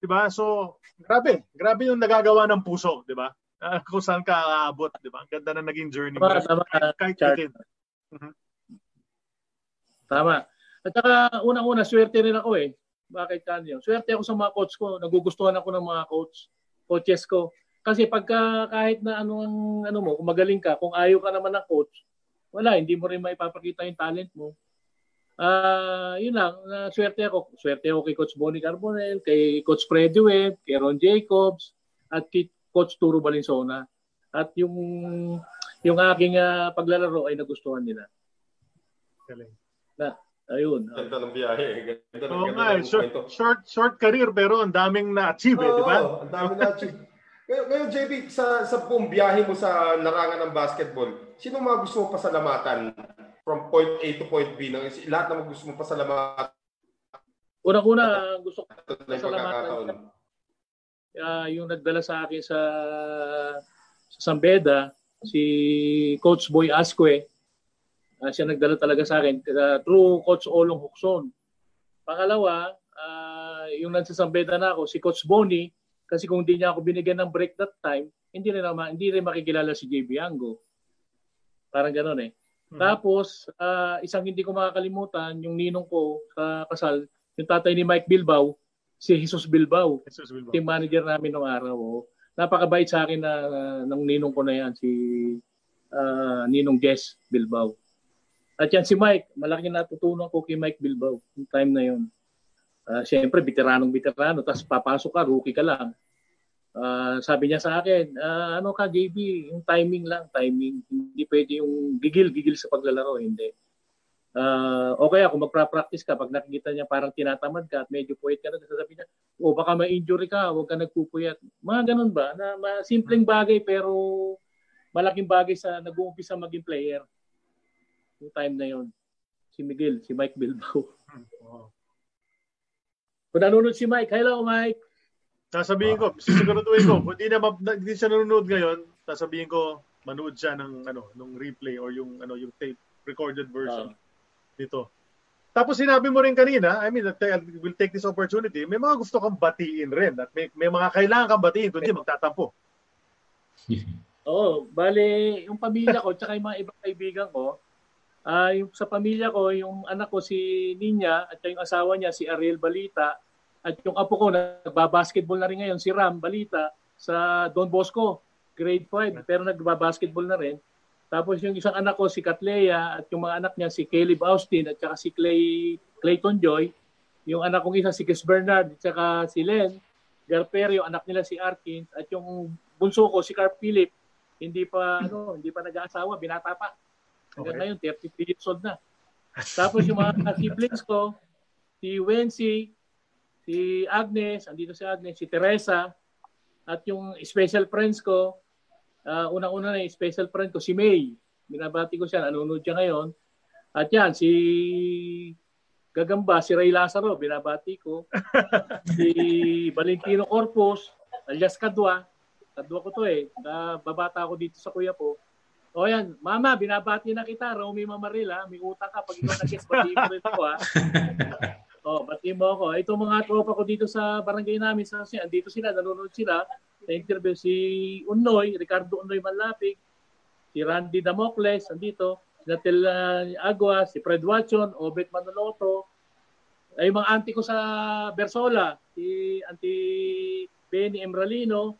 di ba so grabe grabe yung nagagawa ng puso di ba uh, <laughs> kung saan ka aabot, di ba? Ang ganda na naging journey mo. Tama, tama. Kahit kid. Mm-hmm. Tama. At saka, unang-una, swerte rin ako eh. Bakit kanyo? Swerte ako sa mga coach ko. Nagugustuhan ako ng mga coach, coaches ko. Kasi pagka kahit na ano ang ano mo, kung magaling ka, kung ayaw ka naman ng coach, wala, hindi mo rin maipapakita yung talent mo. Ah, uh, yun lang, uh, swerte ako. Swerte ako kay Coach Bonnie Carbonell, kay Coach Freddy Webb, kay Ron Jacobs, at kay Coach Turo Valenzuela. At yung yung aking uh, paglalaro ay nagustuhan nila. Galing. Na, ayun. Ganda ng biyahe. Ganda, Oo ganda nga, eh. short, short, short career pero ang daming na-achieve, eh, di ba? ang daming na-achieve. Ngayon, ngayon, JB, sa, sa buong biyahe mo sa larangan ng basketball, sino mga gusto mo pasalamatan from point A to point B? Nang, lahat na gusto mo pasalamatan? Unang-una, gusto ko pasalamatan uh, yung nagdala sa akin sa sa Sambeda, si Coach Boy Asque. Uh, siya nagdala talaga sa akin uh, through Coach Olong Hukson. Pangalawa, uh, yung nasa Sambeda na ako, si Coach Boni, kasi kung hindi niya ako binigyan ng break that time, hindi rin, naman, hindi rin makikilala si JB Ango. Parang ganoon eh. Hmm. Tapos, uh, isang hindi ko makakalimutan, yung ninong ko sa kasal, yung tatay ni Mike Bilbao, si Jesus Bilbao, Jesus Bilbao. team manager namin nung araw. Oh. Napakabait sa akin na uh, ng ninong ko na yan, si uh, Ninong Jess Bilbao. At yan si Mike, malaki natutunan ko kay Mike Bilbao yung time na yun. Uh, Siyempre, veteranong veterano, tapos papasok ka, rookie ka lang. Uh, sabi niya sa akin, uh, ano ka JB, yung timing lang, timing. Hindi pwede yung gigil-gigil sa paglalaro, hindi. Uh, o kaya kung magpra-practice ka, pag nakikita niya parang tinatamad ka at medyo puyat ka na, sasabihin niya, o baka ma-injury ka, huwag ka nagpupuyat. Mga ganun ba? Na, ma- simpleng bagay pero malaking bagay sa nag-uumpisa maging player. Yung time na yon Si Miguel, si Mike Bilbao. Kung nanonood si Mike, hello Mike. Sasabihin ko, siguraduhin ko, kung hindi na hindi siya nanonood ngayon, sasabihin ko manood siya ng ano, nung replay or yung ano, yung tape recorded version. Uh, dito. Tapos sinabi mo rin kanina, I mean, we'll take this opportunity, may mga gusto kang batiin rin at may, may mga kailangan kang batiin kundi magtatampo. <laughs> Oo, oh, bale yung pamilya ko tsaka yung mga ibang kaibigan ko, uh, yung sa pamilya ko, yung anak ko si Ninya at yung asawa niya si Ariel Balita at yung apo ko nagba-basketball na rin ngayon si Ram Balita sa Don Bosco, grade 5, pero nagba-basketball na rin. Tapos yung isang anak ko, si Katleya, at yung mga anak niya, si Caleb Austin, at saka si Clay, Clayton Joy. Yung anak kong isa, si Chris Bernard, at saka si Len. Garper, yung anak nila si Arkins. At yung bunso ko, si Carp Philip, hindi pa, ano, hindi pa nag-aasawa, binata pa. Hanggang okay. ngayon, 33 years old na. Tapos yung mga <laughs> siblings ko, si Wency, si Agnes, andito si Agnes, si Teresa, at yung special friends ko, uh, unang-una na yung special friend ko, si May. Binabati ko siya, nanonood siya ngayon. At yan, si Gagamba, si Ray Lazaro, binabati ko. <laughs> si Valentino Corpus, alias Kadwa. Kadwa ko to eh. Babata ako dito sa kuya po. O yan, mama, binabati na kita, Romy Mamaril ha. May utang ka pag ikaw nag-guess, pati mo rin ako <laughs> ha. Oh, bati mo ako. Ito mga tropa ko dito sa barangay namin sa andito sila, nanonood sila. Sa interview si Unoy, Ricardo Unoy Malapig, si Randy Damocles, andito, si Natel uh, Agua, si Fred Watson, Obet Manoloto, ay mga auntie ko sa Bersola, si Auntie Benny Emralino,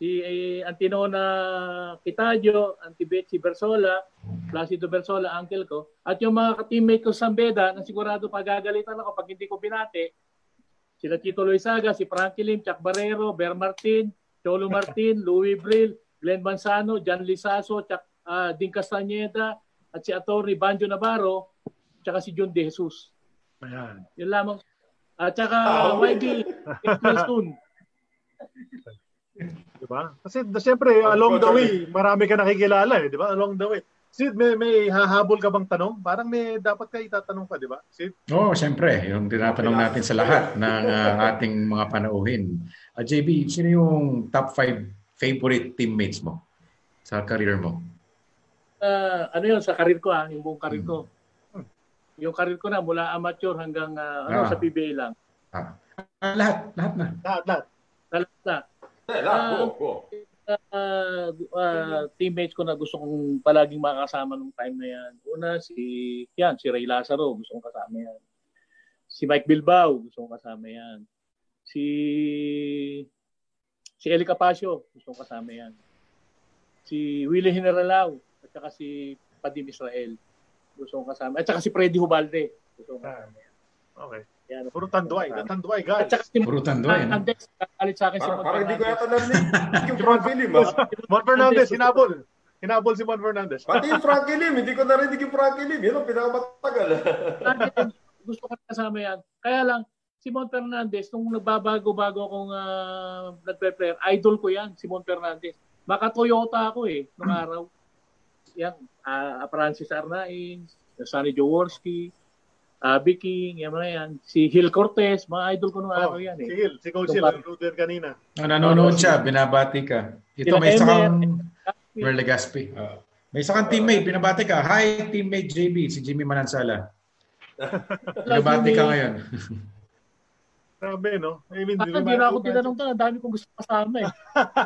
si eh, Antinona Kitadio, Auntie Betsy Bersola, Placido Bersola, uncle ko, at yung mga teammate ko sa Beda na sigurado pagagalitan ako pag hindi ko binate, sila Tito Loizaga, si Frankie Lim, Chuck Barrero, Ber Martin, Cholo <laughs> Martin, Louis Brill, Glenn Manzano, Jan Lisaso, Chuck, uh, Din Castañeda, at si Atty. Banjo Navarro, tsaka si John De Jesus. Ayan. Yun lamang. At saka oh, YB, soon. Diba? Kasi siyempre, along the way, marami ka nakikilala eh, di ba? Along the way. Sid, may, may hahabol ka bang tanong? Parang may dapat ka itatanong pa, di ba? Sid? Oo, oh, siyempre. Yung tinatanong natin sa lahat ng uh, ating mga panauhin. Uh, ah, JB, sino yung top 5 favorite teammates mo sa career mo? Uh, ano yun, sa career ko ah, yung buong career ko. Hmm. Yung career ko na mula amateur hanggang uh, ano, ah. sa PBA lang. Ah. lahat, lahat na. Lahat, lahat. Lahat na. Uh, uh, uh, teammates ko na gusto kong palaging makasama nung time na yan. Una, si, yan, si Ray Lazaro, gusto kong kasama yan. Si Mike Bilbao, gusto kong kasama yan. Si si Eli Capacio, gusto kong kasama yan. Si Willie Generalao, at saka si Padim Israel, gusto kong kasama. At saka si Freddy Hubalde, gusto kong kasama yan. Okay. Yan. Puro tanduay. Uh, tanduay, guys. At saka si Puro tanduay. No? Andex, kalit sa akin si Mon Parang hindi ko yata narinig <laughs> yung Frank Lim. Mon Fernandez, hinabol. Hinabol si Mon Fernandez. Pati yung Frankie Lim, hindi ko narinig yung Frankie Lim. Yun ang pinakamatagal. gusto ko kasama yan. Kaya lang, si Mon Fernandez, nung nagbabago-bago akong uh, nagpe-player, idol ko yan, si Mon Fernandez. Maka Toyota ako eh, nung <clears throat> araw. Yan, uh, Francis Arnain, Sonny Jaworski, uh, Viking, yan mga yan. Si Hill Cortez, mga idol ko nung oh, araw yan eh. Si Hill, si Coach Hill, nanonood yan kanina. Oh, nanonood siya, binabati ka. Ito may isa kang Merle Gaspi. Uh, may isa kang teammate, binabati ka. Hi, teammate JB, si Jimmy Manansala. binabati ka ngayon. Grabe, no? I mean, hindi na ako tinanong. Ang dami kong gusto kasama eh.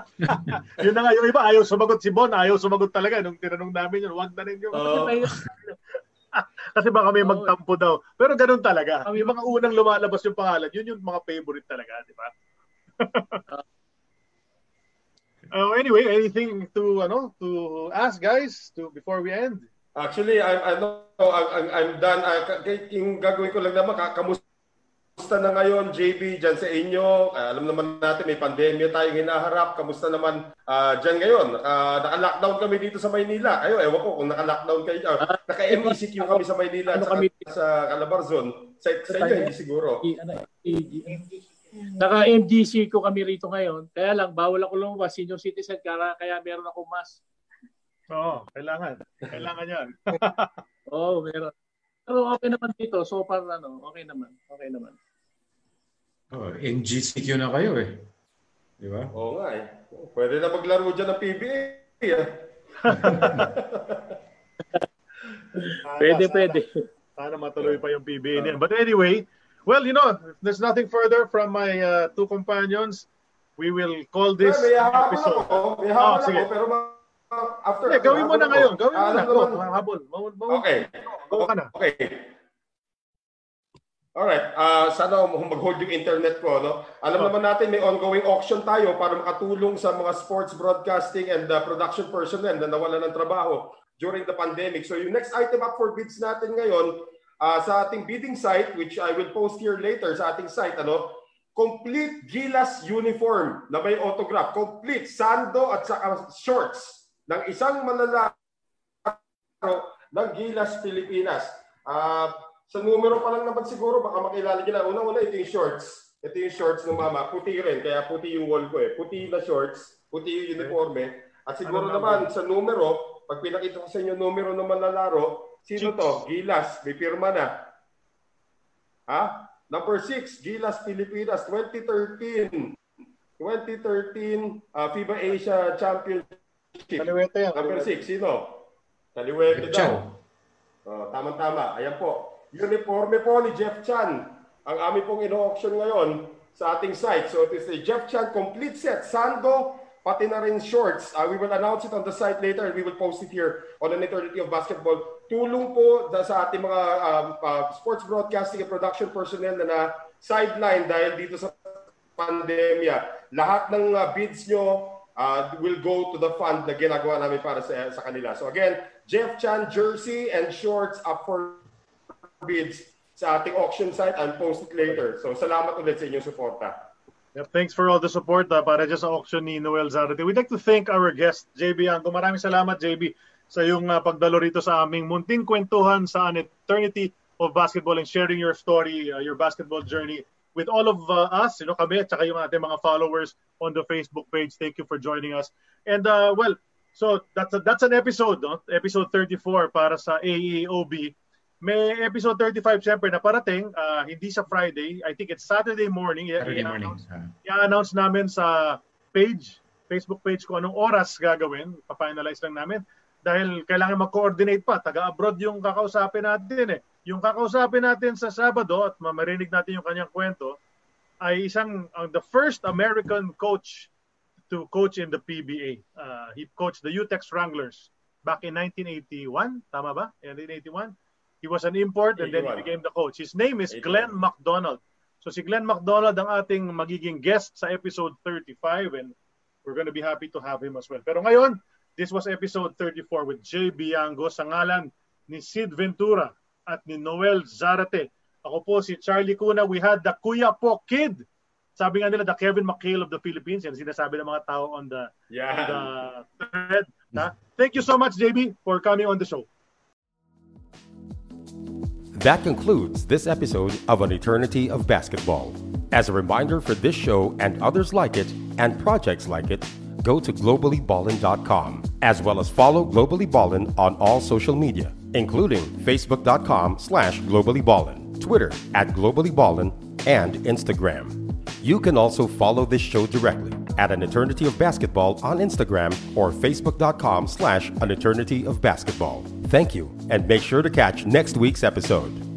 <laughs> yun na nga, yung iba ayaw sumagot si Bon, ayaw sumagot talaga. Nung tinanong namin yun, wag na rin yung... Uh, <laughs> <laughs> <laughs> Kasi baka may magtampo daw. Pero ganun talaga. Yung mga unang lumalabas yung pangalan, yun yung mga favorite talaga, di ba? uh, <laughs> anyway, anything to ano to ask guys to before we end? Actually, I'm ano I'm, I'm done. Uh, yung gagawin ko lang naman kamusta Kamusta na ngayon, JB, dyan sa inyo? Uh, alam naman natin may pandemya tayong hinaharap. Kamusta naman uh, dyan ngayon? Uh, naka-lockdown kami dito sa Maynila. Ayo, ewan ko kung naka-lockdown kayo. Uh, naka-MECQ kami sa Maynila at kami sa Calabarzon. Sa, sa inyo, hindi siguro. Naka-MGC ko kami rito ngayon. Kaya lang, bawal ako lumabas. Senior citizen, kaya, kaya meron ako mask. Oo, kailangan. Kailangan yan. <laughs> Oo, oh, meron. Pero okay naman dito. So far, ano, okay naman. Okay naman. Oh, NGCQ na kayo eh. Di ba? Oo nga eh. Pwede na maglaro dyan ng PBA. Eh. <laughs> pwede, sana, pwede. Sana matuloy pa yung PBA niyan. But anyway, well, you know, there's nothing further from my uh, two companions. We will call this may episode. Ako. May oh, sige. Ako, pero after, yeah, gawin mo na ngayon. Gawin mo na. Go, habol. Okay. Go ka na. Okay. Alright, uh, sana mag-hold yung internet ko. No? Alam oh. naman natin may ongoing auction tayo para makatulong sa mga sports broadcasting and uh, production personnel na nawala ng trabaho during the pandemic. So yung next item up for bids natin ngayon uh, sa ating bidding site, which I will post here later sa ating site, ano, complete Gilas uniform na may autograph. Complete sando at saka shorts ng isang manlalaro ng Gilas Pilipinas. Uh, sa numero pa lang naman siguro, baka makilala nila. Una-una, ito yung shorts. Ito yung shorts ng mama. Puti rin. Kaya puti yung wall ko eh. Puti na shorts. Puti yung uniforme. At siguro Ano naman sa numero, pag pinakita ko sa inyo numero ng manlalaro, sino to? Gilas. May pirma na. Ha? Number 6, Gilas Pilipinas, 2013. 2013 uh, FIBA Asia Championship. Kaliwete yan. Number kaliwete. 6, sino? Chan. daw. Oh, tama-tama. Ayan po. Uniforme po ni Jeff Chan. Ang aming pong ino-auction ngayon sa ating site. So it is a Jeff Chan complete set. Sando, pati na rin shorts. Uh, we will announce it on the site later and we will post it here on an eternity of basketball. Tulong po sa ating mga um, uh, sports broadcasting and production personnel na na sideline dahil dito sa pandemya. Lahat ng uh, bids nyo uh, will go to the fund na ginagawa namin para sa, sa kanila. So again, Jeff Chan jersey and shorts up for bids sa ating auction site. I'll post it later. So salamat ulit sa inyong suporta. Yep, thanks for all the support uh, para dyan sa auction ni Noel Zarate. We'd like to thank our guest, JB Ango. Maraming salamat, JB, sa iyong uh, pagdalo rito sa aming munting kwentuhan sa an eternity of basketball and sharing your story, uh, your basketball journey with all of uh, us, you know, kami at saka yung ating mga followers on the Facebook page. Thank you for joining us. And uh, well, so that's a, that's an episode, no? episode 34 para sa AEOB. May episode 35 siyempre na parating, uh, hindi sa Friday. I think it's Saturday morning. Saturday morning. i-announce- Ah. i-announce namin sa page, Facebook page ko anong oras gagawin. Pa-finalize lang namin. Dahil kailangan mag-coordinate pa. Taga-abroad yung kakausapin natin eh. Yung kakausapin natin sa Sabado at mamarinig natin yung kanyang kwento ay isang ang the first American coach to coach in the PBA. Uh, he coached the UTEX Wranglers back in 1981. Tama ba? 1981. He was an import and then he 81. became the coach. His name is 81. Glenn McDonald. So si Glenn McDonald ang ating magiging guest sa episode 35 and we're going to be happy to have him as well. Pero ngayon, this was episode 34 with Jay Biango sa ngalan ni Sid Ventura at ni Noel Zarate. Ako po si Charlie Cuna. We had the Kuya Po Kid. Sabi nga nila, the Kevin McHale of the Philippines. Yan sinasabi ng mga tao on the, on Yeah. the thread. Na? Thank you so much, JB, for coming on the show. That concludes this episode of An Eternity of Basketball. As a reminder for this show and others like it and projects like it, go to globallyballin.com as well as follow Globally Ballin on all social media, including facebook.com slash globallyballin, Twitter at globallyballin, and Instagram. You can also follow this show directly at An Eternity of Basketball on Instagram or facebook.com slash An Eternity of Basketball. Thank you, and make sure to catch next week's episode.